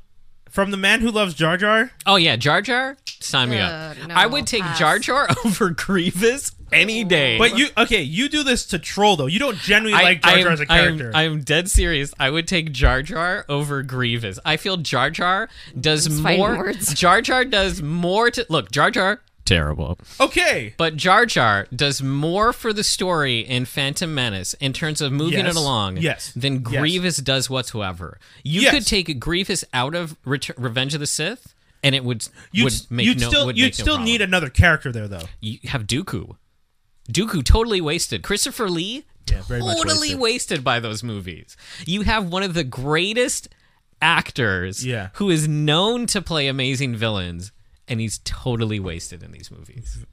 Speaker 1: From the man who loves Jar Jar.
Speaker 2: Oh yeah, Jar Jar, sign me
Speaker 3: Uh,
Speaker 2: up.
Speaker 3: no,
Speaker 2: I would take
Speaker 3: pass.
Speaker 2: Jar Jar [LAUGHS] over Grievous any day.
Speaker 1: But you okay? You do this to troll though. You don't genuinely like Jar
Speaker 2: I
Speaker 1: Jar
Speaker 2: am-
Speaker 1: as a character.
Speaker 2: I am, dead serious. I would take Jar Jar over Grievous. I feel Jar Jar does
Speaker 3: It's
Speaker 2: more.
Speaker 3: words.
Speaker 2: Jar Jar does more to look. Jar Jar terrible,
Speaker 1: okay.
Speaker 2: but Jar Jar does more for the story in Phantom Menace in terms of moving
Speaker 1: Yes.
Speaker 2: it along.
Speaker 1: Yes.
Speaker 2: than
Speaker 1: Yes.
Speaker 2: Grievous does whatsoever. You
Speaker 1: Yes.
Speaker 2: could take Grievous out of Ret- Revenge of the Sith. And it would
Speaker 1: You'd,
Speaker 2: would make
Speaker 1: you'd
Speaker 2: no
Speaker 1: still
Speaker 2: would
Speaker 1: you'd
Speaker 2: no
Speaker 1: still
Speaker 2: problem.
Speaker 1: need another character there though.
Speaker 2: you have Dooku. Dooku totally wasted. Christopher Lee
Speaker 1: Yeah,
Speaker 2: totally
Speaker 1: wasted.
Speaker 2: wasted. by those movies. You have one of the greatest actors
Speaker 1: Yeah.
Speaker 2: who is known to play amazing villains and he's totally wasted in these movies.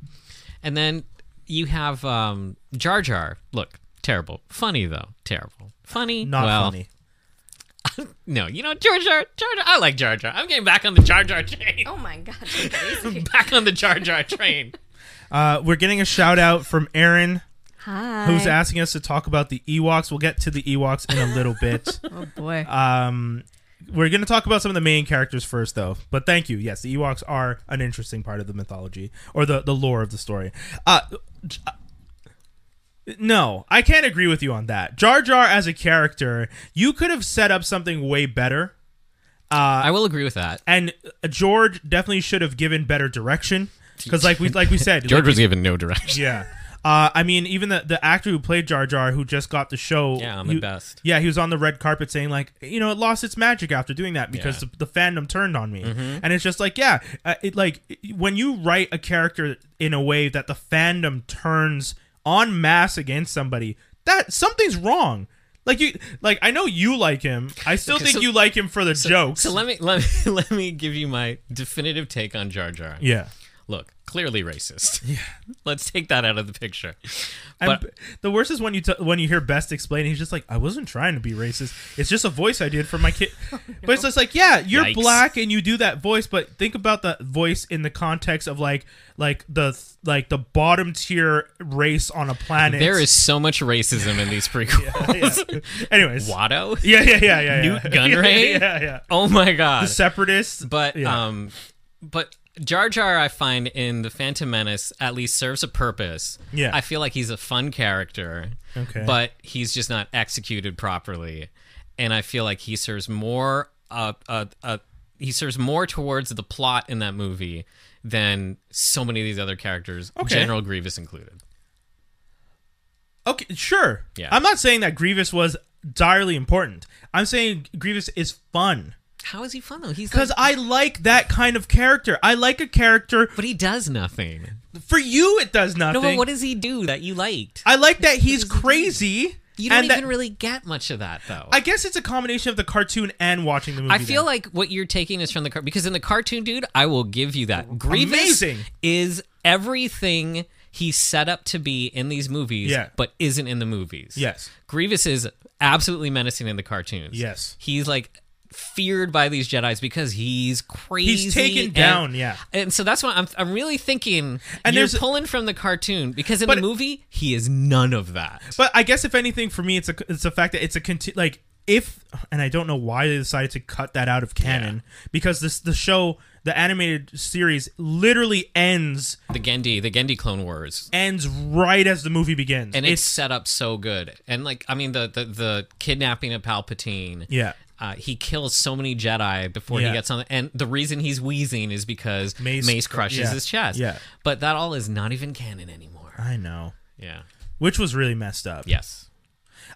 Speaker 2: And then you have um, Jar Jar. Look, terrible. Funny though. Terrible. Funny.
Speaker 1: Not
Speaker 2: well,
Speaker 1: funny. [LAUGHS]
Speaker 2: No, you know Jar Jar. Jar Jar. I like Jar Jar. I'm getting back on the Jar Jar train.
Speaker 3: Oh my god, you're [LAUGHS] crazy.
Speaker 2: back on the Jar Jar train.
Speaker 1: Uh, we're getting a shout out from Aaron,
Speaker 3: Hi.
Speaker 1: who's asking us to talk about the Ewoks. We'll get to the Ewoks in a little bit. [LAUGHS]
Speaker 3: Oh boy.
Speaker 1: Um, we're going to talk about some of the main characters first, though. But thank you. Yes, the Ewoks are an interesting part of the mythology or the, the lore of the story. Uh, uh, no, I can't agree with you on that. Jar Jar as a character, you could have set up something way better.
Speaker 2: I will agree with that.
Speaker 1: And uh, George definitely should have given better direction because, like we like we said, [LAUGHS]
Speaker 2: George
Speaker 1: like
Speaker 2: was
Speaker 1: we-
Speaker 2: given no direction.
Speaker 1: yeah. Uh, I mean, even the, the actor who played Jar Jar, who just got the show,
Speaker 2: Yeah, I'm the
Speaker 1: he-
Speaker 2: best.
Speaker 1: Yeah, he was on the red carpet saying like, you know, it lost its magic after doing that because
Speaker 2: Yeah. Mm-hmm.
Speaker 1: the, the fandom turned on me, and it's just like, yeah, uh, it like when you write a character in a way that the fandom turns en masse against somebody, that something's wrong. Like you, like I know you like him. I still
Speaker 2: Okay,
Speaker 1: think
Speaker 2: so-
Speaker 1: you like him for the jokes.
Speaker 2: So let me let me [LAUGHS] let me give you my definitive take on Jar Jar.
Speaker 1: yeah.
Speaker 2: Clearly racist. [LAUGHS] Yeah. [LAUGHS] Let's take that out of the picture. But
Speaker 1: b- the worst is when you t- when you hear Best explain, he's just like, "I wasn't trying to be racist. It's just a voice I did for my kid." [LAUGHS] But it's just like, yeah, you're
Speaker 2: Yikes.
Speaker 1: black and you do that voice, but think about the voice in the context of like like the like the bottom tier race on a planet.
Speaker 2: there is so much racism in these prequels.
Speaker 1: Yeah. Anyways,
Speaker 2: Watto?
Speaker 1: yeah, yeah, yeah, yeah.
Speaker 2: Nute
Speaker 1: yeah.
Speaker 2: Gunray?
Speaker 1: yeah, yeah, yeah.
Speaker 2: Oh my god.
Speaker 1: The separatists,
Speaker 2: but
Speaker 1: yeah.
Speaker 2: um but Jar Jar, I find in the Phantom Menace at least serves a purpose.
Speaker 1: Yeah.
Speaker 2: I feel like he's a fun character.
Speaker 1: Okay.
Speaker 2: But he's just not executed properly, and I feel like he serves more. Uh, uh, uh, he serves more towards the plot in that movie than so many of these other characters,
Speaker 1: Okay.
Speaker 2: General Grievous included.
Speaker 1: Okay, sure.
Speaker 2: Yeah.
Speaker 1: I'm not saying that Grievous was direly important. I'm saying Grievous is fun
Speaker 2: How is he fun though? He's
Speaker 1: because
Speaker 2: like,
Speaker 1: I like that kind of character. I like a character.
Speaker 2: but he does nothing.
Speaker 1: For you, it does nothing.
Speaker 2: No, but what does he do that you liked?
Speaker 1: I like that he's crazy.
Speaker 2: You don't
Speaker 1: and
Speaker 2: even
Speaker 1: that-
Speaker 2: really get much of that though.
Speaker 1: I guess it's a combination of the cartoon and watching the movie.
Speaker 2: I feel
Speaker 1: then.
Speaker 2: like what you're taking is from the car because in the cartoon, dude, I will give you that. Grievous
Speaker 1: Amazing.
Speaker 2: is everything he's set up to be in these movies,
Speaker 1: Yeah.
Speaker 2: but isn't in the movies.
Speaker 1: Yes.
Speaker 2: Grievous is absolutely menacing in the cartoons.
Speaker 1: Yes.
Speaker 2: he's like feared by these Jedi's because he's crazy.
Speaker 1: He's taken
Speaker 2: and-
Speaker 1: down, yeah.
Speaker 2: And so that's why I'm I'm really thinking
Speaker 1: And
Speaker 2: you're
Speaker 1: there's-
Speaker 2: pulling from the cartoon because in
Speaker 1: But-
Speaker 2: the movie he is none of that.
Speaker 1: But I guess if anything, for me, it's a it's the fact that it's a conti- like if and I don't know why they decided to cut that out of canon because this the show the animated series literally ends
Speaker 2: the Genndy, the Genndy Clone Wars.
Speaker 1: ends right as the movie begins
Speaker 2: and it's, set up so good. And like, I mean, the the, the kidnapping of Palpatine.
Speaker 1: yeah
Speaker 2: Uh, he kills so many Jedi before
Speaker 1: Yeah.
Speaker 2: he gets on, The, and the reason he's wheezing is because
Speaker 1: Mace-
Speaker 2: Mace, crushes
Speaker 1: yeah.
Speaker 2: his chest.
Speaker 1: Yeah.
Speaker 2: but that all is not even canon anymore.
Speaker 1: I know
Speaker 2: Yeah.
Speaker 1: which was really messed up
Speaker 2: Yes.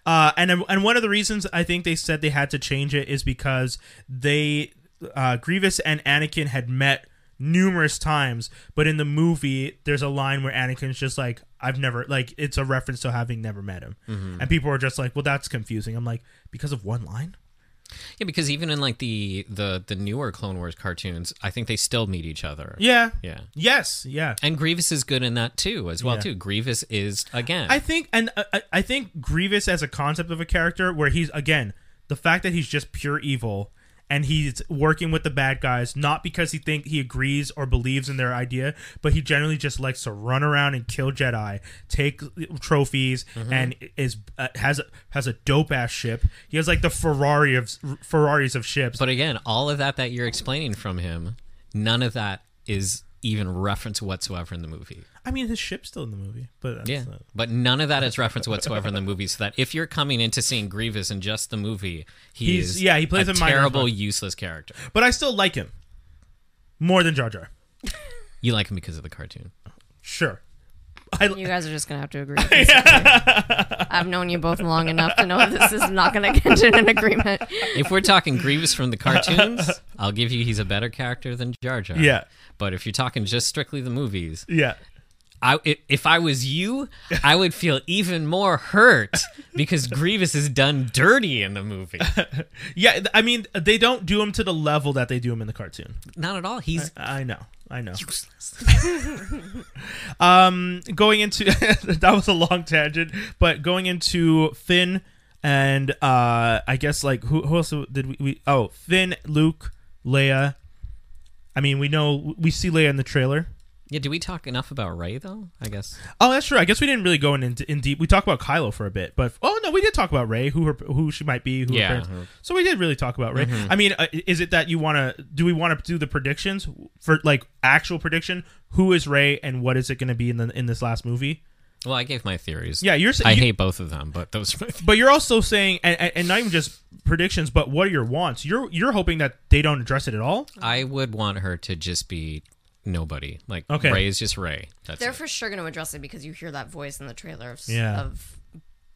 Speaker 1: Uh, and and one of the reasons I think they said they had to change it is because they uh, Grievous and Anakin had met numerous times, but in the movie there's a line where Anakin's just like I've never like it's a reference to having never met him, and people are just like, well, that's confusing. I'm like because of one line.
Speaker 2: Yeah, because even in like the the the newer Clone Wars cartoons, I think they still meet each other.
Speaker 1: Yeah.
Speaker 2: Yeah.
Speaker 1: Yes. Yeah.
Speaker 2: And Grievous is good in that too, as well
Speaker 1: Yeah.
Speaker 2: too. Grievous is again.
Speaker 1: I think, and uh, I- I think Grievous as a concept of a character, where he's again the fact that he's just pure evil and he's working with the bad guys, not because he think he agrees or believes in their idea, but he generally just likes to run around and kill Jedi, take trophies, and is uh, has has a dope ass ship. He has like the Ferrari of Ferraris of ships.
Speaker 2: But again, all of that that you're explaining from him, none of that is even reference whatsoever in the movie.
Speaker 1: I mean, his ship's still in the movie, but that's
Speaker 2: Yeah,
Speaker 1: not-
Speaker 2: but none of that is reference whatsoever in the movie. So that if you're coming into seeing Grievous in just the movie, he
Speaker 1: He's-
Speaker 2: is
Speaker 1: yeah, he plays
Speaker 2: a
Speaker 1: a
Speaker 2: terrible,
Speaker 1: part.
Speaker 2: useless character.
Speaker 1: but I still like him more than Jar Jar.
Speaker 2: You like him because of the cartoon.
Speaker 1: Sure. I,
Speaker 3: You guys are just gonna have to agree. [LAUGHS] I've known you both long enough to know this is not gonna get to an agreement.
Speaker 2: If we're talking Grievous from the cartoons, I'll give you he's a better character than Jar Jar.
Speaker 1: Yeah.
Speaker 2: But if you're talking just strictly the movies,
Speaker 1: yeah.
Speaker 2: I i- if I was you, I would feel even more hurt [LAUGHS] because Grievous is done dirty in the movie. [LAUGHS]
Speaker 1: Yeah, I mean, they don't do him to the level that they do him in the cartoon.
Speaker 2: Not at all. He's
Speaker 1: I know, I know.
Speaker 2: useless. [LAUGHS]
Speaker 1: Um, going into that was a long tangent, but going into Finn and uh, I guess like who, who else did we, we? Oh, Finn, Luke, Leia. I mean, we know we see Leia in the trailer.
Speaker 2: Yeah, do we talk enough about Rey though? I guess.
Speaker 1: Oh, that's true. I guess we didn't really go in, in, in deep. We talked about Kylo for a bit, but oh no, we did talk about Rey, who her, who she might be, who
Speaker 2: Yeah.
Speaker 1: her parents. So we did really talk about Rey. I mean, uh, is it that you want to? Do we want to do the predictions for like actual prediction? Who is Rey and what is it going to be in the in this last movie?
Speaker 2: Well, I gave my theories.
Speaker 1: Yeah, you're.
Speaker 2: I
Speaker 1: you-
Speaker 2: hate both of them, but those
Speaker 1: But you're also saying, and, and- and not even just predictions, but what are your wants? You're you're hoping that they don't address it at all.
Speaker 2: I would want her to just be nobody. Like
Speaker 1: Okay.
Speaker 2: Rey is just Rey. That's
Speaker 3: They're
Speaker 2: it.
Speaker 3: for sure going to address it because you hear that voice in the trailer of,
Speaker 1: Yeah.
Speaker 3: of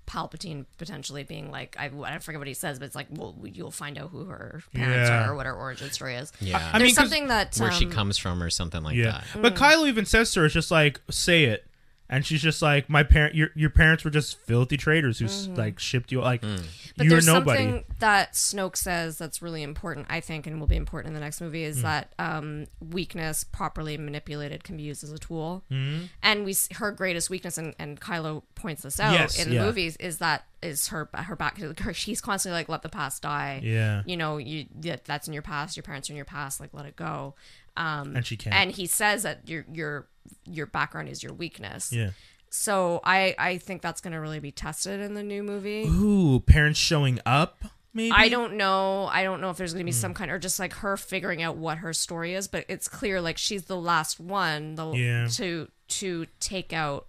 Speaker 3: Palpatine potentially being like, I, I forget what he says, but it's like, well, you'll find out who her parents
Speaker 1: Yeah.
Speaker 3: are or what her origin story is.
Speaker 2: yeah.
Speaker 1: I
Speaker 3: There's
Speaker 1: mean, 'cause-
Speaker 3: something that
Speaker 2: where she
Speaker 3: um,
Speaker 2: comes from or something like
Speaker 1: Yeah,
Speaker 2: that.
Speaker 1: but Kylo even says to her, "It's just like say it," and she's just like, "My parent, your your parents were just filthy traders who s like shipped you like
Speaker 2: Hmm.
Speaker 3: But
Speaker 1: you're
Speaker 3: there's
Speaker 1: nobody."
Speaker 3: something that Snoke says that's really important, I think, and will be important in the next movie is that um, weakness, properly manipulated, can be used as a tool.
Speaker 1: Hmm.
Speaker 3: And we her greatest weakness, and, and Kylo points this out
Speaker 1: Yes,
Speaker 3: in the
Speaker 1: yeah.
Speaker 3: movies, is that is her her back. Her, [LAUGHS] she's constantly like, "Let the past die."
Speaker 1: Yeah.
Speaker 3: you know, you that, that's in your past. Your parents are in your past. Like, let it go. Um,
Speaker 1: And she can't.
Speaker 3: And he says that your your your background is your weakness.
Speaker 1: Yeah.
Speaker 3: So I I think that's going to really be tested in the new movie.
Speaker 1: Ooh, parents showing up. maybe
Speaker 3: I don't know. I don't know if there's going to be
Speaker 1: Hmm.
Speaker 3: some kind or just like her figuring out what her story is, but it's clear like she's the last one the,
Speaker 1: Yeah.
Speaker 3: to to take out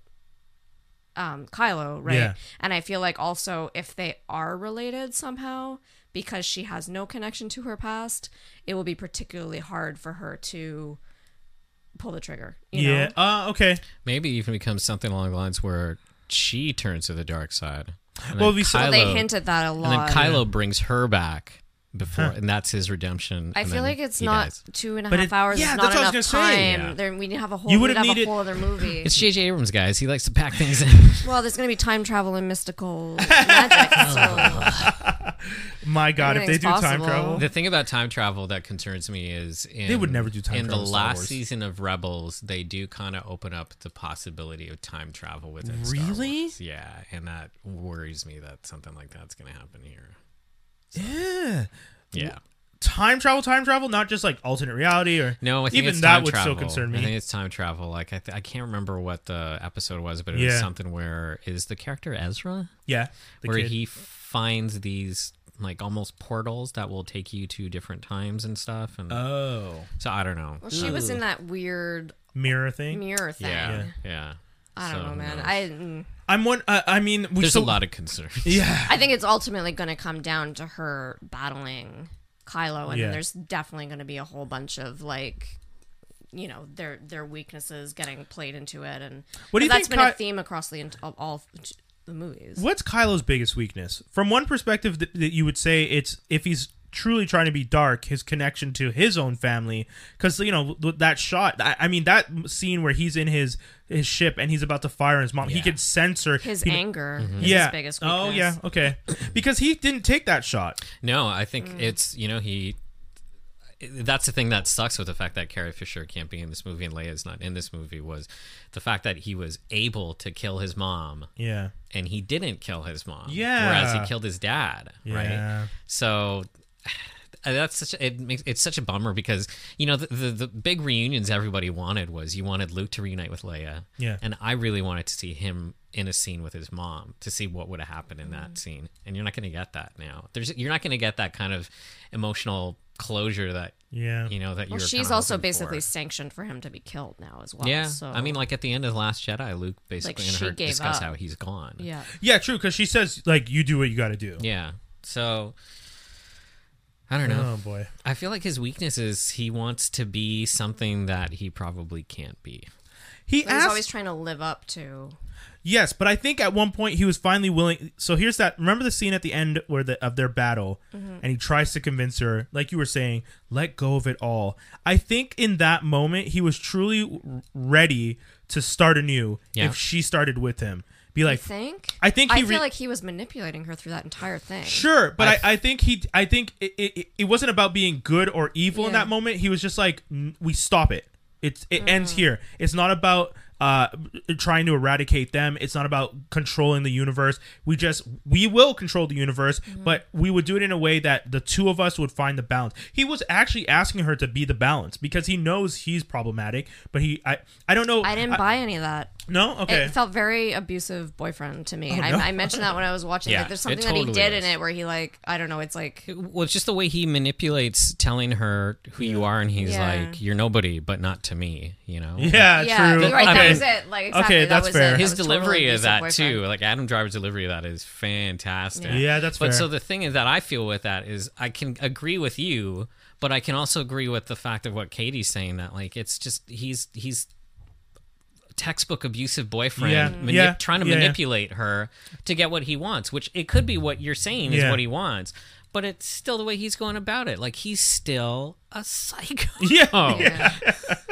Speaker 3: um Kylo, right?
Speaker 1: Yeah.
Speaker 3: And I feel like also if they are related somehow because she has no connection to her past, it will be particularly hard for her to pull the trigger, you
Speaker 1: yeah
Speaker 3: know?
Speaker 1: uh okay
Speaker 2: Maybe even becomes something along the lines where she turns to the dark side. And
Speaker 1: Well,
Speaker 2: then
Speaker 1: we saw-
Speaker 3: Well, they
Speaker 2: Kylo-
Speaker 3: hint at that a lot.
Speaker 2: And then
Speaker 3: lot.
Speaker 2: Kylo brings her back before, and that's his redemption.
Speaker 3: I feel like it's not
Speaker 2: dies.
Speaker 3: two and a
Speaker 1: But
Speaker 3: half
Speaker 1: it-
Speaker 3: hours.
Speaker 1: yeah,
Speaker 3: is
Speaker 1: that's
Speaker 3: not
Speaker 1: what I was
Speaker 3: enough
Speaker 1: gonna say.
Speaker 3: time.
Speaker 2: Yeah.
Speaker 3: There, we need to have a whole.
Speaker 1: You
Speaker 3: You
Speaker 1: would've
Speaker 3: have
Speaker 1: needed-
Speaker 3: a whole other movie. [LAUGHS]
Speaker 2: It's J.J. Abrams, guys. He likes to pack things in. [LAUGHS]
Speaker 3: well, there's going to be time travel and mystical [LAUGHS] magic. So
Speaker 1: my god if they do
Speaker 3: Anything's
Speaker 1: time travel
Speaker 2: the thing about time travel that concerns me is in,
Speaker 1: They would never do time
Speaker 2: in
Speaker 1: travel
Speaker 2: the
Speaker 1: in Star
Speaker 2: last
Speaker 1: Wars.
Speaker 2: season of Rebels. They do kind of open up the possibility of time travel within Star
Speaker 1: Really?
Speaker 2: Yeah, and that worries me that something like that's going to happen here.
Speaker 1: Yeah
Speaker 2: Yeah.
Speaker 1: time travel time travel not just like alternate reality or
Speaker 2: No, I think
Speaker 1: even
Speaker 2: it's
Speaker 1: that
Speaker 2: time
Speaker 1: would
Speaker 2: travel.
Speaker 1: still concern me.
Speaker 2: I think it's time travel. Like I, th- I can't remember what the episode was, but it
Speaker 1: Yeah.
Speaker 2: was something where is the character Ezra,
Speaker 1: yeah the
Speaker 2: where
Speaker 1: kid.
Speaker 2: he finds these like almost portals that will take you to different times and stuff. And
Speaker 1: oh
Speaker 2: so I don't know.
Speaker 3: well, she was in that weird
Speaker 1: mirror thing
Speaker 3: mirror thing.
Speaker 2: Yeah, yeah.
Speaker 3: I don't
Speaker 2: So,
Speaker 3: know, man.
Speaker 2: knows?
Speaker 3: I mm,
Speaker 1: i'm one uh, i mean we
Speaker 2: There's
Speaker 1: still,
Speaker 2: a lot of concern. [LAUGHS]
Speaker 1: yeah
Speaker 3: I think it's ultimately going to come down to her battling Kylo, and
Speaker 1: Yeah.
Speaker 3: there's definitely going to be a whole bunch of like. You know their their weaknesses getting played into it, and
Speaker 1: What do you
Speaker 3: that's
Speaker 1: think
Speaker 3: been a theme across the all the movies.
Speaker 1: What's Kylo's biggest weakness? From one perspective, that, that you would say it's if he's truly trying to be dark, his connection to his own family. Because you know that shot. I, I mean that scene where he's in his his ship and he's about to fire on his mom. He
Speaker 2: Yeah.
Speaker 1: could censor
Speaker 3: His
Speaker 1: he-
Speaker 3: anger is
Speaker 1: Yeah.
Speaker 3: his biggest weakness.
Speaker 1: oh yeah. Okay. [CLEARS THROAT] because he didn't take that shot.
Speaker 2: No, I think
Speaker 3: Mm.
Speaker 2: it's you know he. That's the thing that sucks with the fact that Carrie Fisher can't be in this movie and Leia's not in this movie was the fact that he was able to kill his mom
Speaker 1: Yeah.
Speaker 2: and he didn't kill his mom.
Speaker 1: Yeah.
Speaker 2: Whereas he killed his dad.
Speaker 1: Yeah.
Speaker 2: Right. So [SIGHS] that's such a, it makes it's such a bummer because you know the, the the big reunions everybody wanted was you wanted Luke to reunite with Leia.
Speaker 1: Yeah.
Speaker 2: And I really wanted to see him in a scene with his mom to see what would have happened in
Speaker 3: Mm.
Speaker 2: that scene. And you're not going to get that now. There's you're not going to get that kind of emotional closure that
Speaker 1: Yeah.
Speaker 2: you know that
Speaker 3: Well,
Speaker 2: you're.
Speaker 3: she's also basically
Speaker 2: for.
Speaker 3: sanctioned for him to be killed now as well.
Speaker 2: Yeah,
Speaker 3: So
Speaker 2: I mean, like at the end of the Last Jedi, Luke basically
Speaker 3: she
Speaker 2: and her
Speaker 3: gave
Speaker 2: discuss
Speaker 3: up.
Speaker 2: how he's gone.
Speaker 3: yeah.
Speaker 1: Yeah. True. Because she says like you do what you got to do.
Speaker 2: Yeah. So I don't know.
Speaker 1: Oh boy.
Speaker 2: I feel like his weakness is he wants to be something that he probably can't be.
Speaker 1: He
Speaker 3: But he's
Speaker 1: asked.
Speaker 3: always trying to live up to.
Speaker 1: Yes, but I think at one point he was finally willing. So here's that. Remember the scene at the end where the of their battle,
Speaker 3: Mm-hmm.
Speaker 1: and he tries to convince her, like you were saying, let go of it all. I think in that moment he was truly ready to start anew.
Speaker 2: Yeah.
Speaker 1: If she started with him, be
Speaker 3: I
Speaker 1: like,
Speaker 3: think.
Speaker 1: I think he
Speaker 3: I feel
Speaker 1: re-
Speaker 3: like he was manipulating her through that entire thing.
Speaker 1: Sure, but
Speaker 2: I-
Speaker 1: I, I, think he, I think it, it, it wasn't about being good or evil in that moment. He was just like, "N- we stop it. It's it ends
Speaker 3: Mm.
Speaker 1: here. It's not about uh trying to eradicate them. It's not about controlling the universe. We just we will control the universe,
Speaker 3: Mm-hmm.
Speaker 1: but we would do it in a way that the two of us would find the balance. He was actually asking her to be the balance because he knows he's problematic, but he I I don't know.
Speaker 3: I didn't buy any of that.
Speaker 1: No, okay.
Speaker 3: It felt very abusive boyfriend to me.
Speaker 1: Oh,
Speaker 3: I,
Speaker 1: no?
Speaker 3: I mentioned that when I was watching.
Speaker 2: Yeah,
Speaker 3: like, there's
Speaker 2: it
Speaker 3: something that he did
Speaker 2: is.
Speaker 3: in it where he like I don't know. It's like
Speaker 2: Well, it's just the way he manipulates telling her who you are, and he's
Speaker 3: Yeah.
Speaker 2: like, "You're nobody, but not to me." You know.
Speaker 1: yeah,
Speaker 3: yeah,
Speaker 1: true.
Speaker 3: you're right.
Speaker 2: I
Speaker 3: that
Speaker 2: mean-
Speaker 3: was it. Like exactly,
Speaker 1: Okay,
Speaker 3: that
Speaker 1: that's
Speaker 3: was
Speaker 1: fair.
Speaker 3: It. That
Speaker 2: His
Speaker 3: was totally
Speaker 2: delivery of that
Speaker 3: boyfriend.
Speaker 2: too, like Adam Driver's delivery of that is fantastic.
Speaker 1: Yeah, that's
Speaker 2: But
Speaker 1: fair.
Speaker 2: so the thing is that I feel with that is I can agree with you, but I can also agree with the fact of what Katie's saying that like it's just he's he's textbook abusive boyfriend
Speaker 1: Yeah,
Speaker 2: manip-
Speaker 1: yeah,
Speaker 2: trying to
Speaker 1: yeah,
Speaker 2: manipulate her to get what he wants, which it could be what you're saying is what he wants. But it's still the way he's going about it. Like he's still a psycho. [LAUGHS]
Speaker 1: Yeah. [LAUGHS]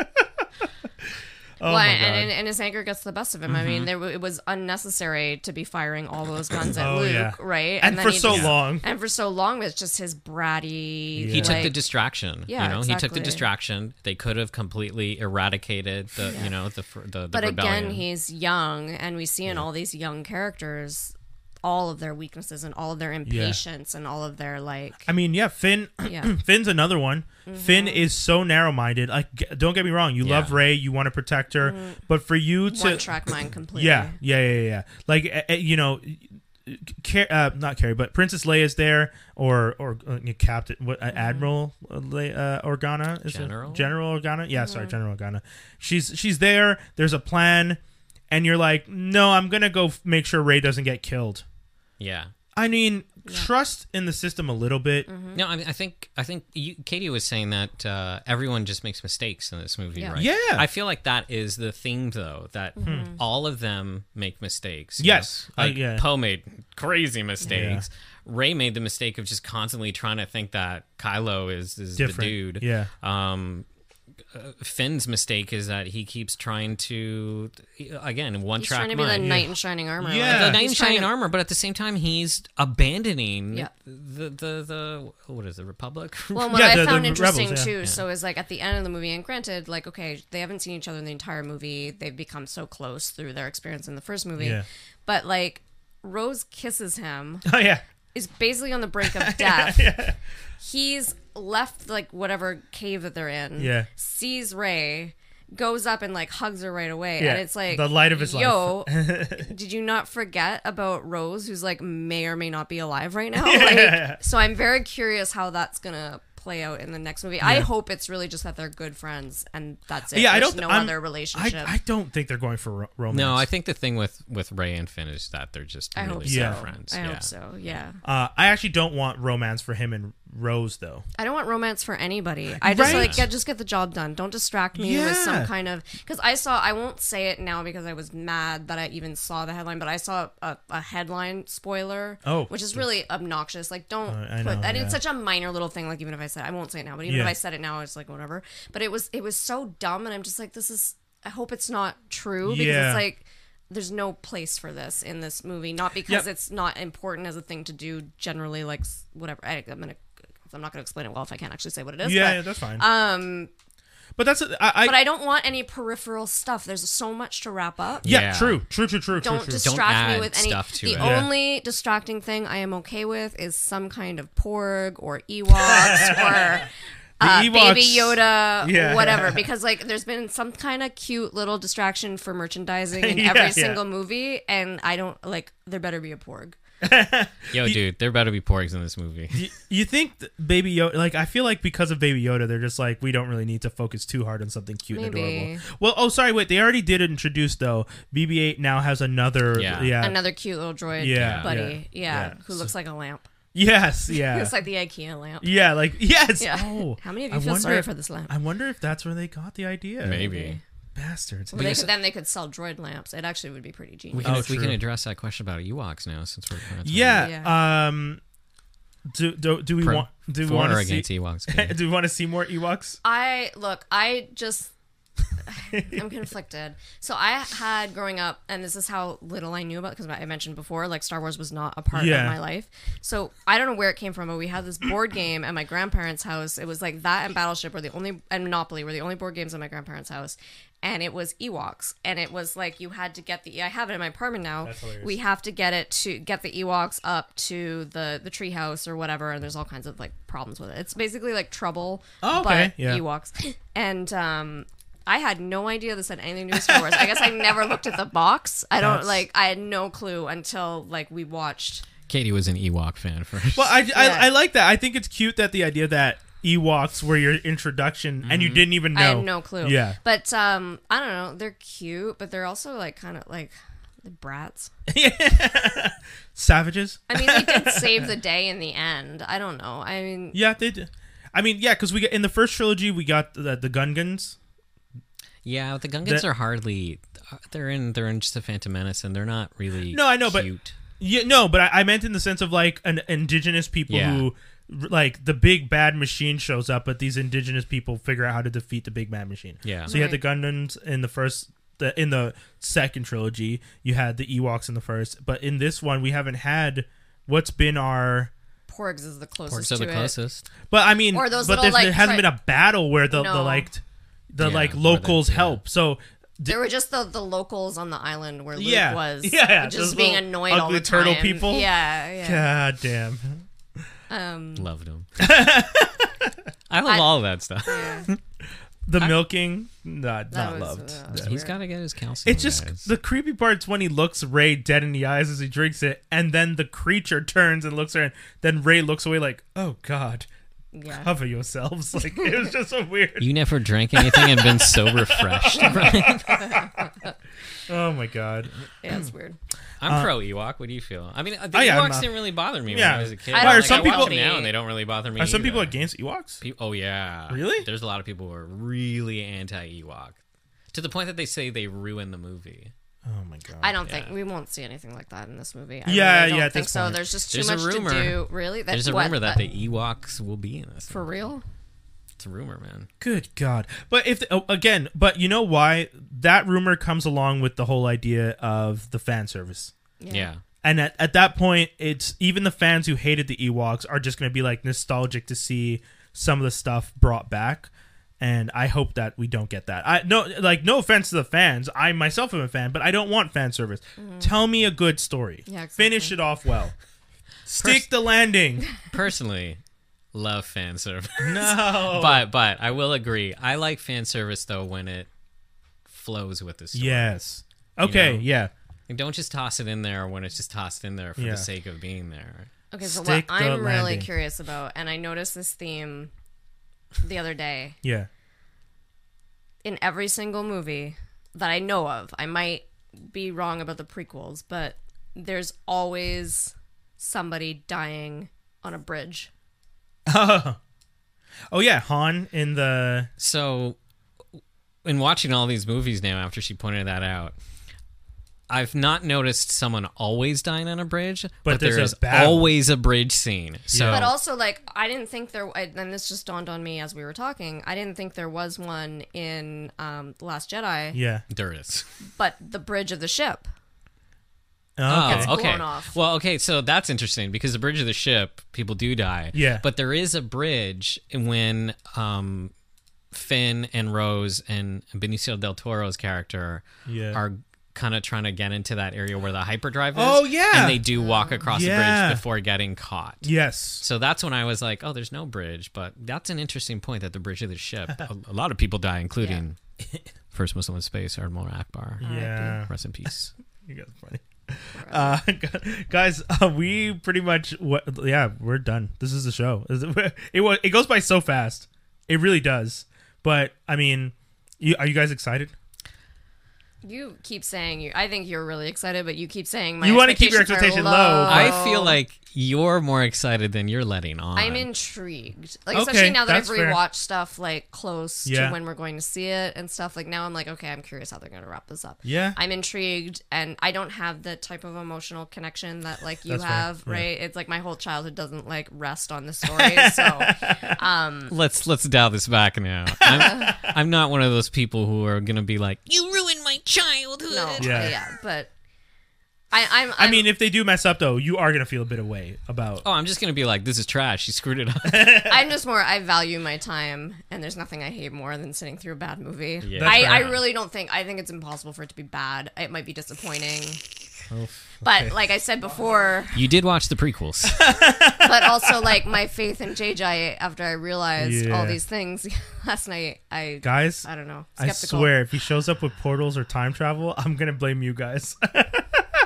Speaker 3: Yeah.
Speaker 1: Oh
Speaker 3: well,
Speaker 1: my
Speaker 3: and,
Speaker 1: God. Mm-hmm.
Speaker 3: and, and his anger gets the best of him. I mean, there it was unnecessary to be firing all those guns at
Speaker 1: Oh,
Speaker 3: Luke,
Speaker 1: yeah.
Speaker 3: right?
Speaker 1: And
Speaker 3: then
Speaker 1: for so
Speaker 3: just-
Speaker 1: long.
Speaker 3: And for so long, it's just his bratty.
Speaker 2: He took the distraction.
Speaker 3: Yeah,
Speaker 2: you know, he took the distraction. They could have completely eradicated the, you know, the the, the
Speaker 3: but
Speaker 2: rebellion.
Speaker 3: again, he's young, and we see in all these young characters all of their weaknesses and all of their impatience and all of their like.
Speaker 1: I mean, yeah, Finn. [CLEARS THROAT]
Speaker 3: Yeah.
Speaker 1: Finn's another one. Finn is so narrow-minded. Like, don't get me wrong, you
Speaker 2: Yeah.
Speaker 1: love Rey, you want to protect her, but for you to,
Speaker 3: one track mind [CLEARS THROAT] completely.
Speaker 1: yeah, yeah, yeah, yeah, yeah. Like, eh, you know, Car- uh, not Carrie, but Princess Leia's there, or or uh, Captain what uh, Admiral uh, Le- uh, Organa is it?
Speaker 2: General?
Speaker 1: General Organa. Yeah, sorry, General Organa. She's she's there. There's a plan, and you're like, no, I'm gonna go f- make sure Rey doesn't get killed.
Speaker 2: Yeah.
Speaker 1: I mean, trust in the system a little bit.
Speaker 2: No, I, mean, I think I think you, Katie was saying that uh, everyone just makes mistakes in this movie,
Speaker 3: Yeah.
Speaker 2: right?
Speaker 1: Yeah.
Speaker 2: I feel like that is the theme, though, that all of them make mistakes.
Speaker 1: Yes.
Speaker 2: know?
Speaker 1: Uh, yeah.
Speaker 2: Poe made crazy mistakes. Rey made the mistake of just constantly trying to think that Kylo is is
Speaker 1: Different.
Speaker 2: the dude.
Speaker 1: Yeah.
Speaker 2: Um, uh, Finn's mistake is that he keeps trying to, again, one
Speaker 3: He's
Speaker 2: track
Speaker 3: trying to be the
Speaker 2: mind.
Speaker 3: knight in shining armor.
Speaker 1: Yeah.
Speaker 3: like,
Speaker 2: the knight in shining
Speaker 3: to-
Speaker 2: armor, but at the same time, he's abandoning
Speaker 3: Yeah.
Speaker 2: the, the the what is it, Republic? [LAUGHS]
Speaker 3: Well, what
Speaker 1: Yeah,
Speaker 3: I
Speaker 1: the- the
Speaker 3: found interesting
Speaker 1: rebels, yeah.
Speaker 3: too, so is like at the end of the movie, and granted, like okay, they haven't seen each other in the entire movie. They've become so close through their experience in the first movie.
Speaker 1: Yeah.
Speaker 3: But like, Rose kisses him, [LAUGHS]
Speaker 1: Oh yeah.
Speaker 3: Is basically on the brink of [LAUGHS] death. He's left like whatever cave that they're in.
Speaker 1: Yeah.
Speaker 3: Sees Rey. Goes up and like hugs her right away,
Speaker 1: Yeah,
Speaker 3: and it's like
Speaker 1: the light of his life.
Speaker 3: Yo, [LAUGHS] did you not forget about Rose, who's like may or may not be alive right now? [LAUGHS] Like, so I'm very curious how that's gonna play out in the next movie. I hope it's really just that they're good friends and that's it.
Speaker 1: Yeah, I don't.
Speaker 3: no
Speaker 1: I'm-
Speaker 3: other relationship.
Speaker 1: I, I don't think they're going for ro- romance.
Speaker 2: No, I think the thing with with Rey and Finn is that they're just
Speaker 3: I
Speaker 2: really
Speaker 3: hope
Speaker 2: good
Speaker 3: so.
Speaker 1: Yeah.
Speaker 2: friends.
Speaker 3: I
Speaker 2: yeah.
Speaker 3: hope so. Yeah.
Speaker 1: Uh, I actually don't want romance for him and Rose though.
Speaker 3: I don't want romance for anybody. I just
Speaker 1: Right.
Speaker 3: like get just get the job done. Don't distract me with
Speaker 1: Yeah.
Speaker 3: some kind of because I saw. I won't say it now because I was mad that I even saw the headline, but I saw a, a headline spoiler.
Speaker 1: Oh.
Speaker 3: which is really obnoxious. Like, don't
Speaker 1: Uh,
Speaker 3: put.
Speaker 1: know,
Speaker 3: and
Speaker 1: yeah.
Speaker 3: it's such a minor little thing. Like, even if I said, I won't say it now, but even
Speaker 1: Yeah.
Speaker 3: if I said it now, it's like whatever. But it was it was so dumb, and I'm just like, this is. I hope it's not true because it's like. There's no place for this in this movie, not because
Speaker 1: Yep.
Speaker 3: it's not important as a thing to do generally, like whatever. I, I'm gonna, I'm not gonna explain it well if I can't actually say what it is.
Speaker 1: Yeah,
Speaker 3: but-
Speaker 1: yeah, that's fine.
Speaker 3: um,
Speaker 1: but that's I, I,
Speaker 3: but I don't want any peripheral stuff. There's so much to wrap up.
Speaker 1: yeah,
Speaker 2: Yeah.
Speaker 1: true, true, true, true,
Speaker 3: Don't
Speaker 1: true, true.
Speaker 3: distract me
Speaker 2: add
Speaker 3: with any.
Speaker 2: stuff to
Speaker 3: the
Speaker 2: it.
Speaker 1: Yeah.
Speaker 3: only distracting thing I am okay with is some kind of porg or Ewoks [LAUGHS] or uh, baby Yoda,
Speaker 1: Yeah.
Speaker 3: whatever. Because like, there's been some kind of cute little distraction for merchandising [LAUGHS] in
Speaker 1: Yeah,
Speaker 3: every
Speaker 1: yeah.
Speaker 3: single movie, and I don't like. There better be a porg. [LAUGHS]
Speaker 2: Yo, dude, there better be porgs in this movie.
Speaker 1: You, you think Baby Yoda? Like, I feel like because of Baby Yoda, they're just like, we don't really need to focus too hard on something cute and adorable. Well, oh, sorry, wait, they already did introduce though. BB-8 now has another, yeah,
Speaker 2: Yeah.
Speaker 1: yeah,
Speaker 3: Another cute little droid
Speaker 1: Yeah,
Speaker 3: buddy,
Speaker 1: yeah,
Speaker 3: yeah,
Speaker 1: yeah.
Speaker 3: who looks like a lamp.
Speaker 1: yes, [LAUGHS] yeah,
Speaker 3: It's like the IKEA lamp.
Speaker 1: yeah, like [LAUGHS] yes.
Speaker 3: Yeah.
Speaker 1: Oh,
Speaker 3: How many of you
Speaker 1: I
Speaker 3: feel
Speaker 1: wonder
Speaker 3: sorry
Speaker 1: if-
Speaker 3: for this lamp?
Speaker 1: I wonder if that's where they got the idea.
Speaker 2: Maybe.
Speaker 1: Bastards.
Speaker 3: Well, they could, then they could sell droid lamps. It actually would be pretty genius.
Speaker 2: We can,
Speaker 1: Oh,
Speaker 2: we can address that question about Ewoks now, since we're kind of
Speaker 1: Yeah. Um. Do do, do we
Speaker 2: Pro-
Speaker 1: want do we want
Speaker 2: or
Speaker 1: to see
Speaker 2: against Ewoks. [LAUGHS]
Speaker 1: do we want to see more Ewoks?
Speaker 3: I look, I just [SIGHS] I'm conflicted. So I had growing up, and this is how little I knew about because I mentioned before, like Star Wars was not a part
Speaker 1: Yeah.
Speaker 3: of my life. So I don't know where it came from, but we had this board game at my grandparents' house. It was like that and Battleship were the only and Monopoly were the only board games at my grandparents' house. And it was Ewoks, and it was like you had to get the. I have it in my apartment now. We have to get it to get the Ewoks up to the the treehouse or whatever, and there's all kinds of like problems with it. It's basically like Trouble,
Speaker 1: Oh, okay,
Speaker 3: but
Speaker 1: yeah.
Speaker 3: Ewoks. And um, I had no idea this had anything to do with Star Wars. I guess I never looked at the box. I don't
Speaker 1: That's-
Speaker 3: like. I had no clue until like we watched.
Speaker 2: Katie was an Ewok fan first.
Speaker 1: Well, I,
Speaker 3: Yeah.
Speaker 1: I, I like that. I think it's cute that the idea that Ewoks were your introduction and you didn't even know.
Speaker 3: I had no clue.
Speaker 1: Yeah.
Speaker 3: but um, I don't know. They're cute, but they're also like kind of like the brats. [LAUGHS]
Speaker 1: Savages.
Speaker 3: I mean, they did [LAUGHS] save the day in the end. I don't know. I mean,
Speaker 1: Yeah, they did. I mean, yeah, because we got in the first trilogy we got the, the Gungans.
Speaker 2: yeah, the Gungans
Speaker 1: That-
Speaker 2: are hardly. They're in. They're in just a Phantom Menace, and they're not really.
Speaker 1: No, I know, but-
Speaker 2: cute.
Speaker 1: Yeah, no, but I, I meant in the sense of like an indigenous people
Speaker 2: Yeah.
Speaker 1: who like the big bad machine shows up, but these indigenous people figure out how to defeat the big bad machine.
Speaker 2: Yeah.
Speaker 1: So you had the
Speaker 3: Right.
Speaker 1: Gungans in the first, the in the second trilogy. You had the Ewoks in the first, but in this one we haven't had what's been our.
Speaker 3: Porgs is the closest
Speaker 2: Porgs are
Speaker 3: to
Speaker 2: the
Speaker 3: it.
Speaker 2: closest.
Speaker 1: But I mean,
Speaker 3: Or those
Speaker 1: but
Speaker 3: little,
Speaker 1: there's-
Speaker 3: like,
Speaker 1: there hasn't
Speaker 3: tri-
Speaker 1: been a battle where the, the
Speaker 3: No.
Speaker 1: like the
Speaker 2: Yeah,
Speaker 1: like
Speaker 2: where
Speaker 1: locals
Speaker 2: the- yeah.
Speaker 1: help. So
Speaker 3: There were just the, the locals on the island where Luke
Speaker 1: Yeah.
Speaker 3: was.
Speaker 1: Yeah, [LAUGHS] yeah,
Speaker 3: just
Speaker 1: those
Speaker 3: being
Speaker 1: little
Speaker 3: annoyed all
Speaker 1: ugly
Speaker 3: the time.
Speaker 1: turtle people.
Speaker 3: Yeah, yeah.
Speaker 1: god damn.
Speaker 3: Um,
Speaker 2: Loved them. [LAUGHS] I love
Speaker 3: I-
Speaker 2: all of that stuff.
Speaker 3: yeah. [LAUGHS]
Speaker 1: the milking, not
Speaker 3: That
Speaker 1: not
Speaker 3: was,
Speaker 1: loved.
Speaker 3: uh,
Speaker 1: Yeah.
Speaker 3: was
Speaker 2: He's
Speaker 3: weird.
Speaker 2: got to get his calcium.
Speaker 1: It's just
Speaker 2: guys.
Speaker 1: the creepy part's when he looks Rey dead in the eyes as he drinks it, and then the creature turns and looks at her, and then Rey looks away like, "Oh God,
Speaker 3: Yeah.
Speaker 1: cover yourselves!" [LAUGHS] Like it was just so weird.
Speaker 2: You never drank anything and been so refreshed, [LAUGHS]
Speaker 1: Oh my God.
Speaker 3: Yeah, it's weird.
Speaker 2: I'm uh, pro Ewok. What do you feel? I mean, uh, the
Speaker 1: oh, yeah, I'm
Speaker 2: Ewoks
Speaker 1: not-
Speaker 2: didn't really bother me
Speaker 1: Yeah.
Speaker 2: when I was a kid.
Speaker 3: I don't
Speaker 2: Like,
Speaker 3: think
Speaker 1: some
Speaker 2: I watch
Speaker 1: people-
Speaker 2: them now and they don't really bother me.
Speaker 1: Are some people
Speaker 2: either.
Speaker 1: against Ewoks?
Speaker 2: Pe- Oh yeah,
Speaker 1: Really?
Speaker 2: There's a lot of people who are really anti-Ewok, to the point that they say they ruin the movie.
Speaker 1: Oh my God.
Speaker 3: I don't think we won't see anything like that in this movie. I
Speaker 1: Yeah,
Speaker 3: really don't
Speaker 1: yeah, at
Speaker 3: think
Speaker 1: this
Speaker 3: so.
Speaker 1: point.
Speaker 3: There's just too
Speaker 2: There's a
Speaker 3: much
Speaker 2: rumor.
Speaker 3: to do. Really? That,
Speaker 2: There's a
Speaker 3: what,
Speaker 2: rumor that the Ewoks will be in this.
Speaker 3: for real.
Speaker 2: It's a rumor, man.
Speaker 1: Good God! But if oh, again, but you know why that rumor comes along with the whole idea of the fan service.
Speaker 2: Yeah.
Speaker 1: And at, at that point, it's even the fans who hated the Ewoks are just going to be like nostalgic to see some of the stuff brought back. And I hope that we don't get that. I no like no offense to the fans. I myself am a fan, but I don't want fan service. Mm-hmm. Tell me a good story.
Speaker 3: Yeah, exactly.
Speaker 1: Finish it off well. Stick the landing.
Speaker 2: Personally, love fan service. [LAUGHS]
Speaker 1: No.
Speaker 2: but but I will agree. I like fan service though when it flows with the story.
Speaker 1: yes. Okay.
Speaker 2: know?
Speaker 1: Yeah.
Speaker 2: And don't just toss it in there when it's just tossed in there for
Speaker 1: Yeah.
Speaker 2: the sake of being there.
Speaker 3: Okay, so
Speaker 1: Stick
Speaker 3: what I'm really curious about, and I noticed this theme the other day
Speaker 1: Yeah.
Speaker 3: in every single movie that I know of. I might be wrong about the prequels, but there's always somebody dying on a bridge.
Speaker 1: Oh. [LAUGHS] Oh yeah, Han in the
Speaker 2: So, in watching all these movies now, after she pointed that out, I've not noticed someone always dying on a bridge, but,
Speaker 1: there's
Speaker 2: there
Speaker 1: a
Speaker 2: is
Speaker 1: battle.
Speaker 2: always a bridge scene. So,
Speaker 3: But also, like, I didn't think there, I- and this just dawned on me as we were talking. I didn't think there was one in um, The Last Jedi,
Speaker 1: yeah.
Speaker 2: there is.
Speaker 3: but the bridge of the ship.
Speaker 1: Oh, okay.
Speaker 3: Gets
Speaker 2: okay.
Speaker 3: off.
Speaker 2: Well, okay, so that's interesting because the bridge of the ship, people do die.
Speaker 1: Yeah.
Speaker 2: But there is a bridge when um, Finn and Rose and Benicio del Toro's character
Speaker 1: Yeah.
Speaker 2: are kind of trying to get into that area where the hyperdrive is.
Speaker 1: Oh, yeah.
Speaker 2: And they do walk across the
Speaker 1: Yeah.
Speaker 2: bridge before getting caught.
Speaker 1: Yes.
Speaker 2: So that's when I was like, oh, there's no bridge. But that's an interesting point that the bridge of the ship, a, a lot of people die, including [LAUGHS] first Muslim in space, Admiral Ackbar.
Speaker 1: Yeah.
Speaker 2: Rest in peace. [LAUGHS]
Speaker 1: You guys are funny. Uh, [LAUGHS] guys, uh, we pretty much what? Yeah, we're done. This is the show. It wa- it goes by so fast. It really does. But I mean, you, are you guys excited?
Speaker 3: You keep saying you. I think you're really excited, but you keep saying my.
Speaker 1: You wanna keep your
Speaker 3: expectations are
Speaker 1: expectation low,
Speaker 2: I feel like you're more excited than you're letting on.
Speaker 3: I'm intrigued. Like
Speaker 1: Okay,
Speaker 3: especially now that I've
Speaker 1: that's fair.
Speaker 3: rewatched stuff like close
Speaker 1: Yeah.
Speaker 3: to when we're going to see it and stuff. Like now I'm like, okay, I'm curious how they're going to wrap this up.
Speaker 1: Yeah.
Speaker 3: I'm intrigued, and I don't have the type of emotional connection that like you
Speaker 1: That's fair,
Speaker 3: have,
Speaker 1: yeah.
Speaker 3: right? It's like my whole childhood doesn't like rest on the story. [LAUGHS] so um,
Speaker 2: let's let's dial this back now. [LAUGHS] I'm, I'm not one of those people who are gonna be like, you ruined my childhood.
Speaker 3: no,
Speaker 1: Yeah.
Speaker 3: yeah, but I, I'm,
Speaker 1: I
Speaker 3: I'm
Speaker 1: mean, if they do mess up, though, you are gonna feel a bit of way about.
Speaker 2: Oh, I'm just gonna be like, this is trash. She screwed it up. [LAUGHS]
Speaker 3: I'm just more. I value my time, and there's nothing I hate more than sitting through a bad movie.
Speaker 2: Yeah.
Speaker 3: I, I really don't think. I think it's impossible for it to be bad. It might be disappointing,
Speaker 1: Oh,
Speaker 3: but like I said before,
Speaker 2: you did watch the prequels. [LAUGHS]
Speaker 3: but also like my faith in JJ after I realized
Speaker 1: Yeah.
Speaker 3: all these things [LAUGHS] last night. I
Speaker 1: guys,
Speaker 3: I don't know.
Speaker 1: I swear, if he shows up with portals or time travel, I'm gonna blame you guys.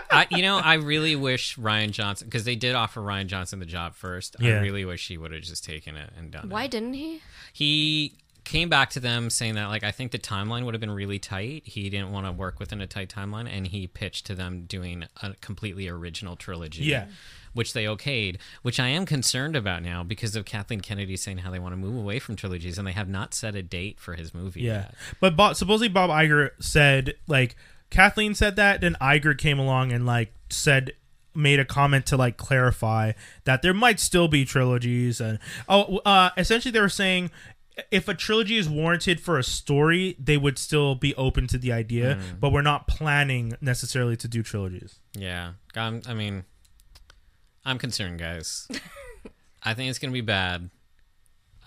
Speaker 2: I, you know, I really wish Rian Johnson because they did offer Rian Johnson the job first.
Speaker 1: Yeah.
Speaker 2: I really wish he would have just taken it and done
Speaker 3: Why
Speaker 2: it.
Speaker 3: Why didn't he?
Speaker 2: He came back to them saying that like I think the timeline would have been really tight. He didn't want to work within a tight timeline, and he pitched to them doing a completely original trilogy.
Speaker 1: Yeah.
Speaker 2: Which they okayed, which I am concerned about now because of Kathleen Kennedy saying how they want to move away from trilogies, and they have not set a date for his movie
Speaker 1: Yeah,
Speaker 2: yet.
Speaker 1: but Bob, supposedly Bob Iger said like Kathleen said that, then Iger came along and like said made a comment to like clarify that there might still be trilogies and oh uh essentially they were saying if a trilogy is warranted for a story they would still be open to the idea but we're not planning necessarily to do trilogies
Speaker 2: Yeah, I'm, I mean, I'm concerned, guys. [LAUGHS] I think it's gonna be bad.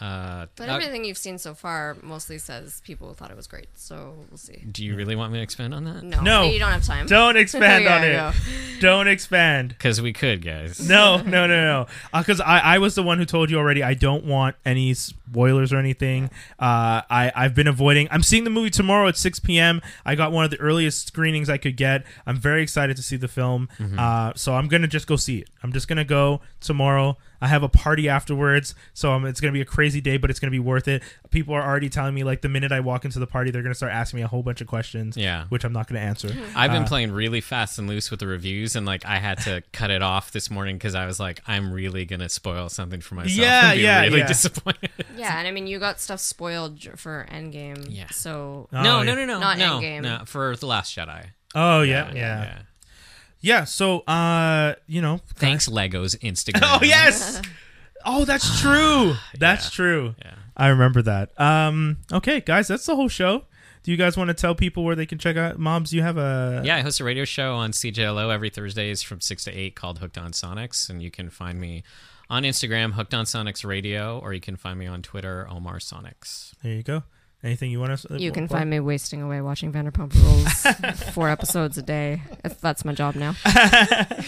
Speaker 2: Uh,
Speaker 3: But
Speaker 2: uh,
Speaker 3: everything you've seen so far mostly says people thought it was great. So we'll see.
Speaker 2: do you really want me to expand on that?
Speaker 3: No,
Speaker 1: No.
Speaker 3: you don't have time.
Speaker 1: Don't expand [LAUGHS]
Speaker 3: Yeah,
Speaker 1: on it.
Speaker 3: yeah.
Speaker 1: Don't expand.
Speaker 2: Because we could, guys.
Speaker 1: No, no, no, no. Because I, I was the one who told you already. I don't want any spoilers or anything. Uh, I, I've been avoiding. I'm seeing the movie tomorrow at 6 p.m. I got one of the earliest screenings I could get. I'm very excited to see the film. Uh, so I'm gonna just go see it. I'm just gonna go tomorrow. I have a party afterwards, so um, it's gonna be a crazy day, but it's gonna be worth it. People are already telling me like the minute I walk into the party, they're gonna start asking me a whole bunch of questions.
Speaker 2: Yeah.
Speaker 1: which I'm not gonna answer.
Speaker 2: I've been
Speaker 1: Uh,
Speaker 2: playing really fast and loose with the reviews, and like I had to [LAUGHS] cut it off this morning because I was like, I'm really gonna spoil something for myself.
Speaker 1: Yeah,
Speaker 2: and be
Speaker 1: yeah,
Speaker 2: really
Speaker 1: yeah.
Speaker 2: disappointed. [LAUGHS]
Speaker 3: Yeah, and I mean, you got stuff spoiled j- for Endgame.
Speaker 2: Yeah.
Speaker 3: So
Speaker 1: Oh,
Speaker 2: no,
Speaker 1: yeah.
Speaker 2: no, no, no,
Speaker 3: Not
Speaker 2: no,
Speaker 3: Endgame.
Speaker 2: no, for the Last Jedi.
Speaker 1: Oh yeah, yeah. Yeah, so uh, you know, [LAUGHS]
Speaker 2: Thanks, Legos Instagram.
Speaker 1: Oh yes. [LAUGHS] Oh, that's true. [SIGHS] That's
Speaker 2: Yeah.
Speaker 1: true.
Speaker 2: Yeah.
Speaker 1: I remember that. Um, okay, guys, that's the whole show. Do you guys want to tell people where they can check out Mobs? You have a
Speaker 2: Yeah, I host a radio show on CJLO every Thursdays from 6 to 8 called Hooked on Sonics. And you can find me on Instagram, Hooked on Sonics Radio, or you can find me on Twitter, Omar Sonics.
Speaker 1: There you go. Anything you want to?
Speaker 3: Uh, you can find me wasting away watching Vanderpump Rules [LAUGHS] four episodes a day. If that's my job now. [LAUGHS]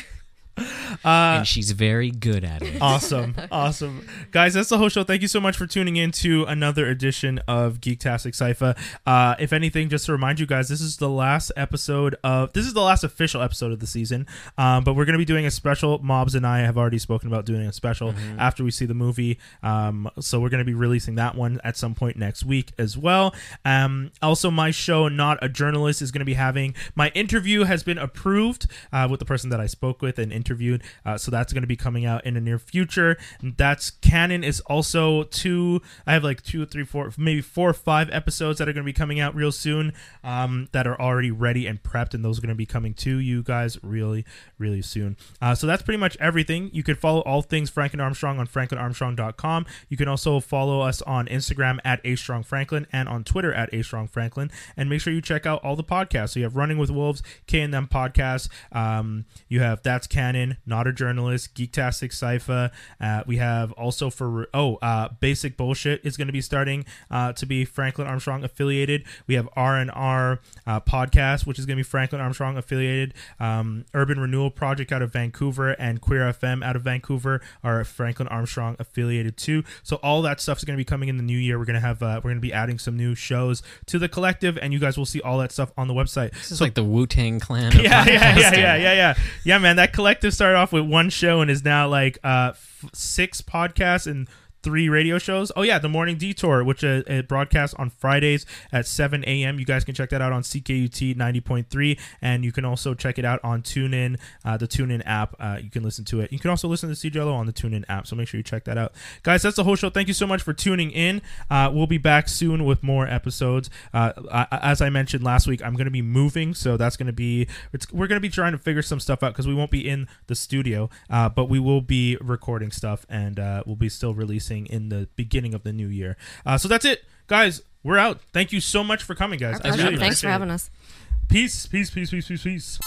Speaker 3: [LAUGHS]
Speaker 2: and she's very good at it.
Speaker 1: awesome. [LAUGHS] Awesome. Guys that's the whole show. Thank you so much for tuning in to another edition of geektastic cypher. Uh if anything just to remind you guys this is the last episode of this is the last official episode of the season. Um but we're gonna be doing a special mobs and i have already spoken about doing a special after we see the movie. Um so we're gonna be releasing that one at some point next week as well. Um also my show not a journalist is gonna be having my interview has been approved uh, with the person that i spoke with and interviewed uh, so that's going to be coming out in the near future. That's canon is also two i have like two three four maybe four or five episodes that are going to be coming out real soon um, that are already ready and prepped and those are going to be coming to you guys really really soon. Uh, so that's pretty much everything. You can follow all things franklin armstrong on franklinarmstrong.com you can also follow us on instagram at a strong franklin and on twitter at a strong franklin. And make sure you check out all the podcasts. So you have running with wolves k&m podcast um, you have that's canon not a journalist geektastic cypher. Uh, we have also for oh uh, basic bullshit is going to be starting uh, to be franklin armstrong affiliated. We have r&r uh, podcast which is going to be franklin armstrong affiliated. Um, urban renewal project out of vancouver and queer fm out of vancouver are franklin armstrong affiliated too. So all that stuff is going to be coming in the new year. We're going to have uh, we're going to be adding some new shows to the collective and you guys will see all that stuff on the website.
Speaker 2: This is like the Wu Tang Clan. [LAUGHS]
Speaker 1: Yeah, yeah, yeah, yeah, yeah, yeah, yeah, man. That collective started off with one show and is now like uh f- six podcasts and three radio shows. Oh yeah, the Morning Detour, which uh, it broadcasts on Fridays at 7 a.m. You guys can check that out on CKUT 90.3, and you can also check it out on TuneIn, uh, the TuneIn app. Uh, you can listen to it. You can also listen to CJLO on the TuneIn app. So make sure you check that out, guys. That's the whole show. Thank you so much for tuning in. Uh, we'll be back soon with more episodes. Uh, I, as I mentioned last week, I'm going to be moving, so that's going to be we're going to be trying to figure some stuff out because we won't be in the studio, uh, but we will be recording stuff and uh, we'll be still releasing in the beginning of the new year. Uh, so that's it, guys. We're out. Thank you so much for coming, guys.
Speaker 3: Pleasure. Thanks for having us.
Speaker 1: Peace, peace, peace, peace, peace, peace.